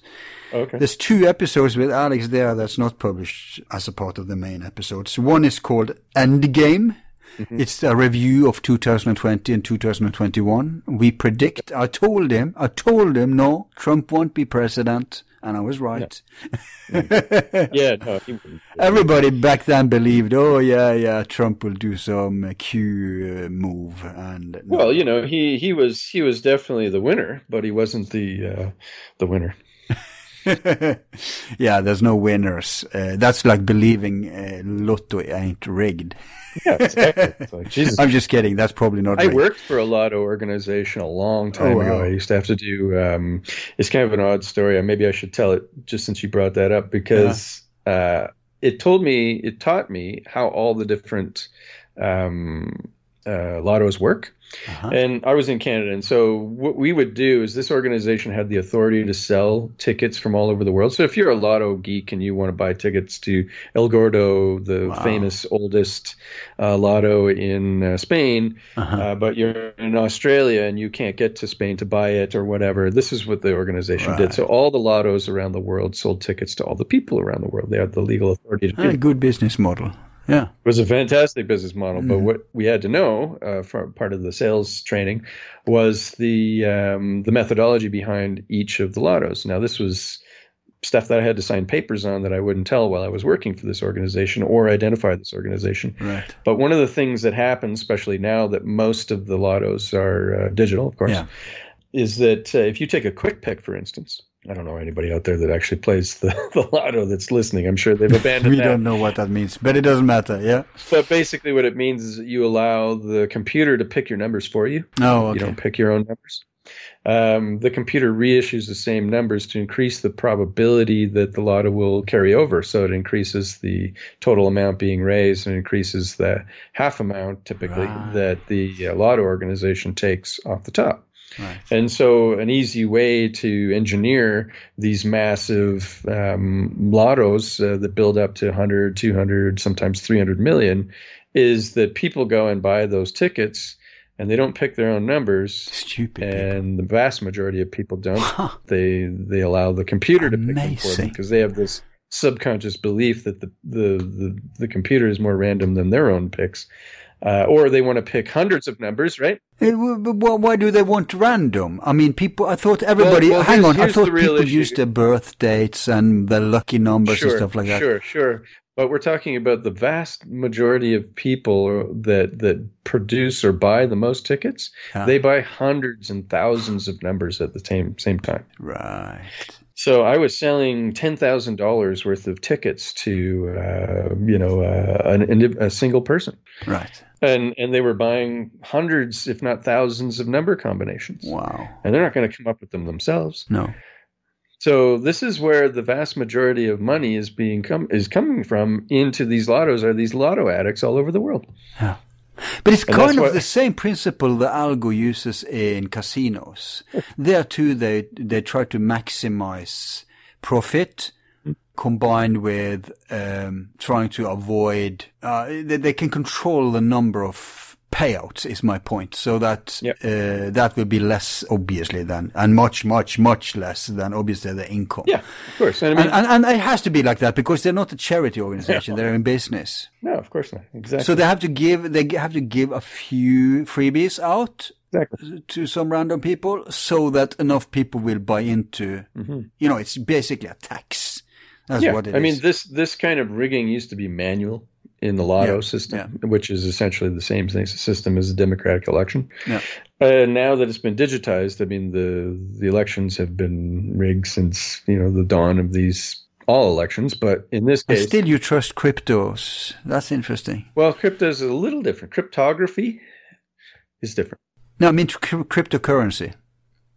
Okay. There's two episodes with Alex there that's not published as a part of the main episodes. One is called Endgame. Mm-hmm. It's a review of 2020 and 2021. We predict. I told him. I told him no, Trump won't be president, and I was right. yeah, no, he wouldn't. Everybody back then believed, oh yeah, yeah, Trump will do some uh, Q uh, move, and no. Well, you know, he he was he was definitely the winner, but he wasn't the uh, the winner. yeah, there's no winners. Uh, that's like believing uh, Lotto ain't rigged. Yeah, exactly. Like, Jesus. I'm just kidding. That's probably not. I rigged. worked for a lotto organization a long time Oh, wow. ago. I used to have to do. Um, it's kind of an odd story. Maybe I should tell it just since you brought that up because uh, it told me, it taught me how all the different um, uh, lottos work. Uh-huh. And I was in Canada, and so what we would do is this organization had the authority to sell tickets from all over the world. So if you're a lotto geek and you want to buy tickets to El Gordo, the Wow. famous oldest uh, lotto in uh, Spain, Uh-huh. uh, but you're in Australia and you can't get to Spain to buy it or whatever, this is what the organization Right. did. So all the lottos around the world sold tickets to all the people around the world. They had the legal authority to do it. good business model. Yeah. It was a fantastic business model, but Mhm. what we had to know uh, for part of the sales training was the um, the methodology behind each of the lottos. Now, this was stuff that I had to sign papers on that I wouldn't tell while I was working for this organization or identify this organization. Right. But one of the things that happens, especially now that most of the lottos are uh, digital, of course, Yeah. is that uh, if you take a quick pick, for instance, I don't know anybody out there that actually plays the, the lotto that's listening. I'm sure they've abandoned We that. don't know what that means, but it doesn't matter. Yeah. But basically, what it means is that you allow the computer to pick your numbers for you. Oh, You don't pick your own numbers. Um, the computer reissues the same numbers to increase the probability that the lotto will carry over. So it increases the total amount being raised and increases the half amount typically Right. that the uh, lotto organization takes off the top. Right. And so, an easy way to engineer these massive um, lottos uh, that build up to 100, 200, sometimes 300 million is that people go and buy those tickets and they don't pick their own numbers. Stupid. And the vast majority of people don't. They they allow the computer to pick them for them because they have this subconscious belief that the, the, the, the computer is more random than their own picks. Uh, or they want to pick hundreds of numbers, right? W- w- wh- Why do they want random? I mean, people. I thought everybody. well, hang on. I thought people issue. used their birth dates and their lucky numbers sure, and stuff like that. Sure, sure. But we're talking about the vast majority of people that that produce or buy the most tickets. Yeah. They buy hundreds and thousands of numbers at the same same time. Right. So I was selling ten thousand dollars worth of tickets to uh, you know uh, an, a single person, Right. and and they were buying hundreds, if not thousands, of number combinations. Wow. And they're not going to come up with them themselves. No. So this is where the vast majority of money is being come is coming from into these lottos are these lotto addicts all over the world. Yeah. But it's And kind of the same principle the algo uses in casinos. there too, they they try to maximize profit combined with um, trying to avoid. Uh, they, they can control the number of payouts. Is my point. So that Yep. uh, that will be less obviously than, and much much much less than obviously the income. Yeah, of course. And I mean, And, and, and it has to be like that because they're not a charity organization; they're in business. no, of course not. Exactly. So they have to give they have to give a few freebies out exactly. to some random people so that enough people will buy into. You know, it's basically a tax. That's Mm-hmm. yeah, what it is. I mean this this kind of rigging used to be manual in the lotto Yeah, system, which is essentially the same thing system as the democratic election. Yeah. Uh, now that it's been digitized, I mean the the elections have been rigged since you know the dawn of these all elections. But in this case, still, you trust cryptos. That's interesting. well, crypto is a little different. Cryptography is different. No, I mean cr- cryptocurrency.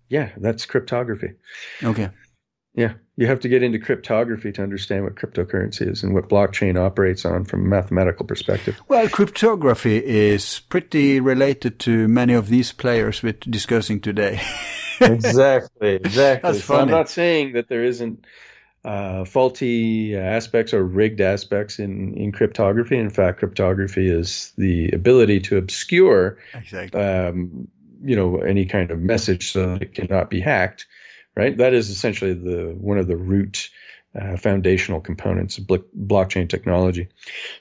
Yeah, that's cryptography. Okay. Yeah, you have to get into cryptography to understand what cryptocurrency is and what blockchain operates on from a mathematical perspective. Well, cryptography is pretty related to many of these players we're discussing today. exactly, exactly. That's So I'm not saying that there isn't uh, faulty aspects or rigged aspects in, in cryptography. In fact, cryptography is the ability to obscure, exactly. um, you know, any kind of message so that it cannot be hacked. Right. That is essentially the one of the root. Uh, foundational components of blo- blockchain technology.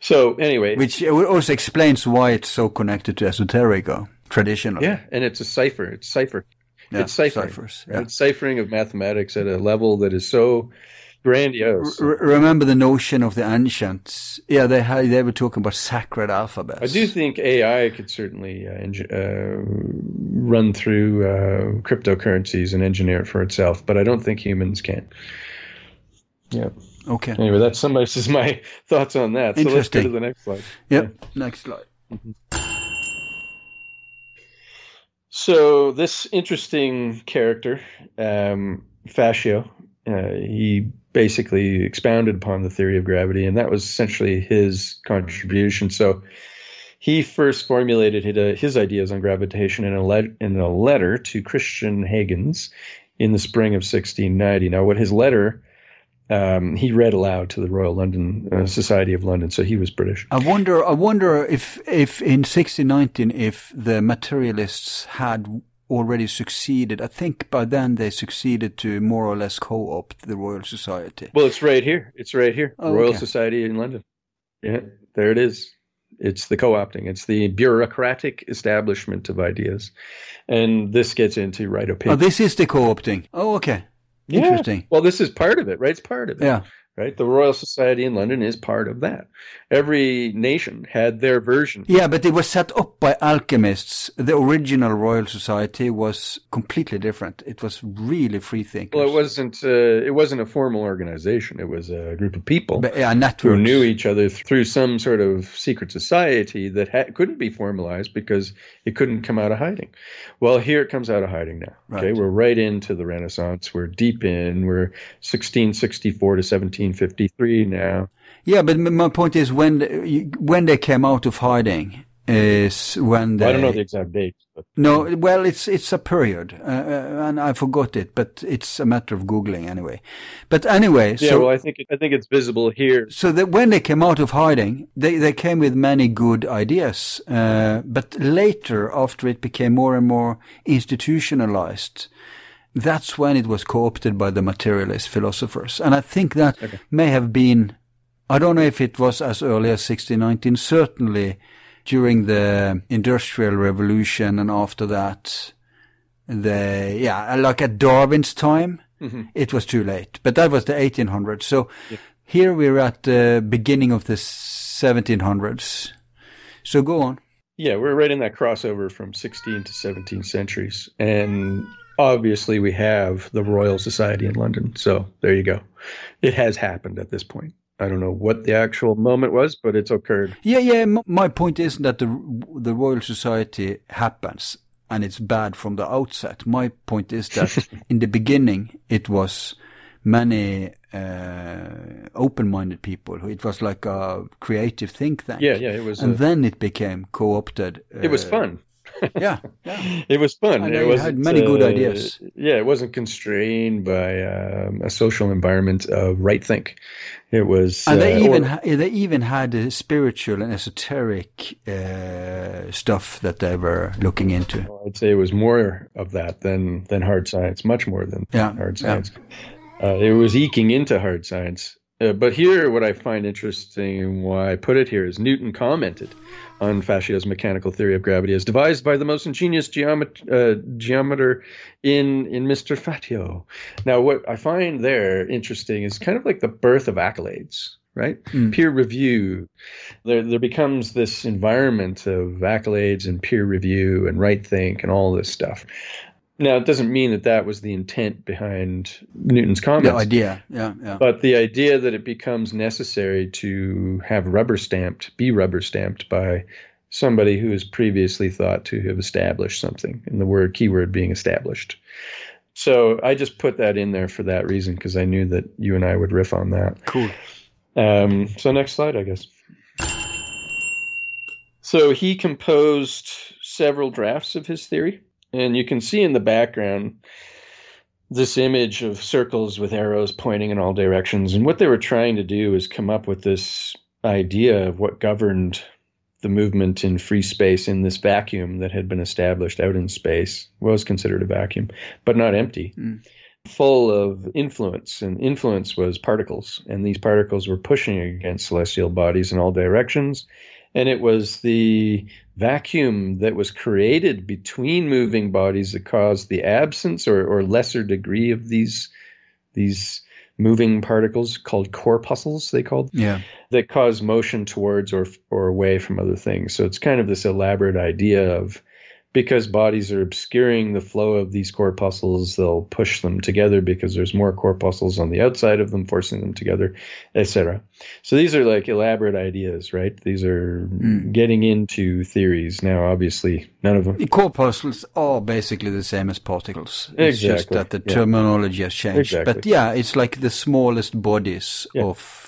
So anyway, Which also explains why it's so connected to esoterica traditionally. yeah, and it's a cipher. It's cipher. Yeah, it's ciphering. ciphers, yeah. It's ciphering of mathematics at a level that is so grandiose. R- remember the notion of the ancients? Yeah, they had, they were talking about sacred alphabets. I do think AI could certainly uh, eng- uh, run through uh, cryptocurrencies and engineer it for itself, but I don't think humans can. Yeah. Okay. Anyway, that summarizes my thoughts on that. So let's go to the next slide. Yep. Next slide. So this interesting character, um, Fatio, uh, he basically expounded upon the theory of gravity, and that was essentially his contribution. So he first formulated his, his ideas on gravitation in a, le- in a letter to Christian Huygens in the spring of 1690. Now, what his letter um, he read aloud to the Royal London uh, Society of London, so he was British. I wonder. I wonder if, if in 1619, if the materialists had already succeeded. I think by then they succeeded to more or less co-opt the Royal Society. Well, it's right here. It's right here. Oh, Royal okay. Society in London. Yeah, there it is. It's the co-opting. It's the bureaucratic establishment of ideas, and this gets into right Oh, opinion. this is the co-opting. Oh, okay. Yeah. Interesting. Well, this is part of it, right? It's part of it. Yeah. Right. The Royal Society in London is part of that. Every nation had their version. Yeah, but it was set up by alchemists. The original Royal Society was completely different. It was really free thinkers. Well, it wasn't. Uh, it wasn't a formal organization. It was a group of people But, yeah, who knew each other through some sort of secret society that ha- couldn't be formalized because it couldn't come out of hiding. Well, here it comes out of hiding now. Okay, Right. we're right into the Renaissance. We're deep in. We're 1664 to 1753 now. Yeah, but my point is when when they came out of hiding is when they. Well, I don't know the exact date, but No, well, it's it's a period, uh, uh, and I forgot it, but it's a matter of googling anyway. But anyway, yeah. so well, I think I think it's visible here. so that when they came out of hiding, they they came with many good ideas, uh, but later, after it became more and more institutionalized, that's when it was co-opted by the materialist philosophers, and I think that may have been. I don't know if it was as early as 1619. Certainly, during the Industrial Revolution and after that, the yeah, like at Darwin's time, mm-hmm. it was too late. But that was the 1800s. So here we're at the beginning of the 1700s. So go on. Yeah, we're right in that crossover from 16 to 17 centuries. And obviously, we have the Royal Society in London. So there you go. It has happened at this point. I don't know what the actual moment was, but it's occurred. Yeah, yeah. My point isn't that the the Royal Society happens and it's bad from the outset. My point is that in the beginning it was many uh, open-minded people. It was like a creative think tank. Yeah, yeah, it was And a- then it became co-opted. It was uh, fun. Yeah, yeah. It was fun. And it was had many good ideas. Yeah, it wasn't constrained by um, a social environment of right think. It was, And they uh, even or- ha- they even had uh, spiritual and esoteric uh, stuff that they were looking into. I'd say it was more of that than than hard science, much more than Yeah, hard yeah. science. Uh, it was eking into hard science. Uh, but here, what I find interesting and why I put it here is Newton commented on Fatio's mechanical theory of gravity as devised by the most ingenious geomet- uh, geometer in in Mr. Fatio. Now, what I find there interesting is kind of like the birth of accolades, right? Peer review. There, there becomes this environment of accolades and peer review and right think and all this stuff. Now, it doesn't mean that that was the intent behind Newton's comments. The idea, yeah, yeah. But the idea that it becomes necessary to have rubber stamped, be rubber stamped by somebody who is previously thought to have established something, and the word keyword being established. So I just put that in there for that reason because I knew that you and I would riff on that. Cool. Um, so next slide, I guess. So he composed several drafts of his theory, and you can see in the background this image of circles with arrows pointing in all directions. And what they were trying to do is come up with this idea of what governed the movement in free space in this vacuum that had been established out in space was considered a vacuum, but not empty hmm. full of influence, and influence was particles, and these particles were pushing against celestial bodies in all directions. And it was the vacuum that was created between moving bodies that caused the absence or, or lesser degree of these these moving particles called corpuscles they called Yeah. that cause motion towards or or away from other things. So it's kind of this elaborate idea of because bodies are obscuring the flow of these corpuscles, they'll push them together because there's more corpuscles on the outside of them, forcing them together, etc. So these are like elaborate ideas, right? These are hmm. getting into theories. Now, obviously, none of them. The corpuscles are basically the same as particles. It's just that the yeah. terminology has changed. Exactly. But yeah, it's like the smallest bodies Yeah. of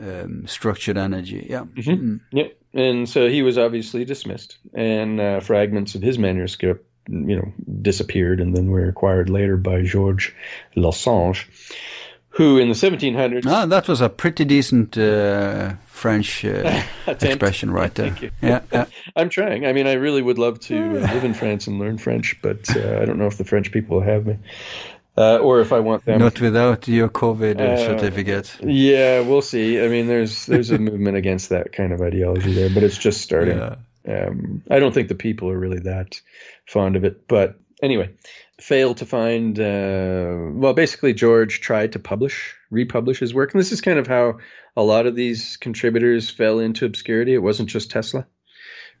um, structured energy. Yeah. Mhm. Yep. And so he was obviously dismissed, and uh, fragments of his manuscript, you know, disappeared, and then were acquired later by Georges Losange, who in the 1700s. Ah, that was a pretty decent uh, French uh, expression right there. Thank you. Yeah, yeah. I'm trying. I mean, I really would love to uh, live in France and learn French, but uh, I don't know if the French people have me, uh, or if I want them. Not without your COVID uh, Uh, certificate. Yeah, we'll see. I mean, there's there's a movement against that kind of ideology there, but it's just starting. Yeah. Um, I don't think the people are really that fond of it, but anyway, failed to find. Uh, well, basically, George tried to publish, republish his work, and this is kind of how a lot of these contributors fell into obscurity. It wasn't just Tesla.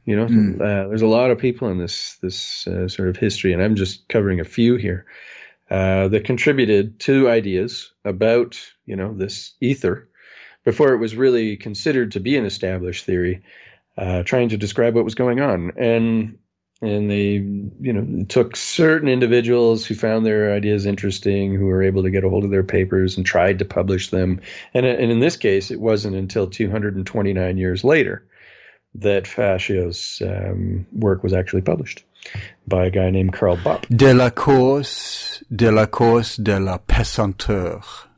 You know, Mm. uh, there's a lot of people in this this uh, sort of history, and I'm just covering a few here uh, that contributed to ideas about you know this ether before it was really considered to be an established theory, uh, trying to describe what was going on, and and they you know took certain individuals who found their ideas interesting, who were able to get a hold of their papers and tried to publish them, and and in this case, it wasn't until 229 years later that Fatio's um, work was actually published by a guy named Karl Bopp. De la cause, de la cause de la pesanteur.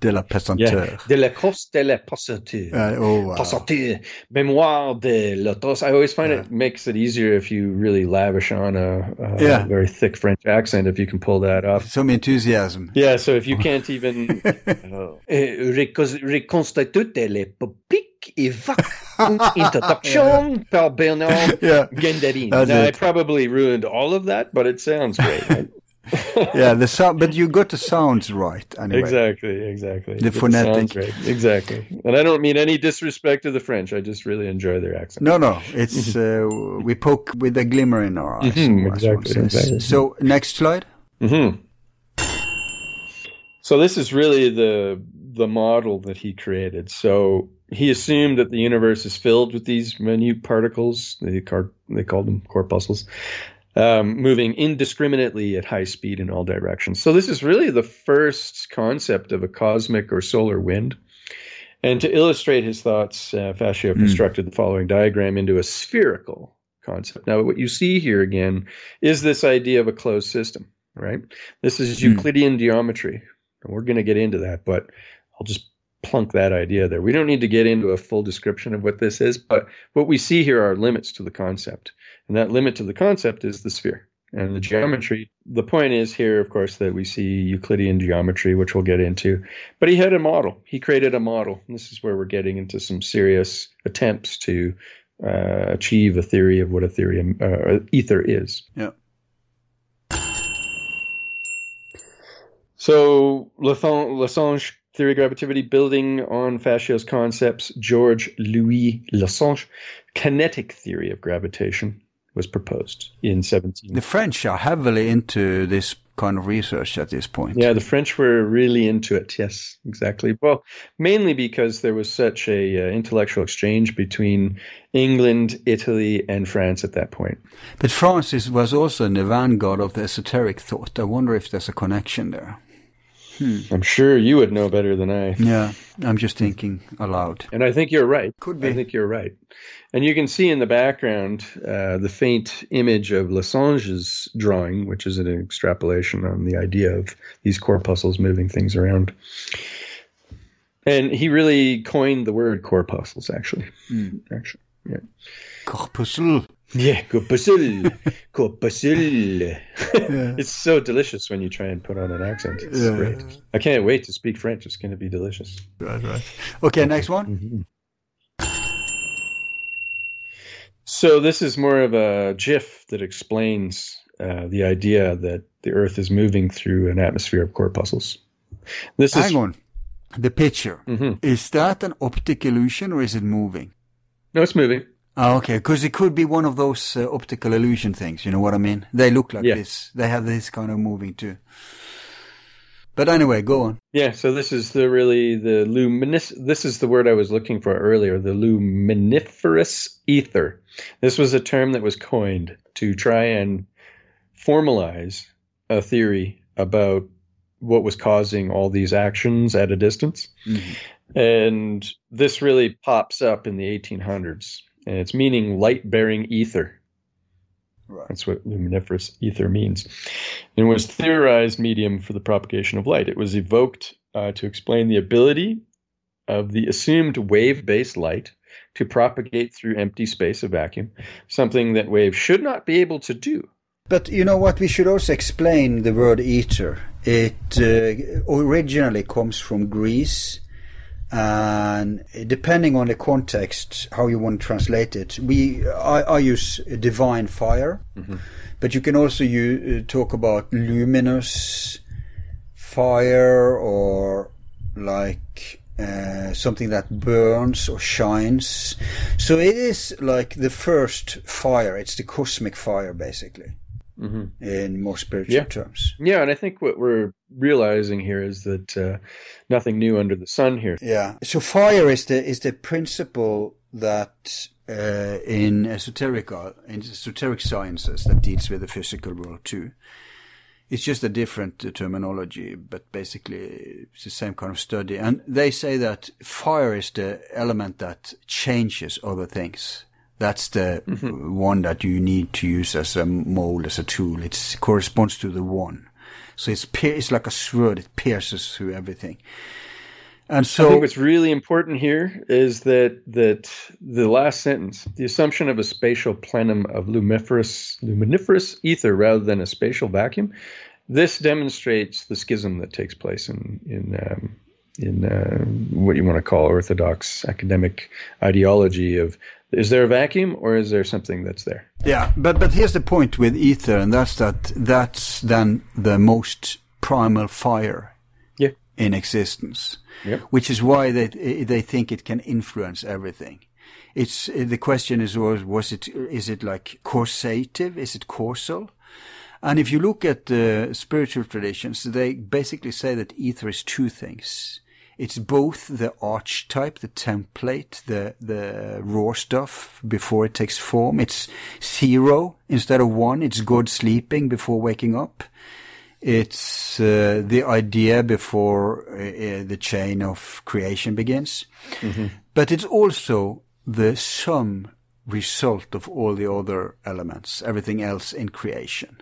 de la pesanteur. Yeah. De la cause de la passature. Uh, oh, wow. Passature. Mémoire de l'autos. I always find it makes it easier if you really lavish on a, a Yeah. very thick French accent, if you can pull that off. Some enthusiasm. Yeah, so if you can't even uh, recon- reconstitute les pic et introduction par Bernard Yeah. Gendarin. That's Now, I probably ruined all of that, but it sounds great. right? yeah, the sound, but you got the sounds right anyway. Exactly, exactly. The phonetic. sounds right. Exactly. And I don't mean any disrespect to the French. I just really enjoy their accent. No, no, it's uh, we poke with a glimmer in our eyes. Mhm, exactly, exactly. So next slide. hmm So this is really the the model that he created. So he assumed that the universe is filled with these minute particles. They car- they called them corpuscles, um, moving indiscriminately at high speed in all directions. So this is really the first concept of a cosmic or solar wind. And to illustrate his thoughts, uh, Fatio constructed the following diagram into a spherical concept. Now, what you see here again is this idea of a closed system, right? This is Euclidean geometry. And we're going to get into that, but I'll just plunk that idea there. We don't need to get into a full description of what this is, but what we see here are limits to the concept. And that limit to the concept is the sphere. And the geometry, the point is here, of course, that we see Euclidean geometry, which we'll get into. But he had a model. He created a model. And this is where we're getting into some serious attempts to uh, achieve a theory of what a theory uh, ether is. Yeah. So Lassange theory of gravitativity building on Fatio's concepts, George Louis Lassange kinetic theory of gravitation was proposed in 17. The French are heavily into this kind of research at this point. Yeah, the French were really into it. Yes, exactly. Well, mainly because there was such a uh, intellectual exchange between England, Italy, and France at that point. But Francis was also in the vanguard of the esoteric thought. I wonder if there's a connection there. I'm sure you would know better than I. Yeah, I'm just thinking aloud. And I think you're right. Could be. I think you're right. And you can see in the background uh, the faint image of Lassange's drawing, which is an extrapolation on the idea of these corpuscles moving things around. And he really coined the word corpuscles, actually. Actually, yeah. Corpuscle. Yeah, corpuscle, corpuscle. It's so delicious when you try and put on an accent. It's Yeah. great. I can't wait to speak French. It's going to be delicious. Right, right. Okay, next one. So this is more of a GIF that explains uh, the idea that the Earth is moving through an atmosphere of corpuscles. This is Hang on. The picture. Mhm. Is that an optic illusion or is it moving? no, it's moving. Oh, okay, because it could be one of those uh, optical illusion things. You know what I mean? They look like Yeah. this. They have this kind of moving too. But anyway, go on. Yeah. So this is the really the luminis. This is the word I was looking for earlier. The luminiferous ether. This was a term that was coined to try and formalize a theory about what was causing all these actions at a distance. And this really pops up in the 1800s. And it's meaning light bearing ether. That's what luminiferous ether means. It was theorized medium for the propagation of light. It was evoked uh, to explain the ability of the assumed wave based light to propagate through empty space, a vacuum, something that waves should not be able to do. But you know what? We should also explain the word ether. It uh, originally comes from Greece, and depending on the context, how you want to translate it, we I, I use divine fire, but you can also use, talk about luminous fire or like uh, something that burns or shines. So it is like the first fire. It's the cosmic fire, basically, in more spiritual Yeah. terms. Yeah, and I think what we're realizing here is that uh, nothing new under the sun here. Yeah. So fire is the is the principle that uh, in esoteric in esoteric sciences that deals with the physical world too. It's just a different uh, terminology, but basically it's the same kind of study. And they say that fire is the element that changes other things. That's the one that you need to use as a mold, as a tool. It corresponds to the one. So it's, it's like a sword. It pierces through everything. And so I think what's really important here is that that the last sentence, the assumption of a spatial plenum of luminiferous luminiferous ether rather than a spatial vacuum, this demonstrates the schism that takes place in in um, in uh, what you want to call orthodox academic ideology of is there a vacuum or is there something that's there? Yeah, but but here's the point with ether, and that's that that's then the most primal fire Yeah. in existence, Yep. which is why they they think it can influence everything. It's the question is was was it is it like causative? Is it causal? And if you look at the spiritual traditions, they basically say that ether is two things. It's both the archetype, the template, the, the raw stuff before it takes form. It's zero instead of one. It's God sleeping before waking up. It's uh, the idea before uh, uh, the chain of creation begins. But it's also the sum result of all the other elements, everything else in creation.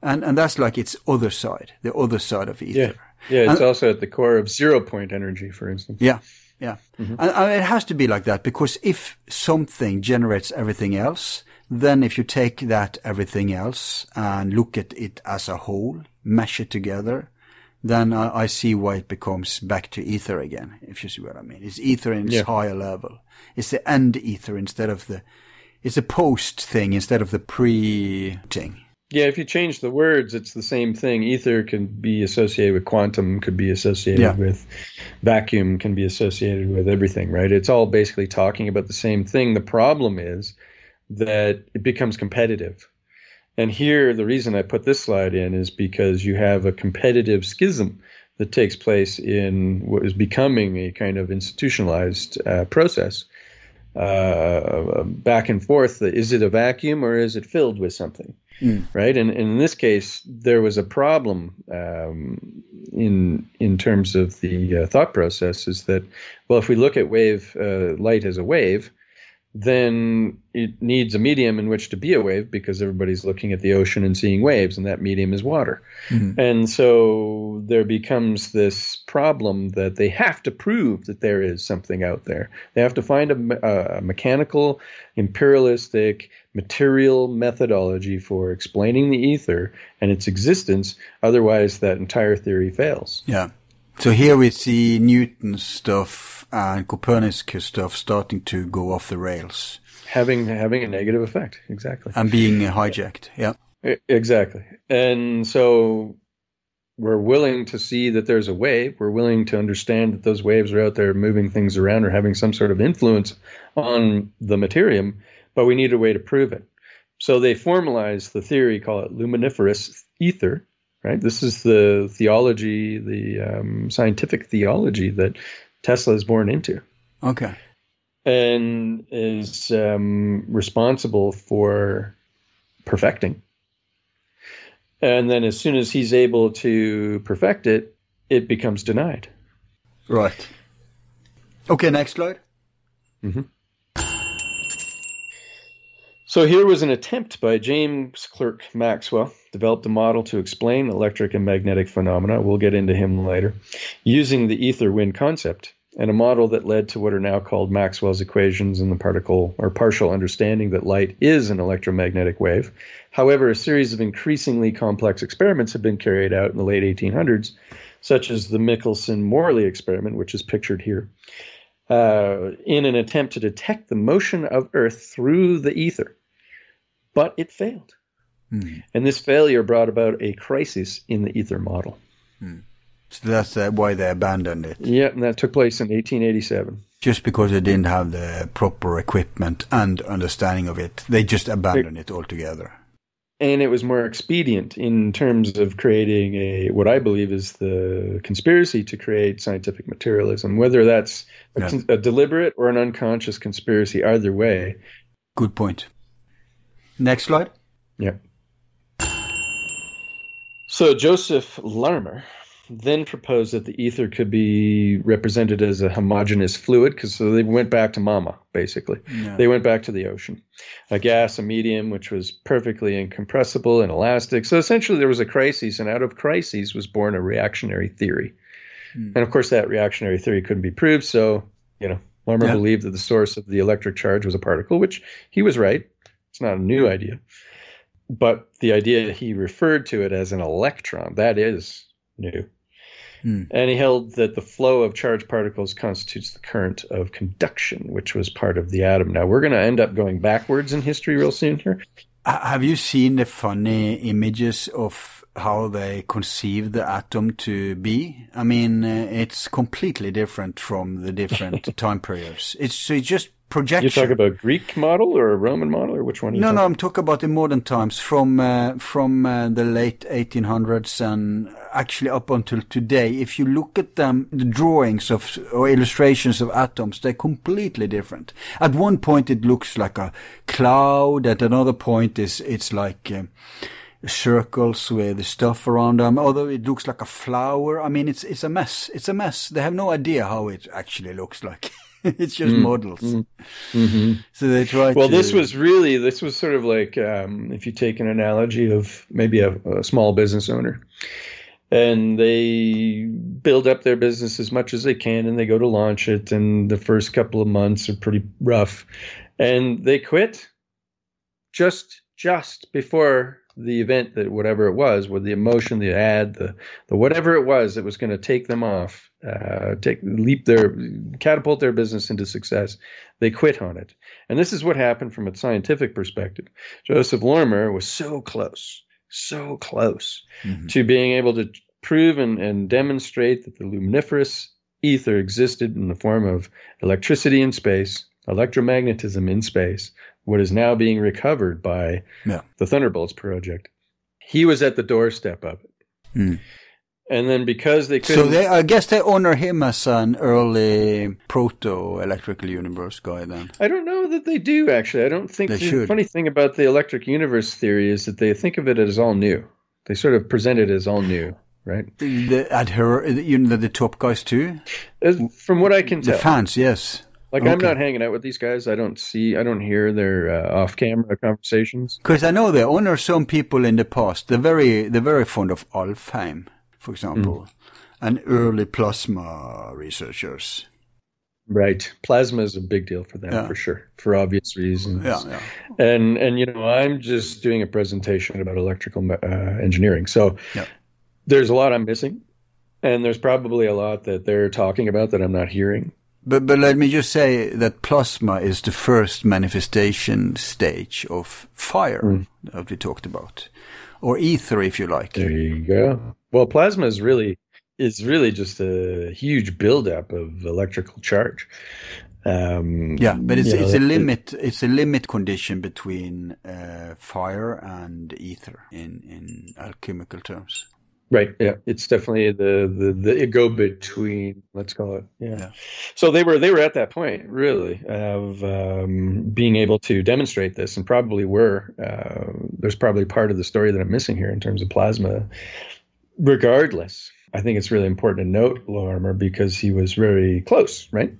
And, and that's like its other side, the other side of ether. Yeah. Yeah, it's And- also at the core of zero point energy, for instance. Yeah, yeah. Mm-hmm. And, and it has to be like that because if something generates everything else, then if you take that everything else and look at it as a whole, mesh it together, then I, I see why it becomes back to ether again, if you see what I mean. It's ether in its Yeah. higher level. It's the end ether instead of the, it's a post thing instead of the pre thing. Yeah, if you change the words, it's the same thing. Ether can be associated with quantum, could be associated Yeah. with vacuum, can be associated with everything, right? It's all basically talking about the same thing. The problem is that it becomes competitive. And here, the reason I put this slide in is because you have a competitive schism that takes place in what is becoming a kind of institutionalized uh, process. Uh, back and forth. Is it a vacuum or is it filled with something? Right? And, and in this case, there was a problem um, in in terms of the uh, thought process. Is that well, if we look at wave uh, light as a wave, then it needs a medium in which to be a wave because everybody's looking at the ocean and seeing waves, and that medium is water. Mm-hmm. And so there becomes this problem that they have to prove that there is something out there. They have to find a, a mechanical, imperialistic, material methodology for explaining the ether and its existence. Otherwise, that entire theory fails. Yeah. So here we see Newton's stuff and Copernicus stuff starting to go off the rails Having having a negative effect, exactly. and being hijacked. Yeah. Exactly. And so we're willing to see that there's a wave. We're willing to understand that those waves are out there moving things around or having some sort of influence on the materium, but we need a way to prove it. So they formalize the theory, call it luminiferous ether, right? This is the theology, the um, scientific theology that Tesla is born into Okay. and is um, responsible for perfecting. And then, as soon as he's able to perfect it, it becomes denied. Right. Okay, next slide. So here was an attempt by James Clerk Maxwell, developed a model to explain electric and magnetic phenomena. We'll get into him later, using the ether wind concept, and a model that led to what are now called Maxwell's equations and the particle or partial understanding that light is an electromagnetic wave. However, a series of increasingly complex experiments have been carried out in the late 1800s such as the Michelson Morley experiment, which is pictured here, uh, in an attempt to detect the motion of Earth through the ether. But it failed. Hmm. And this failure brought about a crisis in the ether model. So that's uh, why they abandoned it. Yeah, and that took place in 1887. Just because they didn't have the proper equipment and understanding of it, they just abandoned it altogether. and it was more expedient in terms of creating a what I believe is the conspiracy to create scientific materialism, whether that's a, Yeah. a deliberate or an unconscious conspiracy. Either way, Good point. Next slide. yeah. So Joseph Larmor then proposed that the ether could be represented as a homogeneous fluid, because so they went back to mama, basically. Yeah. They went back to the ocean, a gas, a medium, which was perfectly incompressible and elastic. So essentially, there was a crisis, and out of crises was born a reactionary theory. Hmm. And of course, that reactionary theory couldn't be proved. So, you know, Larmor Yeah. believed that the source of the electric charge was a particle, which he was right. It's not a new idea. But the idea he referred to it as an electron, that is new. Hmm. And he held that the flow of charged particles constitutes the current of conduction, which was part of the atom. Now, we're going to end up going backwards in history real soon here. Have you seen the funny images of how they conceive the atom to be? I mean, uh, it's completely different from the different time periods. It's, it's just projection. You talk about a Greek model or a Roman model, or which one? No, no, I'm talking about the modern times from uh, from uh, the late 1800s and actually up until today. If you look at them, the drawings of or illustrations of atoms, they're completely different. At one point, it looks like a cloud. At another point, is it's like. Um, circles with stuff around them although it looks like a flower i mean it's it's a mess it's a mess they have no idea how it actually looks like it's just mm. models. Mm. Mm-hmm. So they try well to this was really this was sort of like um, if you take an analogy of maybe a, a small business owner and they build up their business as much as they can and they go to launch it and the first couple of months are pretty rough. And they quit just just before the event that whatever it was with the emotion the ad the the whatever it was that was going to take them off uh, take leap their catapult their business into success they quit on it. And this is what happened from a scientific perspective. Joseph Larmor was so close so close to being able to prove and, and demonstrate that the luminiferous ether existed in the form of electricity in space electromagnetism in space what is now being recovered by Yeah. the Thunderbolts project. He was at the doorstep of it. Hmm. And then because they So couldn't, they, I guess they honor him as an early proto electrical universe guy. Then I don't know that they do actually. I don't think They the should. funny thing about the electric universe theory is that they think of it as all new. They sort of present it as all new, right? the adher, you know, the top guys too. As, from what I can tell. The fans, yes. Like I'm not hanging out with these guys. I don't see, I don't hear their uh, off-camera conversations. Because I know they honor some people in the past. They're very, they're very fond of Alfvén, for example, Mm. and early plasma researchers. Right. Plasma is a big deal for them Yeah. for sure, for obvious reasons. Yeah, yeah. And and you know, I'm just doing a presentation about electrical uh, engineering. So Yeah. there's a lot I'm missing, and there's probably a lot that they're talking about that I'm not hearing. But but let me just say that plasma is the first manifestation stage of fire Mm. that we talked about, or ether, if you like. There you go. Well, plasma is really is really just a huge buildup of electrical charge. Um, Yeah, but it's you know, it's a it- limit. It's a limit condition between uh, fire and ether in in alchemical terms. Right. Yeah. It's definitely the the the go between. Let's call it. Yeah. Yeah. So they were they were at that point really of um, being able to demonstrate this, and probably were. Uh, there's probably part of the story that I'm missing here in terms of plasma. Regardless, I think it's really important to note Larmor because he was very close. Right.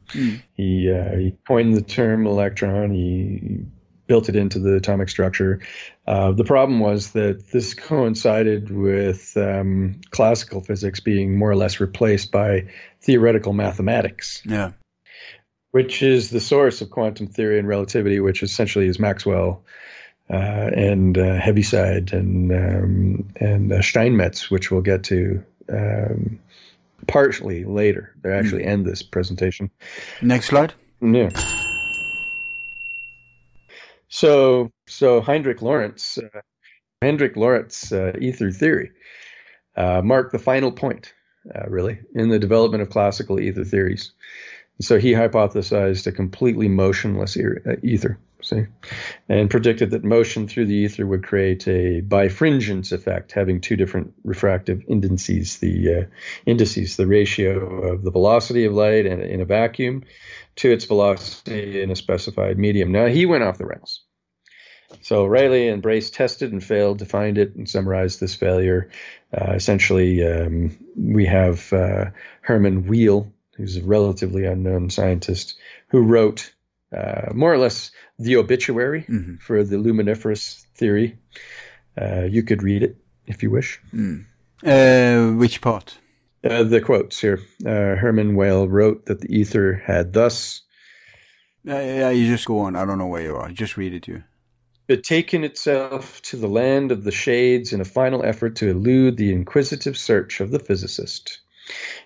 He uh, he coined the term electron. He built it into the atomic structure. Uh, the problem was that this coincided with um, classical physics being more or less replaced by theoretical mathematics, Yeah. which is the source of quantum theory and relativity, which essentially is Maxwell uh, and uh, Heaviside and um, and uh, Steinmetz, which we'll get to um, partially later. They actually end this presentation. Next slide. Yeah. So, so Heinrich Lorentz, uh, Heinrich Lorentz uh, ether theory uh, marked the final point, uh, really, in the development of classical ether theories. So he hypothesized a completely motionless uh, ether, see, and predicted that motion through the ether would create a birefringence effect, having two different refractive indices, the uh, indices, the ratio of the velocity of light in, in a vacuum to its velocity in a specified medium. Now he went off the rails. So Rayleigh and Brace tested and failed to find it and summarized this failure. Uh, essentially, um, we have uh, Hermann Weyl, who's a relatively unknown scientist, who wrote uh, more or less the obituary Mm-hmm. for the luminiferous theory. Uh, you could read it if you wish. Uh, which part? Uh, the quotes here. Uh, Hermann Weyl wrote that the ether had thus yeah, you just go on. I don't know where you are. Just read it to you. betaken itself to the land of the shades in a final effort to elude the inquisitive search of the physicist.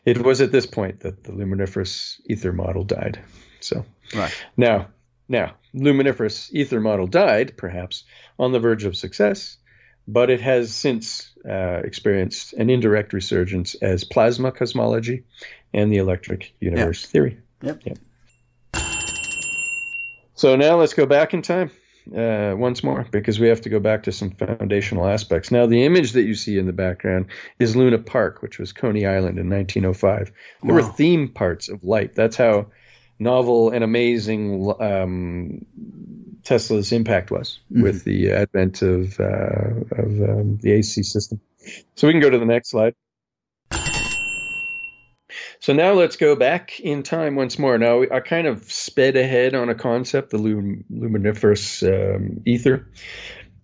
It was at this point that the luminiferous ether model died. So Right. now, now, luminiferous ether model died, perhaps on the verge of success, but it has since uh, experienced an indirect resurgence as plasma cosmology and the electric universe theory. Yep. Yep. So now let's go back in time uh, once more because we have to go back to some foundational aspects. Now, the image that you see in the background is Luna Park, which was Coney Island in 1905. There were theme parts of light. That's how novel and amazing um, Tesla's impact was with the advent of, uh, of um, the AC system. So we can go to the next slide. So now let's go back in time once more. Now I kind of sped ahead on a concept, the lum- luminiferous um, ether,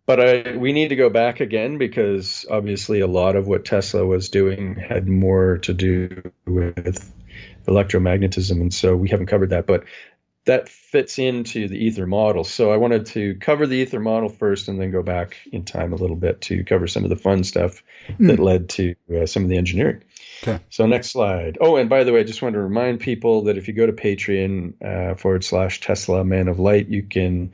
but I, we need to go back again because obviously a lot of what Tesla was doing had more to do with electromagnetism, and so we haven't covered that. But that fits into the ether model. So I wanted to cover the ether model first, and then go back in time a little bit to cover some of the fun stuff that led to uh, some of the engineering. Okay. So next slide. Oh, and by the way, I just want to remind people that if you go to Patreon uh, forward slash Tesla Man of Light, you can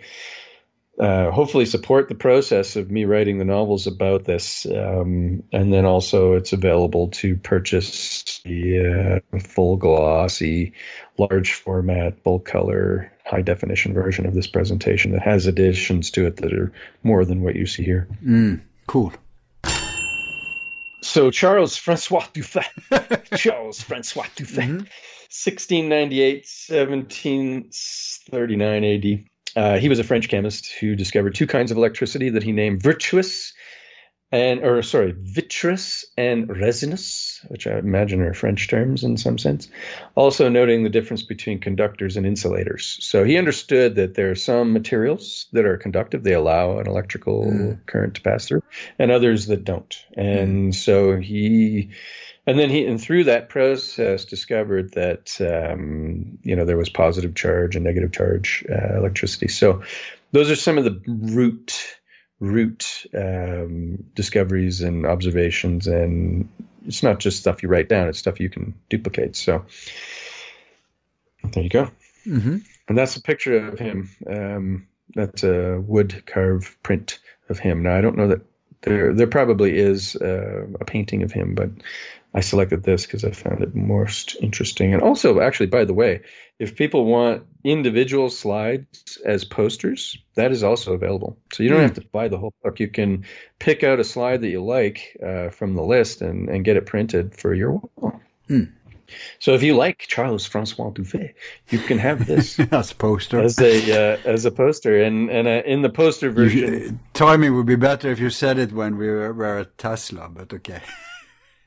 uh, hopefully support the process of me writing the novels about this. Um, and then also it's available to purchase the uh, full glossy, large format, full color, high definition version of this presentation that has additions to it that are more than what you see here. Cool. So Charles Francois Dufay, Charles Francois Dufay, 1698, 1739 AD. Uh, he was a French chemist who discovered two kinds of electricity that he named virtuous and, or sorry, vitreous and resinous, which I imagine are French terms in some sense. Also noting the difference between conductors and insulators. So he understood that there are some materials that are conductive; they allow an electrical current to pass through, and others that don't. And so he and then he and through that process discovered that um, you know there was positive charge and negative charge uh, electricity so those are some of the root root um, discoveries and observations and it's not just stuff you write down it's stuff you can duplicate so. There you go. Mm-hmm. and that's a picture of him. Um, that's a wood carved print of him. Now i don't know that there there probably is uh, a painting of him but I selected this because I found it most interesting. And also, actually, by the way, if people want individual slides as posters, that is also available. So you don't have to buy the whole book. You can pick out a slide that you like uh, from the list and, and get it printed for your wall. So if you like Charles Francois Dufay, you can have this As a poster. as a uh, as a poster. And and uh, in the poster version, You- timing would be better if you said it when we were, were at Tesla, but okay.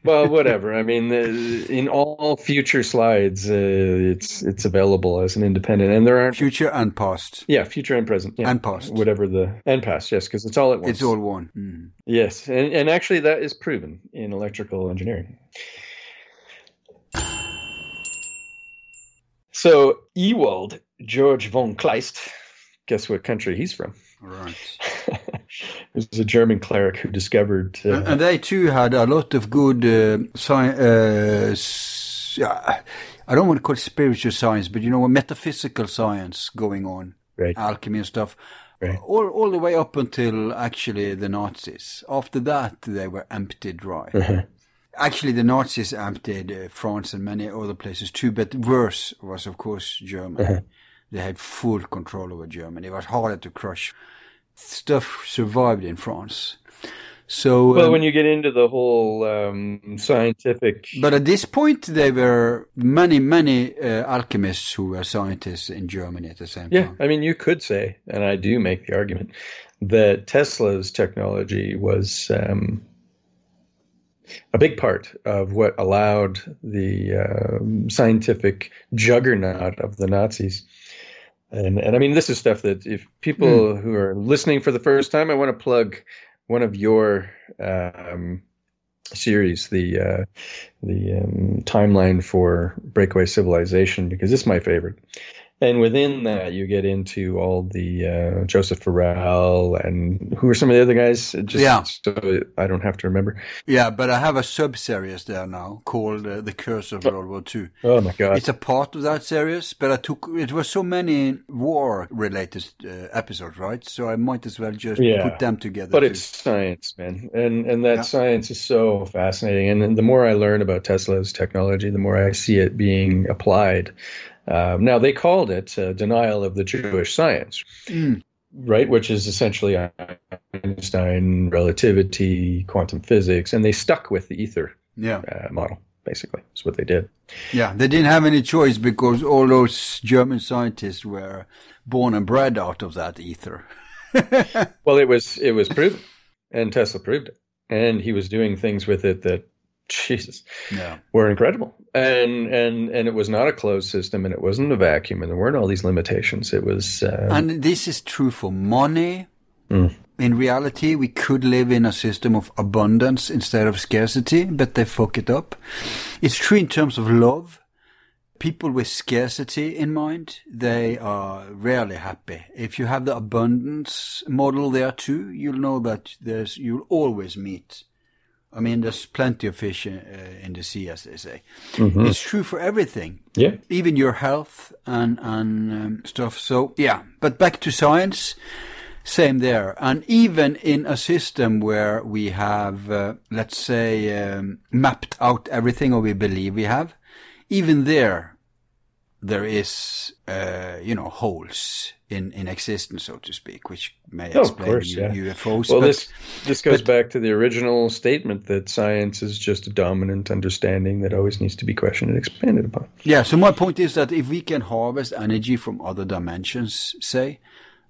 well, whatever. I mean, in all future slides, uh, it's it's available as an independent, and there aren't. Future and past. Yeah, future and present, yeah. And past. whatever the and past, yes, because it's all at once. It's all one. Mm. yes, and and actually that is proven in electrical engineering. So Ewald George von Kleist, guess what country he's from? Right. Was a German cleric who discovered. Uh, and, they too had a lot of good uh, science. Uh, I don't want to call it spiritual science, but you know, metaphysical science going on, Right. alchemy and stuff. Right. All, all the way up until actually the Nazis. After that, they were emptied dry. Uh-huh. Actually, the Nazis emptied uh, France and many other places too, but worse was, of course, Germany. Uh-huh. They had full control over Germany. It was harder to crush. Stuff survived in France. So, well, um, when you get into the whole um, scientific, but at this point, there were many, many uh, alchemists who were scientists in Germany at the same yeah, time. I mean, you could say, and I do make the argument that Tesla's technology was um, a big part of what allowed the um, scientific juggernaut of the Nazis. And, and I mean, this is stuff that if people who are listening for the first time, I want to plug one of your um, series, the uh, the um, timeline for Breakaway Civilization, because it's my favorite. And within that, you get into all the uh, Joseph Farrell and who are some of the other guys? Just Yeah. so I don't have to remember. Yeah, but I have a sub-series there now called uh, The Curse of World War II. Oh my god! It's a part of that series, but I took it was so many war-related uh, episodes, right? So I might as well just Yeah. put them together. But too. it's science, man, and and that Yeah. science is so fascinating. And, and the more I learn about Tesla's technology, the more I see it being applied. Um, now they called it uh, denial of the Jewish science, Mm. right? Which is essentially Einstein relativity, quantum physics, and they stuck with the ether yeah, uh, model. Basically, is what they did. yeah. They didn't have any choice because all those German scientists were born and bred out of that ether. Well, it was it was proven, and Tesla proved it, and he was doing things with it that, Jesus, Yeah. were incredible. And and and it was not a closed system, and it wasn't a vacuum, and there weren't all these limitations. It was uh, And this is true for money. Mm. In reality, we could live in a system of abundance instead of scarcity, but they fuck it up. It's true in terms of love. People with scarcity in mind, they are rarely happy. If you have the abundance model there too, you'll know that there's, you'll always meet. I mean, there's plenty of fish in, uh, in the sea, as they say. It's true for everything yeah. even your health and and um, stuff. So yeah, but back to science, same there. And even in a system where we have, uh, let's say, um, mapped out everything, or we believe we have, even there, there is, uh, you know, holes in in existence, so to speak, which may Oh, explain course, yeah. UFOs. Well, but- this this goes but- back to the original statement that science is just a dominant understanding that always needs to be questioned and expanded upon. Yeah, so my point is that if we can harvest energy from other dimensions, say,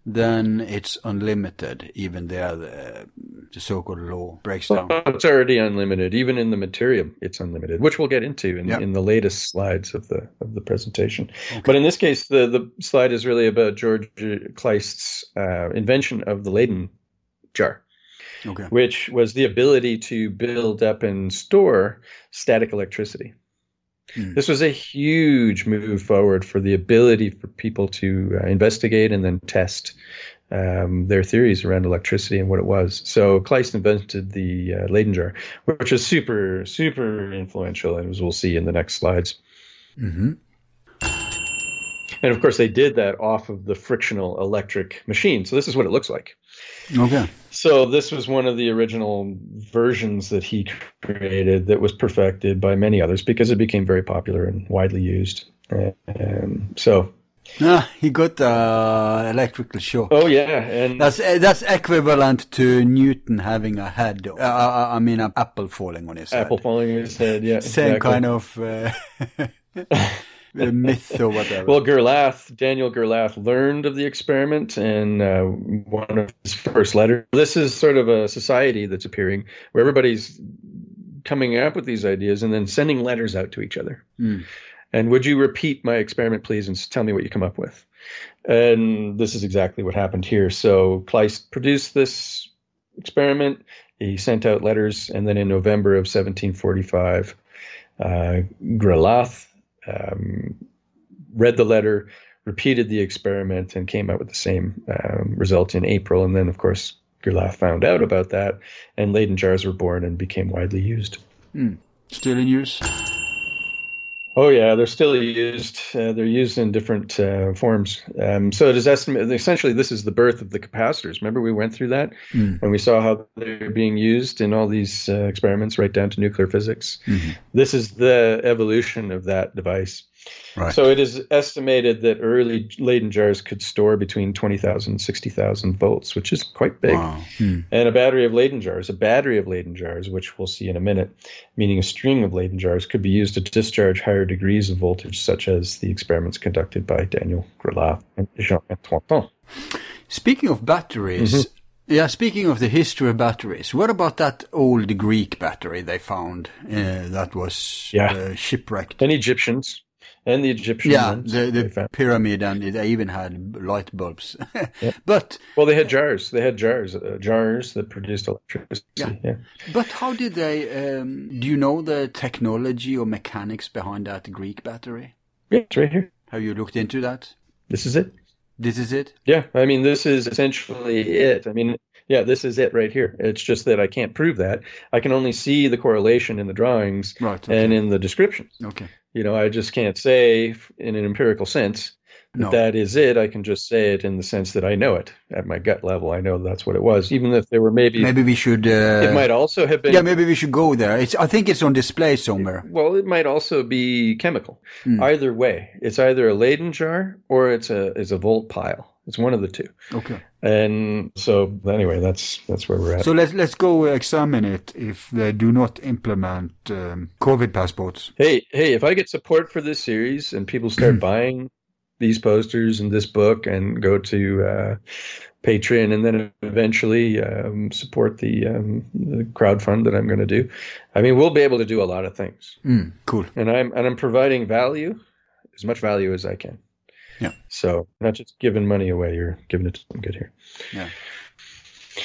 then it's unlimited. Even there, the, the so-called law breaks down. Well, it's already unlimited, even in the material. It's unlimited, which we'll get into in, Yeah. in the latest slides of the of the presentation. But in this case, the the slide is really about George Kleist's uh, invention of the Leyden jar. Okay. which was the ability to build up and store static electricity. Hmm. This was a huge move forward for the ability for people to uh, investigate and then test um, their theories around electricity and what it was. So Kleist invented the uh, Leyden jar, which was super, super influential, and as we'll see in the next slides. hmm And of course, they did that off of the frictional electric machine. So this is what it looks like. Okay. So this was one of the original versions that he created that was perfected by many others because it became very popular and widely used. Um, so, Ah, he got uh, electrical shock. oh yeah, and That's uh, that's equivalent to Newton having a head. Uh, uh, I mean, an apple falling on his Apple head. Apple falling in his head. Yeah, Same exactly. kind of uh, myth or whatever. Well, Gralath, Daniel Gralath, learned of the experiment in uh, one of his first letters. This is sort of a society that's appearing where everybody's coming up with these ideas and then sending letters out to each other. Hmm. And would you repeat my experiment, please, and tell me what you come up with? And this is exactly what happened here. So Kleist produced this experiment. He sent out letters, and then in November of 1745, uh, Gralath um, read the letter, repeated the experiment, and came out with the same um, result in April. And then, of course, Gralath found out about that, and Leyden jars were born and became widely used. Still in use? Oh yeah, they're still used. Uh, they're used in different uh, forms. Um, so it is estimated. Essentially, this is the birth of the capacitors. Remember, we went through that, and we saw how they're being used in all these uh, experiments, right down to nuclear physics. This is the evolution of that device. Right. So it is estimated that early Leyden jars could store between 20,000 and 60,000 volts, which is quite big. Wow. Hmm. And a battery of Leyden jars, a battery of Leyden jars, which we'll see in a minute, meaning a string of Leyden jars, could be used to discharge higher degrees of voltage, such as the experiments conducted by Daniel Gralath and Jean-Antoine Thon. Speaking of batteries, Mm-hmm. yeah, speaking of the history of batteries, what about that old Greek battery they found uh, that was Yeah. uh, shipwrecked? And Egyptians. And the Egyptian Yeah, ones the, the pyramid, and they even had light bulbs. But Well, they had jars. They had jars, uh, jars that produced electricity. Yeah. yeah. but how did they? Um, do you know the technology or mechanics behind that Greek battery? Yeah, it's right here. Have you looked into that? This is it. This is it. Yeah, I mean, this is essentially it. I mean, yeah, this is it right here. It's just that I can't prove that. I can only see the correlation in the drawings Right, okay. and in the descriptions. Okay. You know, I just can't say in an empirical sense that No. that is it. I can just say it in the sense that I know it at my gut level. I know that's what it was, even if there were maybe. Maybe we should. Uh, it might also have been. Yeah, maybe we should go there. It's. I think it's on display somewhere. Well, it might also be chemical. Hmm. Either way, it's either a Leyden jar or it's a it's a volt pile. It's one of the two. Okay. And so anyway, that's that's where we're at. So let's let's go examine it if they do not implement um, COVID passports. hey, hey, if I get support for this series and people start buying these posters and this book and go to uh, Patreon and then eventually um, support the, um, the crowdfund that I'm going to do, I mean, we'll be able to do a lot of things. Mm, cool. And I'm and I'm providing value, as much value as I can. Yeah. So not just giving money away, you're giving it to some good here. Yeah.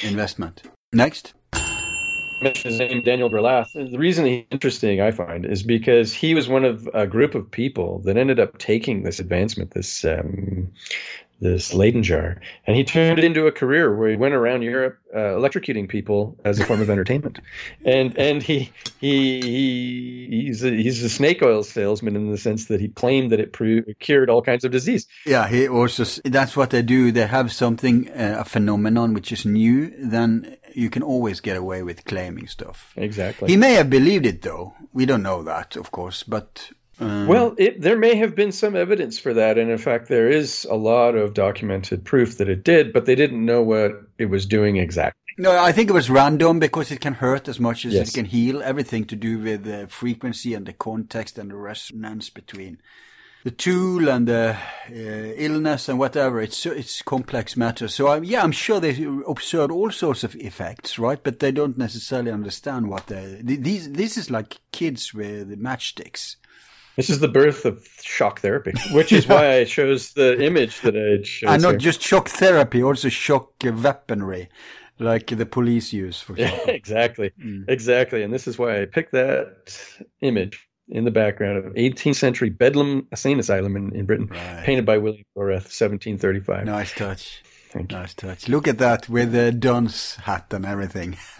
Investment. Next. mention his name, Daniel Gralath. The reason he's interesting, I find, is because he was one of a group of people that ended up taking this advancement, this um, this Leyden jar, and he turned it into a career where he went around Europe uh, electrocuting people as a form of entertainment. And and he he, he he's a, he's a snake oil salesman in the sense that he claimed that it cured all kinds of disease. Yeah, he also. That's what they do. They have something, uh, a phenomenon which is new. Then you can always get away with claiming stuff. Exactly. He may have believed it, though. We don't know that, of course. But um, Well, it, there may have been some evidence for that, and in fact, there is a lot of documented proof that it did, but they didn't know what it was doing exactly. No, I think it was random because it can hurt as much as Yes. it can heal. Everything to do with the frequency and the context and the resonance between the tool and the uh, illness and whatever. It's it's complex matter. So I'm, yeah, I'm sure they observed all sorts of effects, right? But they don't necessarily understand what they. These this is like kids with matchsticks. This is the birth of shock therapy, which is why I chose the image that I chose. and not here. just shock therapy, also shock weaponry, like the police use, for example. exactly, Mm. exactly, and this is why I picked that image in the background of 18th century Bedlam Insane Asylum in, in Britain, Right. painted by William Hogarth, 1735. Nice touch. Thank you. Nice touch. Look at that with the dunce hat and everything.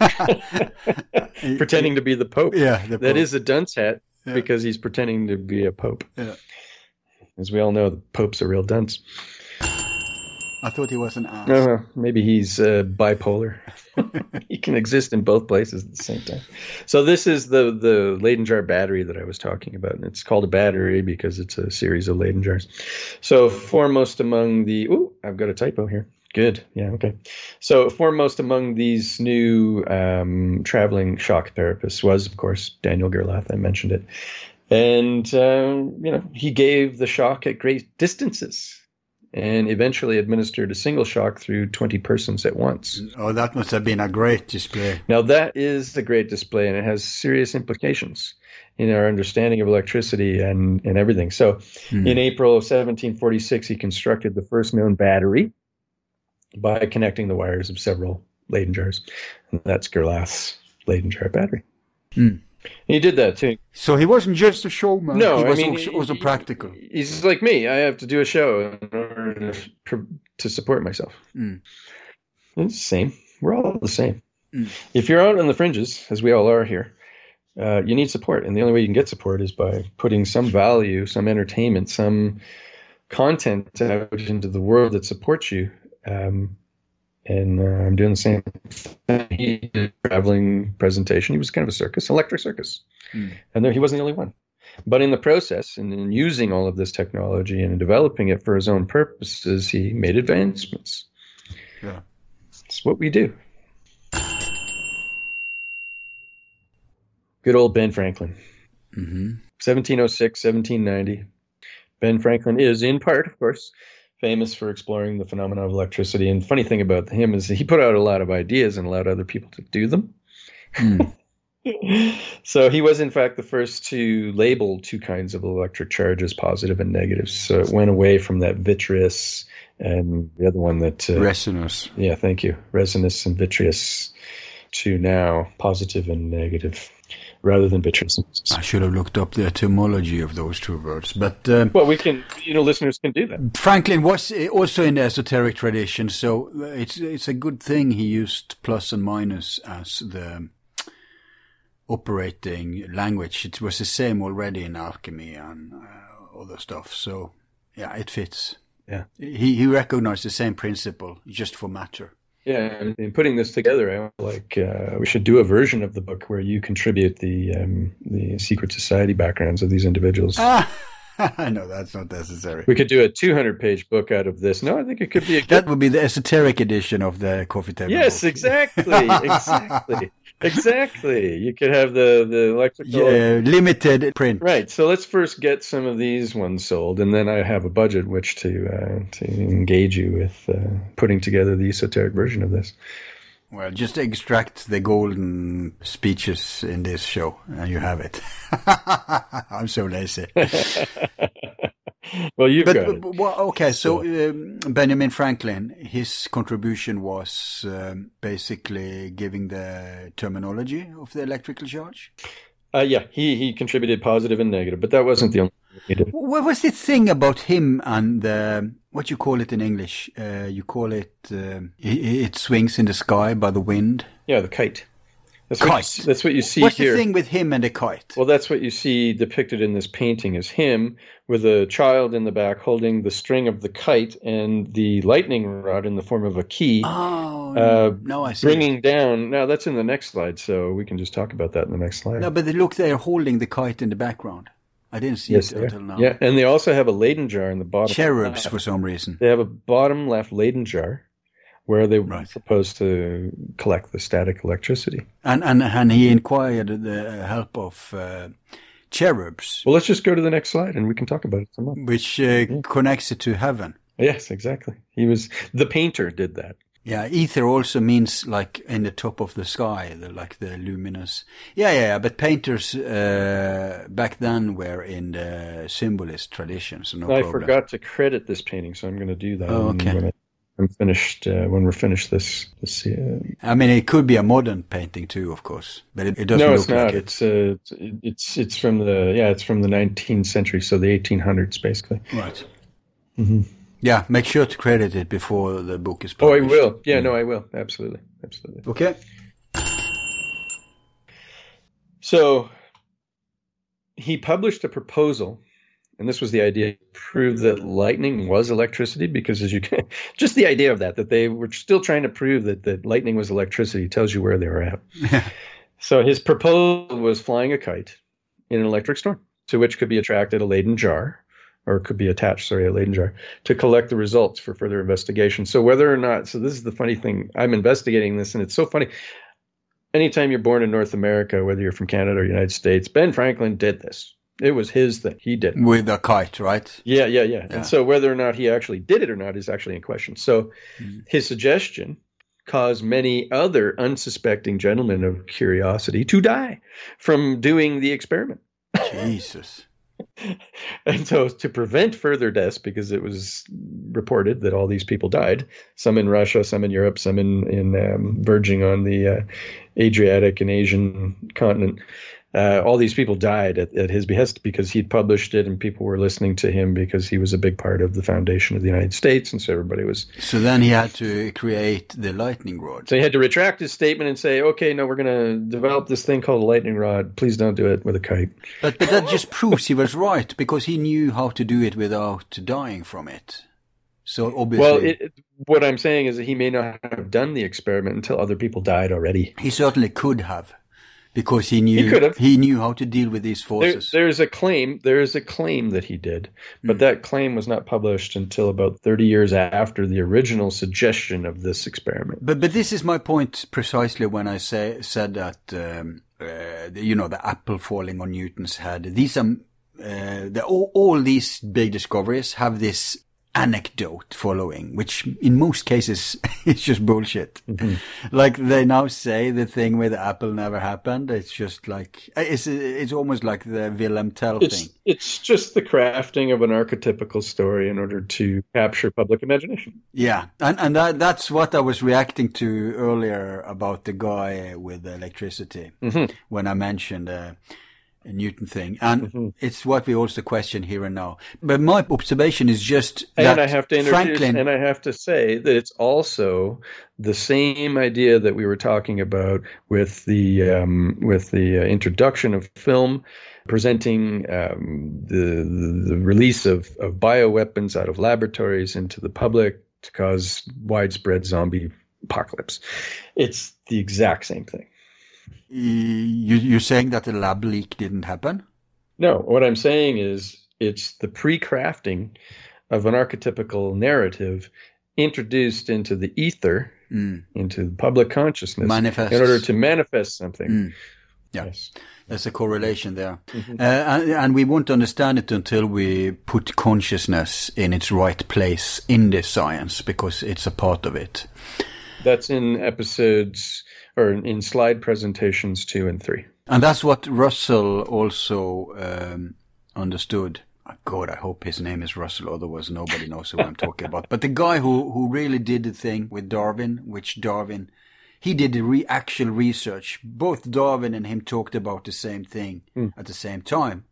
Pretending to be the Pope. Yeah, the Pope. is a dunce hat Yeah. because he's pretending to be a Pope. Yeah. As we all know, the Pope's a real dunce. I thought he was an ass. Uh, maybe he's uh, bipolar. he can exist in both places at the same time. So this is the the Leyden jar battery that I was talking about, and it's called a battery because it's a series of Leyden jars. So foremost among the oh, I've got a typo here. Good, yeah, okay. So foremost among these new um, traveling shock therapists was, of course, Daniel Gralath. I mentioned it, and um, you know he gave the shock at great distances. And eventually administered a single shock through 20 persons at once. Oh, that must have been a great display. Now, that is a great display, and it has serious implications in our understanding of electricity and, and everything. So, in April of 1746, he constructed the first known battery by connecting the wires of several Leyden jars. And that's Gralath's Leyden jar battery. Hmm. He did that too. So he wasn't just a showman. No, he I was mean, also, he- also practical. He's like me. I have to do a show in order to, to support myself. Mm. It's the same. We're all the same. If you're out on the fringes, as we all are here, uh, you need support, and the only way you can get support is by putting some value, some entertainment, some content out into the world that supports you. Um, and uh, I'm doing the same thing. He did a traveling presentation. He was kind of a circus, electric circus, and there he wasn't the only one. But in the process, and in using all of this technology and developing it for his own purposes, he made advancements. Yeah. It's what we do. Good old Ben Franklin. Mm-hmm. 1706, 1790. Ben Franklin is, in part, of course, famous for exploring the phenomena of electricity. And funny thing about him is he put out a lot of ideas and allowed other people to do them. so he was, in fact, the first to label two kinds of electric charge as positive and negative. So it went away from that vitreous and the other one that uh, Resonance. yeah, thank you. resinous and vitreous to now positive and negative rather than vitreous. I should have looked up the etymology of those two words. But um, Well, we can, you know, listeners can do that. Franklin was uh, also in the esoteric tradition, so uh, it's it's a good thing he used plus and minus as the operating language. It was the same already in alchemy and uh, other stuff. So yeah, it fits. Yeah. He he recognized the same principle just for matter. Yeah, and in putting this together, I like uh, we should do a version of the book where you contribute the um, the secret society backgrounds of these individuals. Ah, no, that's not necessary. We could do a 200 page book out of this. No, I think it could be a That would be the esoteric edition of the coffee table. Yes, book. exactly, exactly, exactly. You could have the the electrical. Yeah, limited print. Right. So let's first get some of these ones sold, and then I have a budget which to uh, to engage you with uh, putting together the esoteric version of this. Well, just extract the golden speeches in this show, and you have it. I'm so lazy. Well, you've But, got but- it. but- well, okay, so um, Benjamin Franklin, his contribution was um, basically giving the terminology of the electrical charge. Uh, yeah, he he contributed positive and negative, but that wasn't the only thing. What was the thing about him and the, what you call it in English? Uh, you call it, um, it, it swings in the sky by the wind. Yeah, the kite. That's what you, Kite. that's what you see What's here. the thing with him and the kite? Well, that's what you see depicted in this painting is him with a child in the back holding the string of the kite and the lightning rod in the form of a key. Oh, uh, no, I see. bringing down. Now that's in the next slide, so we can just talk about that in the next slide. No, but look, they're holding the kite in the background. I didn't see yes, it until now. yeah, and they also have a Leyden jar in the bottom. Cherubs for some reason. They have a bottom left Leyden jar where they were supposed to collect the static electricity. And, and, and he inquired the help of uh, cherubs, Well, let's just go to the next slide and we can talk about it some more. which uh, connects it to heaven. Yes, exactly. He was the painter did that. Yeah, ether also means like in the top of the sky, the, like the luminous. Yeah, yeah, yeah. But painters uh, back then were in the symbolist tradition, so no I problem. forgot to credit this painting, so I'm going to do that. Oh, okay. When I, am finished, uh, when we're finished this, this uh, I mean, it could be a modern painting too, of course, but it, it doesn't no, look it's not. like it. It's uh, it's it's it's from the yeah, it's from the 19th century, so the 1800s, basically. Right. hmm Yeah, make sure to credit it before the book is published. Oh, I will. Yeah, no, I will. Absolutely, absolutely. Okay. So he published a proposal, and this was the idea to prove that lightning was electricity, because as you can, just the idea of that, that they were still trying to prove that, that lightning was electricity tells you where they were at. so his proposal was flying a kite in an electric storm, to which could be attracted a Leyden jar, or could be attached, sorry, a Leyden jar, to collect the results for further investigation. So whether or not, so this is the funny thing, I'm investigating this, and it's so funny anytime you're born in North America, whether you're from Canada or United States, Ben Franklin did this. It was his thing. He did. it. With a kite, right? Yeah, yeah, yeah, Yeah. And so whether or not he actually did it or not is actually in question. So his suggestion caused many other unsuspecting gentlemen of curiosity to die from doing the experiment. Jesus. And so, to prevent further deaths, because it was reported that all these people died, some in Russia, some in Europe, some in in um, verging on the uh, Adriatic and Asian continent, uh, all these people died at, at his behest because he'd published it and people were listening to him because he was a big part of the foundation of the United States. And so everybody was. So then he had to create the lightning rod. So he had to retract his statement and say, okay, no, we're going to develop this thing called a lightning rod. Please don't do it with a kite. But, but that just proves he was right because he knew how to do it without dying from it. So obviously. Well, it, what I'm saying is that he may not have done the experiment until other people died already. He certainly could have because he knew He could have. he knew how to deal with these There, forces. there's a claim. There is a claim that he did, but that claim was not published until about 30 years after the original suggestion of this experiment. But but this is my point precisely when I say said that um, uh, the, you know the apple falling on Newton's head. These are uh, the, all, all these big discoveries have this anecdote following, which in most cases is just bullshit. Like they now say the thing with apple never happened. It's just like it's it's almost like the Willem Tell It's thing. it's just the crafting of an archetypical story in order to capture public imagination. Yeah, and and that that's what I was reacting to earlier about the guy with electricity Mm-hmm. when I mentioned uh, Newton thing, and Mm-hmm. it's what we also question here and now. But my observation is just And I have to introduce, Franklin. and I have to say that it's also the same idea that we were talking about with the um, with the uh, introduction of film, presenting um, the, the the release of of bioweapons out of laboratories into the public to cause widespread zombie apocalypse. It's the exact same thing. You you're saying that the lab leak didn't happen? No, what I'm saying is it's the pre-crafting of an archetypical narrative introduced into the ether, into the public consciousness, Manifests. in order to manifest something. Mm. Yeah. Yes. There's a correlation there. Mm-hmm. Uh, and, and we won't understand it until we put consciousness in its right place in this science because it's a part of it. That's in episodes or in slide presentations two and three. And that's what Russell also um, understood. God, I hope his name is Russell, otherwise nobody knows who I'm talking about. But the guy who, who really did the thing with Darwin, which Darwin, he did the re- actual research. Both Darwin and him talked about the same thing Hmm. at the same time.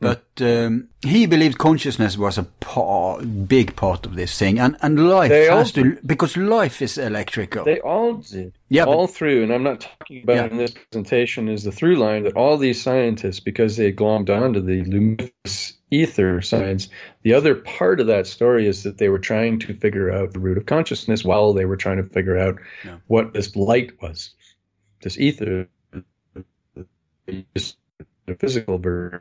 But um, he believed consciousness was a par- big part of this thing, and and life They has to because life is electrical. They all did. Yeah, but- all through, and I'm not talking about Yeah. in this presentation is the through line that all these scientists, because they glommed onto the luminous ether science, the other part of that story is that they were trying to figure out the root of consciousness while they were trying to figure out what this light was. This ether is the physical version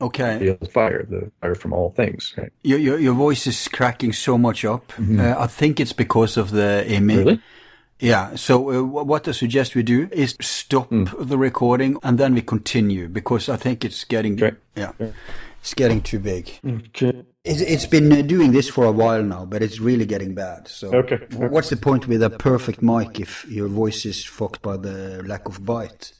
Okay. of fire, the fire from all things, right? Your, your your voice is cracking so much up. Uh, I think it's because of the image. Mm-hmm. Really? Yeah. So uh, what I suggest we do is stop Hmm. the recording and then we continue because I think it's getting yeah, it's getting too big. Okay. It's, it's been uh, doing this for a while now, but it's really getting bad. So Okay. wh- what's the point with a perfect mic if your voice is fucked by the lack of bite?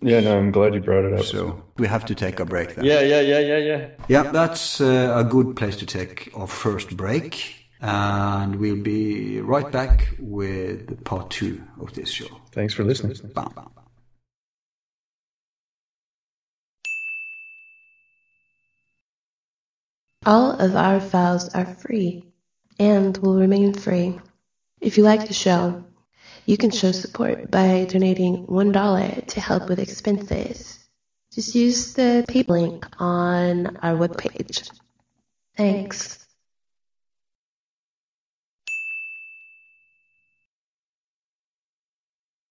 Yeah, no, I'm glad you brought it up. So we have to take a break then. Yeah, yeah, yeah, yeah, yeah. Yeah, that's uh, a good place to take our first break. And we'll be right back with part two of this show. Thanks for listening. Bam, bam. All of our files are free and will remain free. If you like the show, you can show support by donating $1 to help with expenses. Just use the PayPal link on our webpage. Thanks.